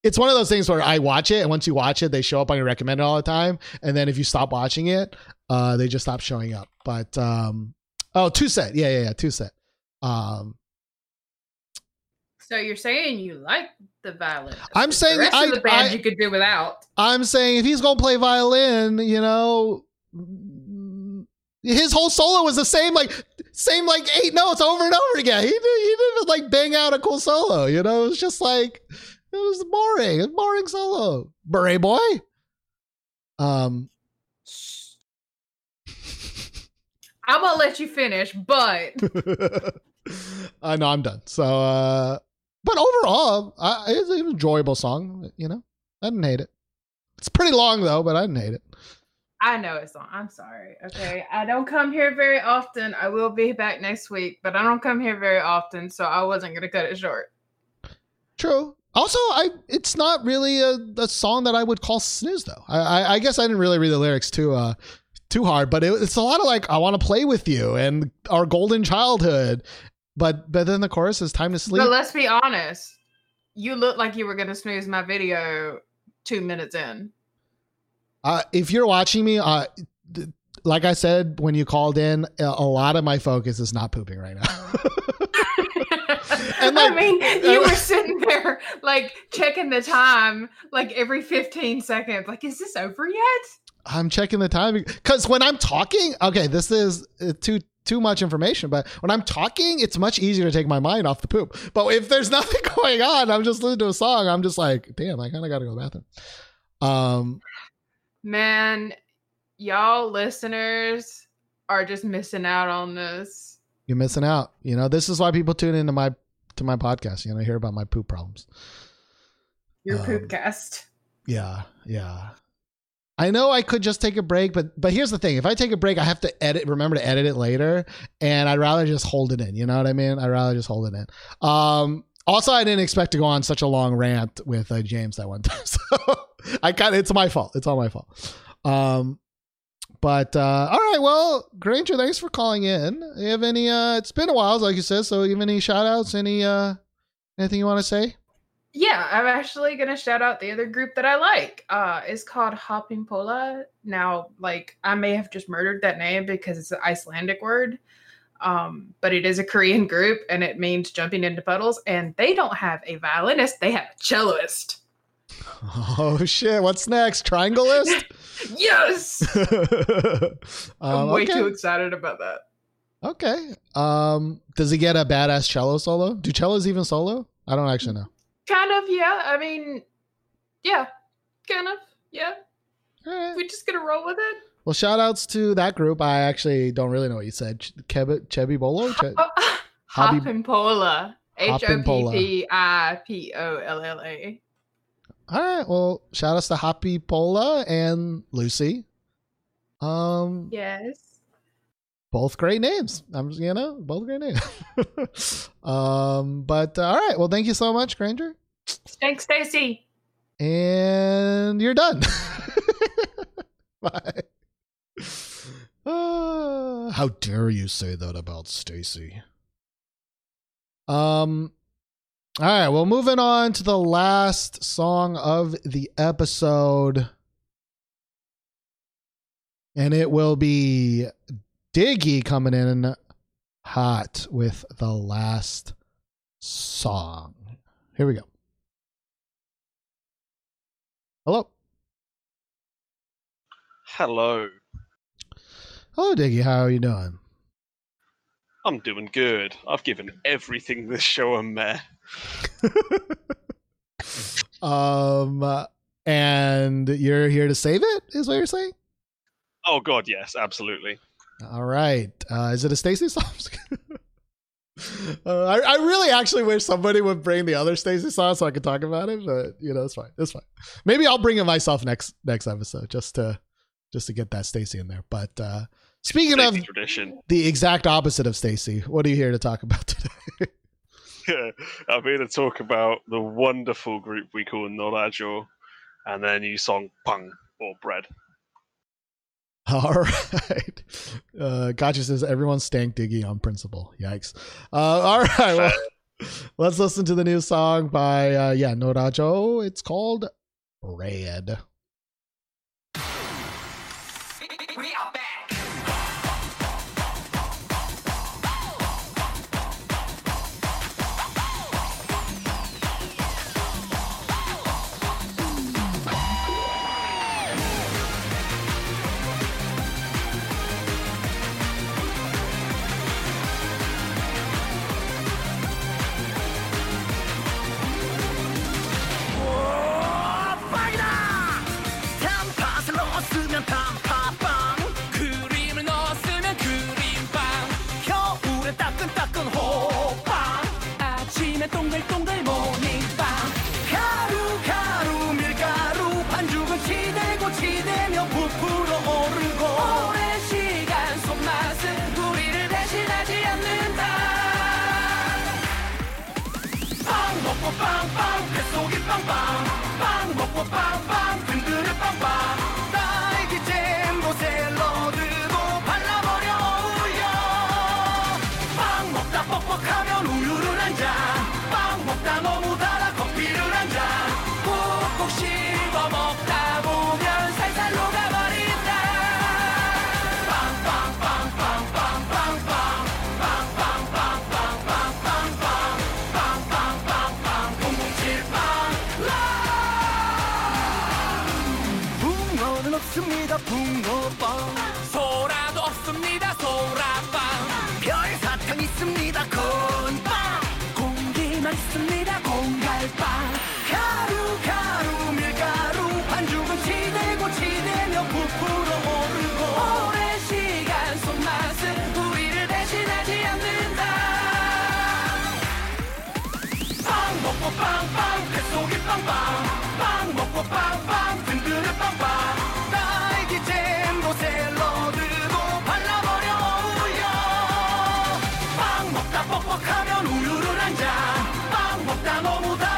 it's one of those things where I watch it, and once you watch it, they show up on your recommended all the time. And then if you stop watching it, uh, they just stop showing up. But um, oh, TwoSet, yeah, yeah, yeah, TwoSet. Um, So you're saying you like the violin? I'm The saying I- of the band I- you could do without. I'm saying if he's gonna play violin, you know, his whole solo was the same, like same like eight notes over and over again. He did, he didn't like bang out a cool solo. You know, it was just like it was boring. It was boring solo. Beret boy. Um. I'm gonna let you finish, but I know I'm done. So, uh, but overall, I, it's an enjoyable song. You know, I didn't hate it. It's pretty long though, but I didn't hate it. I know it's on. I'm sorry. Okay, I don't come here very often. I will be back next week, but I don't come here very often, so I wasn't gonna cut it short. True. Also, I it's not really a, a song that I would call snooze though. I, I I guess I didn't really read the lyrics too uh too hard, but it, it's a lot of like I want to play with you and our golden childhood. But but then the chorus is time to sleep. But let's be honest. You look like you were gonna snooze my video two minutes in. Uh, if you're watching me, uh, th- like I said when you called in, a, a lot of my focus is not pooping right now. And, like- I mean, you were sitting there like checking the time like every 15 seconds. Like, is this over yet? I'm checking the time because when I'm talking, okay, this is uh, too too much information, but when I'm talking, it's much easier to take my mind off the poop. But if there's nothing going on, I'm just listening to a song. I'm just like, damn, I kind of got to go to the bathroom. Um, Man, y'all listeners are just missing out on this. you're missing out. You know, this is why people tune into my to my podcast. You know, hear about my poop problems. Your Um, poopcast. Yeah, yeah. I know I could just take a break, but but here's the thing: if I take a break, I have to edit. Remember to edit it later, and I'd rather just hold it in. You know what I mean? I'd rather just hold it in. Um. Also, I didn't expect to go on such a long rant with uh, James that one time, so I kind it's my fault. It's all my fault. Um. But uh, all right, well, Granger, thanks for calling in. You have any? Uh, it's been a while, like you said. So, you have any shout outs? Any uh, anything you want to say? Yeah, I'm actually gonna shout out the other group that I like. Uh it's called Hoppipolla. Now, like I may have just murdered that name because it's an Icelandic word. Um, but it is a Korean group and it means jumping into puddles, and they don't have a violinist, they have a celloist. Oh shit! What's next? Triangleist? Yes! I'm um, way okay. too excited about that. Okay. Um, does he get a badass cello solo? Do cellos even solo? I don't actually know. Kind of, yeah. I mean, yeah, kind of, yeah. Right. We just gonna roll with it. Well, shout outs to that group. I actually don't really know what you said. Ch- Keb- Chebby Bolo? Che- Pola. H O P. P I P O L L A. All right. Well, shout outs to Hoppipolla and Lucy. Um, Yes. Both great names. I'm just, you know, both great names. um, but uh, all right. Well, thank you so much, Granger. Thanks, STAYC. and you're done. Bye. Uh, how dare you say that about STAYC? Um. All right. Well, moving on to the last song of the episode. And it will be Diggy coming in hot with the last song. Here we go. Hello. Hello. Hello, Diggy. How are you doing? I'm doing good. I've given everything this show a meh. um, and you're here to save it, is what you're saying? Oh god, yes, absolutely. All right. Uh, is it a STAYC song? uh, I, I really actually wish somebody would bring the other STAYC song so I could talk about it, but you know, it's fine. It's fine. Maybe I'll bring it myself next next episode just to just to get that STAYC in there. But uh speaking of tradition. the exact opposite of STAYC, what are you here to talk about today? yeah, I'm here to talk about the wonderful group we call Norazo and their new song Pang or Bread. All right. Uh, gotcha says everyone stank Diggy on principle. Yikes. Uh, all right. Well, let's listen to the new song by, uh, yeah, Norazo. It's called Red. 빵빵 빵 먹고 빵빵 든든해 빵빵. 딸기잼도 샐러드도 발라버려 어울려. 빵 먹다 뻑뻑하면 우유를 한잔빵 먹다 너무 빵빵 든든해 빵빵. 딸기 잼도 샐러드도 발라버려 어울려. 빵 먹다 뻑뻑하면 우유를 한잔빵 먹다 너무 달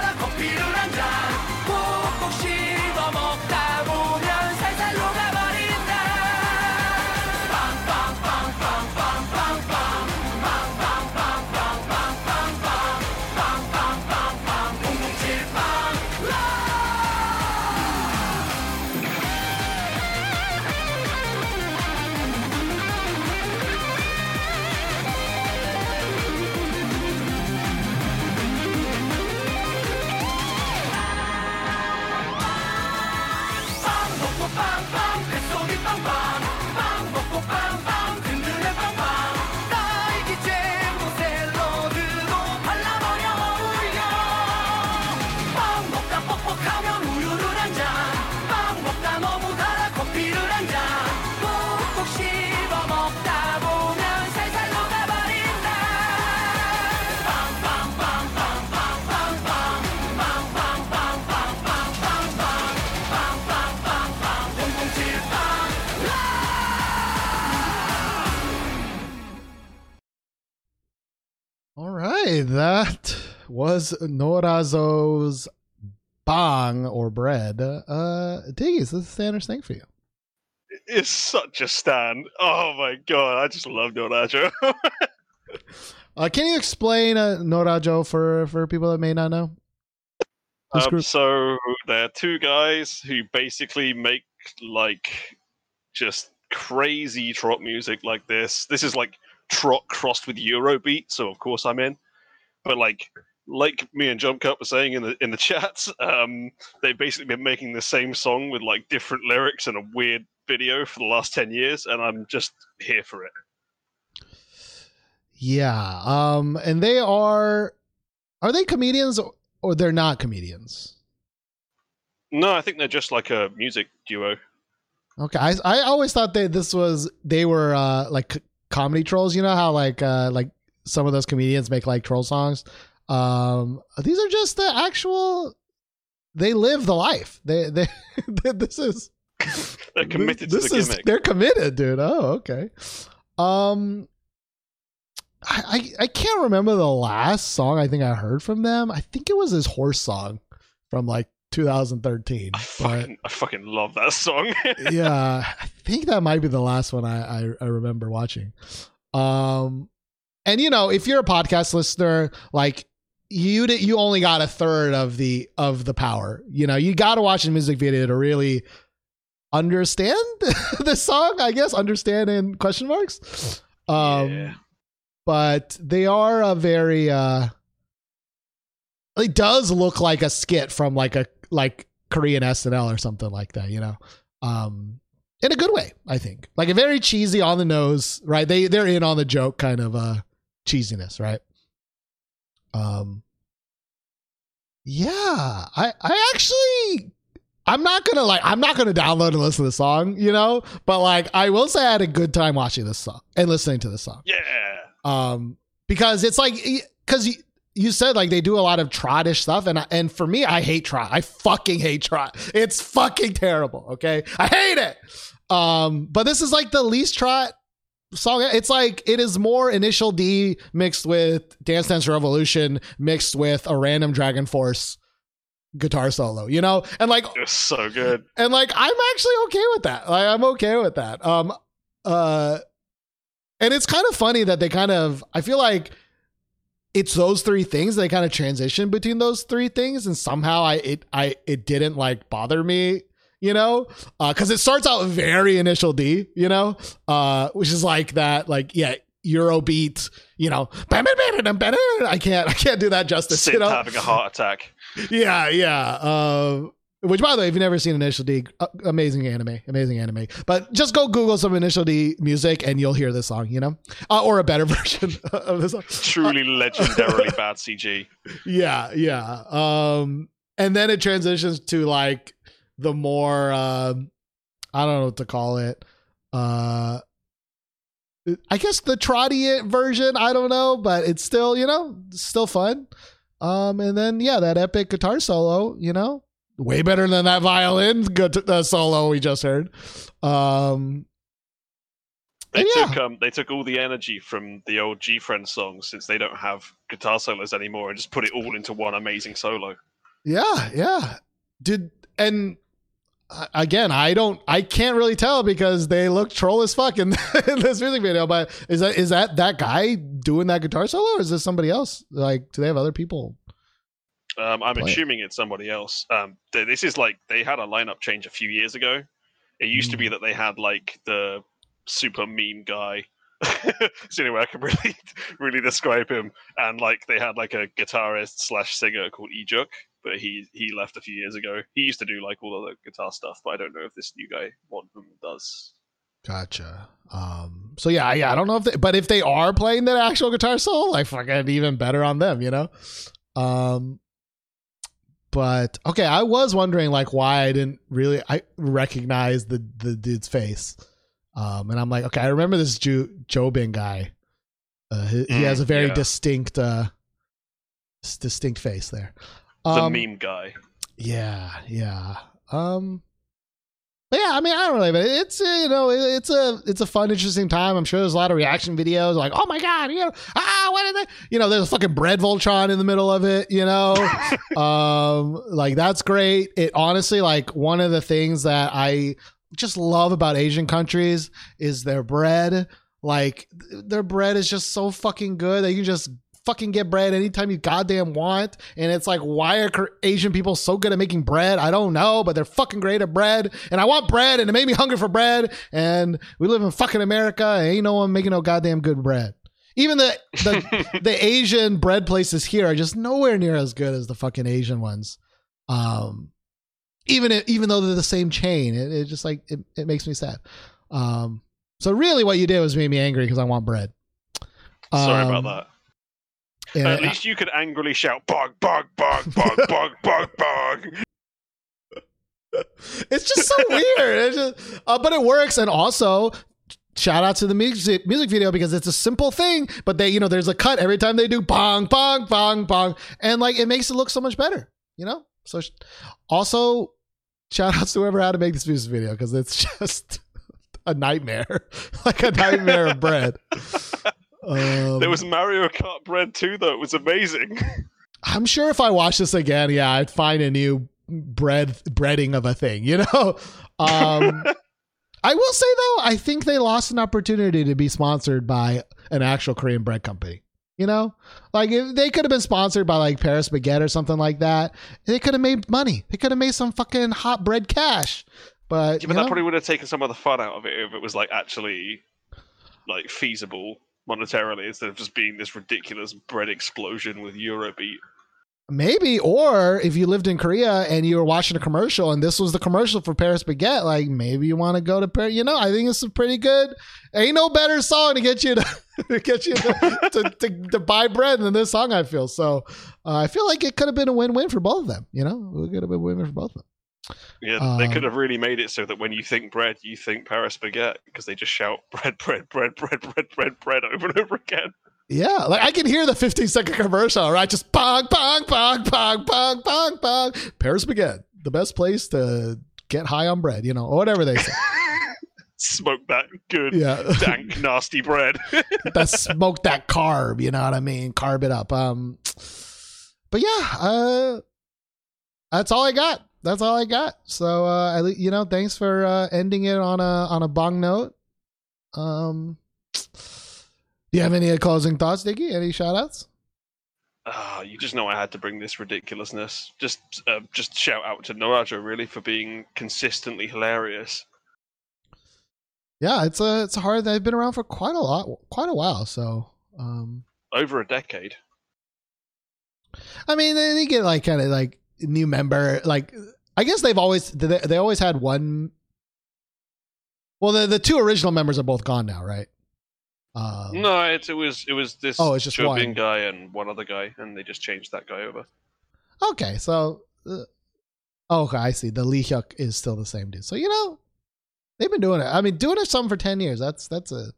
That was Norazo's bang or bread. Uh, Diggy, is this a standard thing for you? It's such a stand. Oh my god, I just love Norazo. Uh, can you explain uh, Norazo for, for people that may not know? Um, so they're two guys who basically make like just crazy trot music like this. This is like trot crossed with Eurobeat, so of course I'm in. But like like me and Jump Cut were saying in the in the chats, um, they've basically been making the same song with like different lyrics and a weird video for the last ten years, and I'm just here for it. Yeah. Um, and they are are they comedians or, or they're not comedians? No, I think they're just like a music duo. Okay. I I always thought that this was they were uh like comedy trolls, you know how like uh like some of those comedians make like troll songs. Um these are just the actual they live the life. They they this is They're committed this to the is- gimmick. They're committed, dude. Oh, okay. Um, I, I I can't remember the last song I think I heard from them. I think it was his horse song from like 2013. I But fucking, I fucking love that song. yeah, I think that might be the last one I, I I remember watching. Um, and you know, if you're a podcast listener, like you you only got a third of the of the power. You know, you got to watch the music video to really understand the song. I guess understand in question marks. Um, Yeah. but they are a very uh it does look like a skit from like a like Korean SNL or something like that, you know. Um in a good way, I think. Like a very cheesy on the nose, right? They they're in on the joke kind of uh cheesiness, right? Um Yeah, I I actually I'm not gonna like I'm not gonna download and listen to the song, you know, but like I will say I had a good time watching this song and listening to this song. Yeah. um because it's like because you, you said like they do a lot of trottish stuff and I- and for me i hate trot. I fucking hate trot. It's fucking terrible okay? I hate it! Um but this is like the least trot song it's like it is more initial d mixed with dance dance revolution mixed with a random DragonForce guitar solo you know and like It was so good. and like I'm actually okay with that. Like I'm okay with that. Um uh and it's kind of funny that they kind of I feel like it's those three things they kind of transition between those three things and somehow I it I it didn't like bother me, you know? Uh cuz it starts out very initial D, you know? Uh which is like that like yeah, Eurobeat, you know. I can't I can't do that justice, Sid you know? having a heart attack. yeah, yeah. Um, which, by the way, if you've never seen Initial D, uh, amazing anime, amazing anime. But just go Google some Initial D music, and you'll hear this song, you know, uh, or a better version of this song. Truly legendarily bad CG. Yeah, yeah. Um, and then it transitions to like the more, um, I don't know what to call it. Uh, I guess the trotty version. I don't know, but it's still, you know, still fun. Um, and then yeah, that epic guitar solo, you know, way better than that violin uh, solo we just heard. Um, They yeah, took um, they took all the energy from the old GFriend songs since they don't have guitar solos anymore and just put it all into one amazing solo. yeah, yeah. Did and again, I don't, I can't really tell because they look troll as fuck in, in this music video. But is that is that that guy doing that guitar solo, or is this somebody else? Like, do they have other people? Um, I'm assuming it's somebody else. Um, th- this is like they had a lineup change a few years ago. It used to be that they had like the super meme guy. it's the only way I can really really describe him. And like they had like a guitarist slash singer called Lee Hyuk, but he he left a few years ago. He used to do like all of the guitar stuff, but I don't know if this new guy one of them does. Gotcha. Um. So yeah, yeah. I don't know if, they, but if they are playing that actual guitar solo, like fucking even better on them, you know. Um. But okay, I was wondering like why I didn't really I recognize the the dude's face. Um, and I'm like, okay, I remember this Ju- Jobin guy. Uh, he, he Mm, has a very yeah. distinct, uh, distinct face there. The Um, meme guy. yeah, yeah. Um but yeah, I mean, I don't really, but it's uh, you know, it- it's a it's a fun, interesting time. I'm sure there's a lot of reaction videos like, oh my god, you know, ah, what did they, you know, there's a fucking bread Voltron in the middle of it, you know, um, like that's great. It honestly, like one of the things that I just love about Asian countries is their bread. Like their bread is just so fucking good. They can just fucking get bread anytime you goddamn want. And it's like, why are Asian people so good at making bread? I don't know, but they're fucking great at bread. And I want bread, and it made me hungry for bread. And we live in fucking America. And ain't no one making no goddamn good bread. Even the the, the Asian bread places here are just nowhere near as good as the fucking Asian ones. Um, even if, even though they're the same chain, it, it just like it, it makes me sad. Um, so really, what you did was made me angry because I want bread. Sorry Um, about that. And At I- least you could angrily shout bog bog bog bog bog bog bog. it's just so weird. Just, uh, but it works, and also shout out to the music music video because it's a simple thing, but they you know there's a cut every time they do bong bong bong bong, and like it makes it look so much better. You know. So sh- also shout outs to whoever had to make this music video because it's just a nightmare, like a nightmare of bread. Um, there was Mario Kart bread too, though. It was amazing. I'm sure if I watch this again, yeah, I'd find a new bread breading of a thing, you know? Um I will say though, I think they lost an opportunity to be sponsored by an actual Korean bread company. You know? Like if they could have been sponsored by like Paris Baguette or something like that. They could have made money. They could have made some fucking hot bread cash. But, Yeah, but that know? probably would have taken some of the fun out of it if it was like actually like feasible monetarily instead of just being this ridiculous bread explosion with Eurobeat. Maybe, or if you lived in Korea and you were watching a commercial and this was the commercial for Paris Baguette, like maybe you want to go to Paris. You know, I think it's a pretty good. Ain't no better song to get you to, to get you to, to, to, to buy bread than this song. I feel so. Uh, I feel like it could have been a win-win for both of them. You know, it could have been a win-win for both of them. Yeah, they Um, could have really made it so that when you think bread, you think Paris baguette because they just shout bread, bread, bread, bread, bread, bread, bread over and over again. Yeah, like I can hear the 15 second commercial, right? Just bong, bong, bong, bong, bong, bong, bong. Paris Baguette, the best place to get high on bread, you know, or whatever they say. Smoke that good, Yeah. dank, nasty bread. that smoke that carb you know what i mean carb it up um but yeah uh that's all i got that's all i got so uh I, you know thanks for uh ending it on a on a bong note um do you have any closing thoughts Diggy? any shout outs Ah, you just know I had to bring this ridiculousness. Just, uh, just shout out to Norazo really for being consistently hilarious. yeah it's a it's hard they've been around for quite a lot quite a while so um Over a decade. I mean, they, they get like kind of like new member. Like, I guess they've always they, they always had one. Well, the the two original members are both gone now, right? Um, No, it, it was it was this Oh, it's just one. guy and one other guy, and they just changed that guy over. Okay, so uh, okay, I see. The Lee Hyuk is still the same dude. So you know, they've been doing it. I mean, doing it something for ten years. That's that's a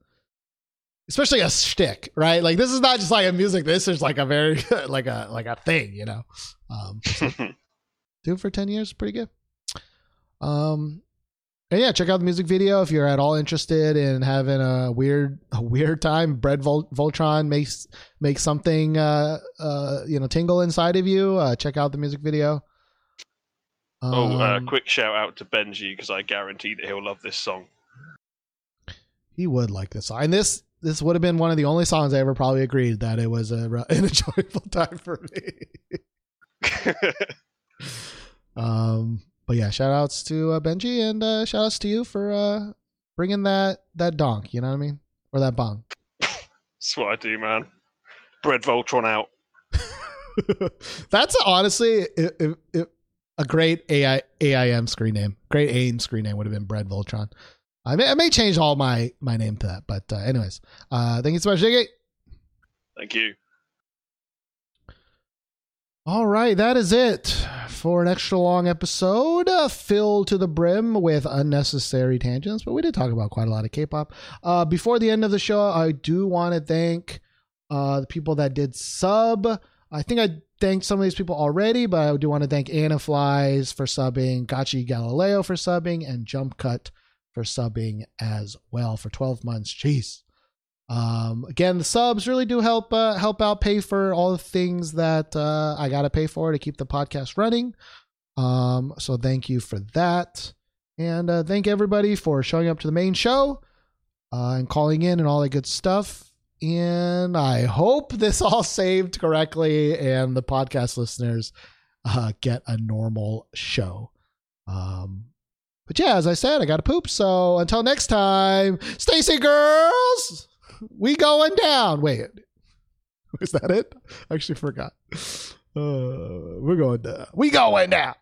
especially a shtick, right? Like this is not just like a music. This is like a very like a like a thing, you know. Um, so do it for 10 years pretty good. Um and yeah check out the music video if you're at all interested in having a weird a weird time. Bread Vol- voltron makes makes something uh uh you know tingle inside of you. Uh check out the music video. Oh, uh, Um, quick shout out to Benji because I guarantee that he'll love this song. he would like this song. And this this would have been one of the only songs i ever probably agreed that it was a, an enjoyable time for me Um, but yeah, shout outs to uh, Benji and uh, shout outs to you for uh, bringing that that donk. You know what I mean, or that bong. That's what I do, man. Bread Voltron out. That's honestly a great AI AIM screen name. Great AIM screen name would have been Bread Voltron. I may, I may change all my my name to that, but uh, anyways, uh, thank you so much, Diggy. Thank you. All right, that is it for an extra long episode, uh, filled to the brim with unnecessary tangents. But we did talk about quite a lot of K-pop. Uh, before the end of the show, I do want to thank uh, the people that did sub. I think I thanked some of these people already, but I do want to thank Anna Flies for subbing, Gachi Galileo for subbing, and Jump Cut for subbing as well for 12 months. Jeez. Um, again, the subs really do help uh, help out pay for all the things that uh, I gotta pay for to keep the podcast running. Um, so thank you for that, and uh, thank everybody for showing up to the main show uh, and calling in and all that good stuff. And I hope this all saved correctly and the podcast listeners uh, get a normal show. Um, but yeah, as I said, I got to poop. So until next time, STAYC girls, we going down. Wait, is that it? I actually forgot. Uh, we're going down. We going down.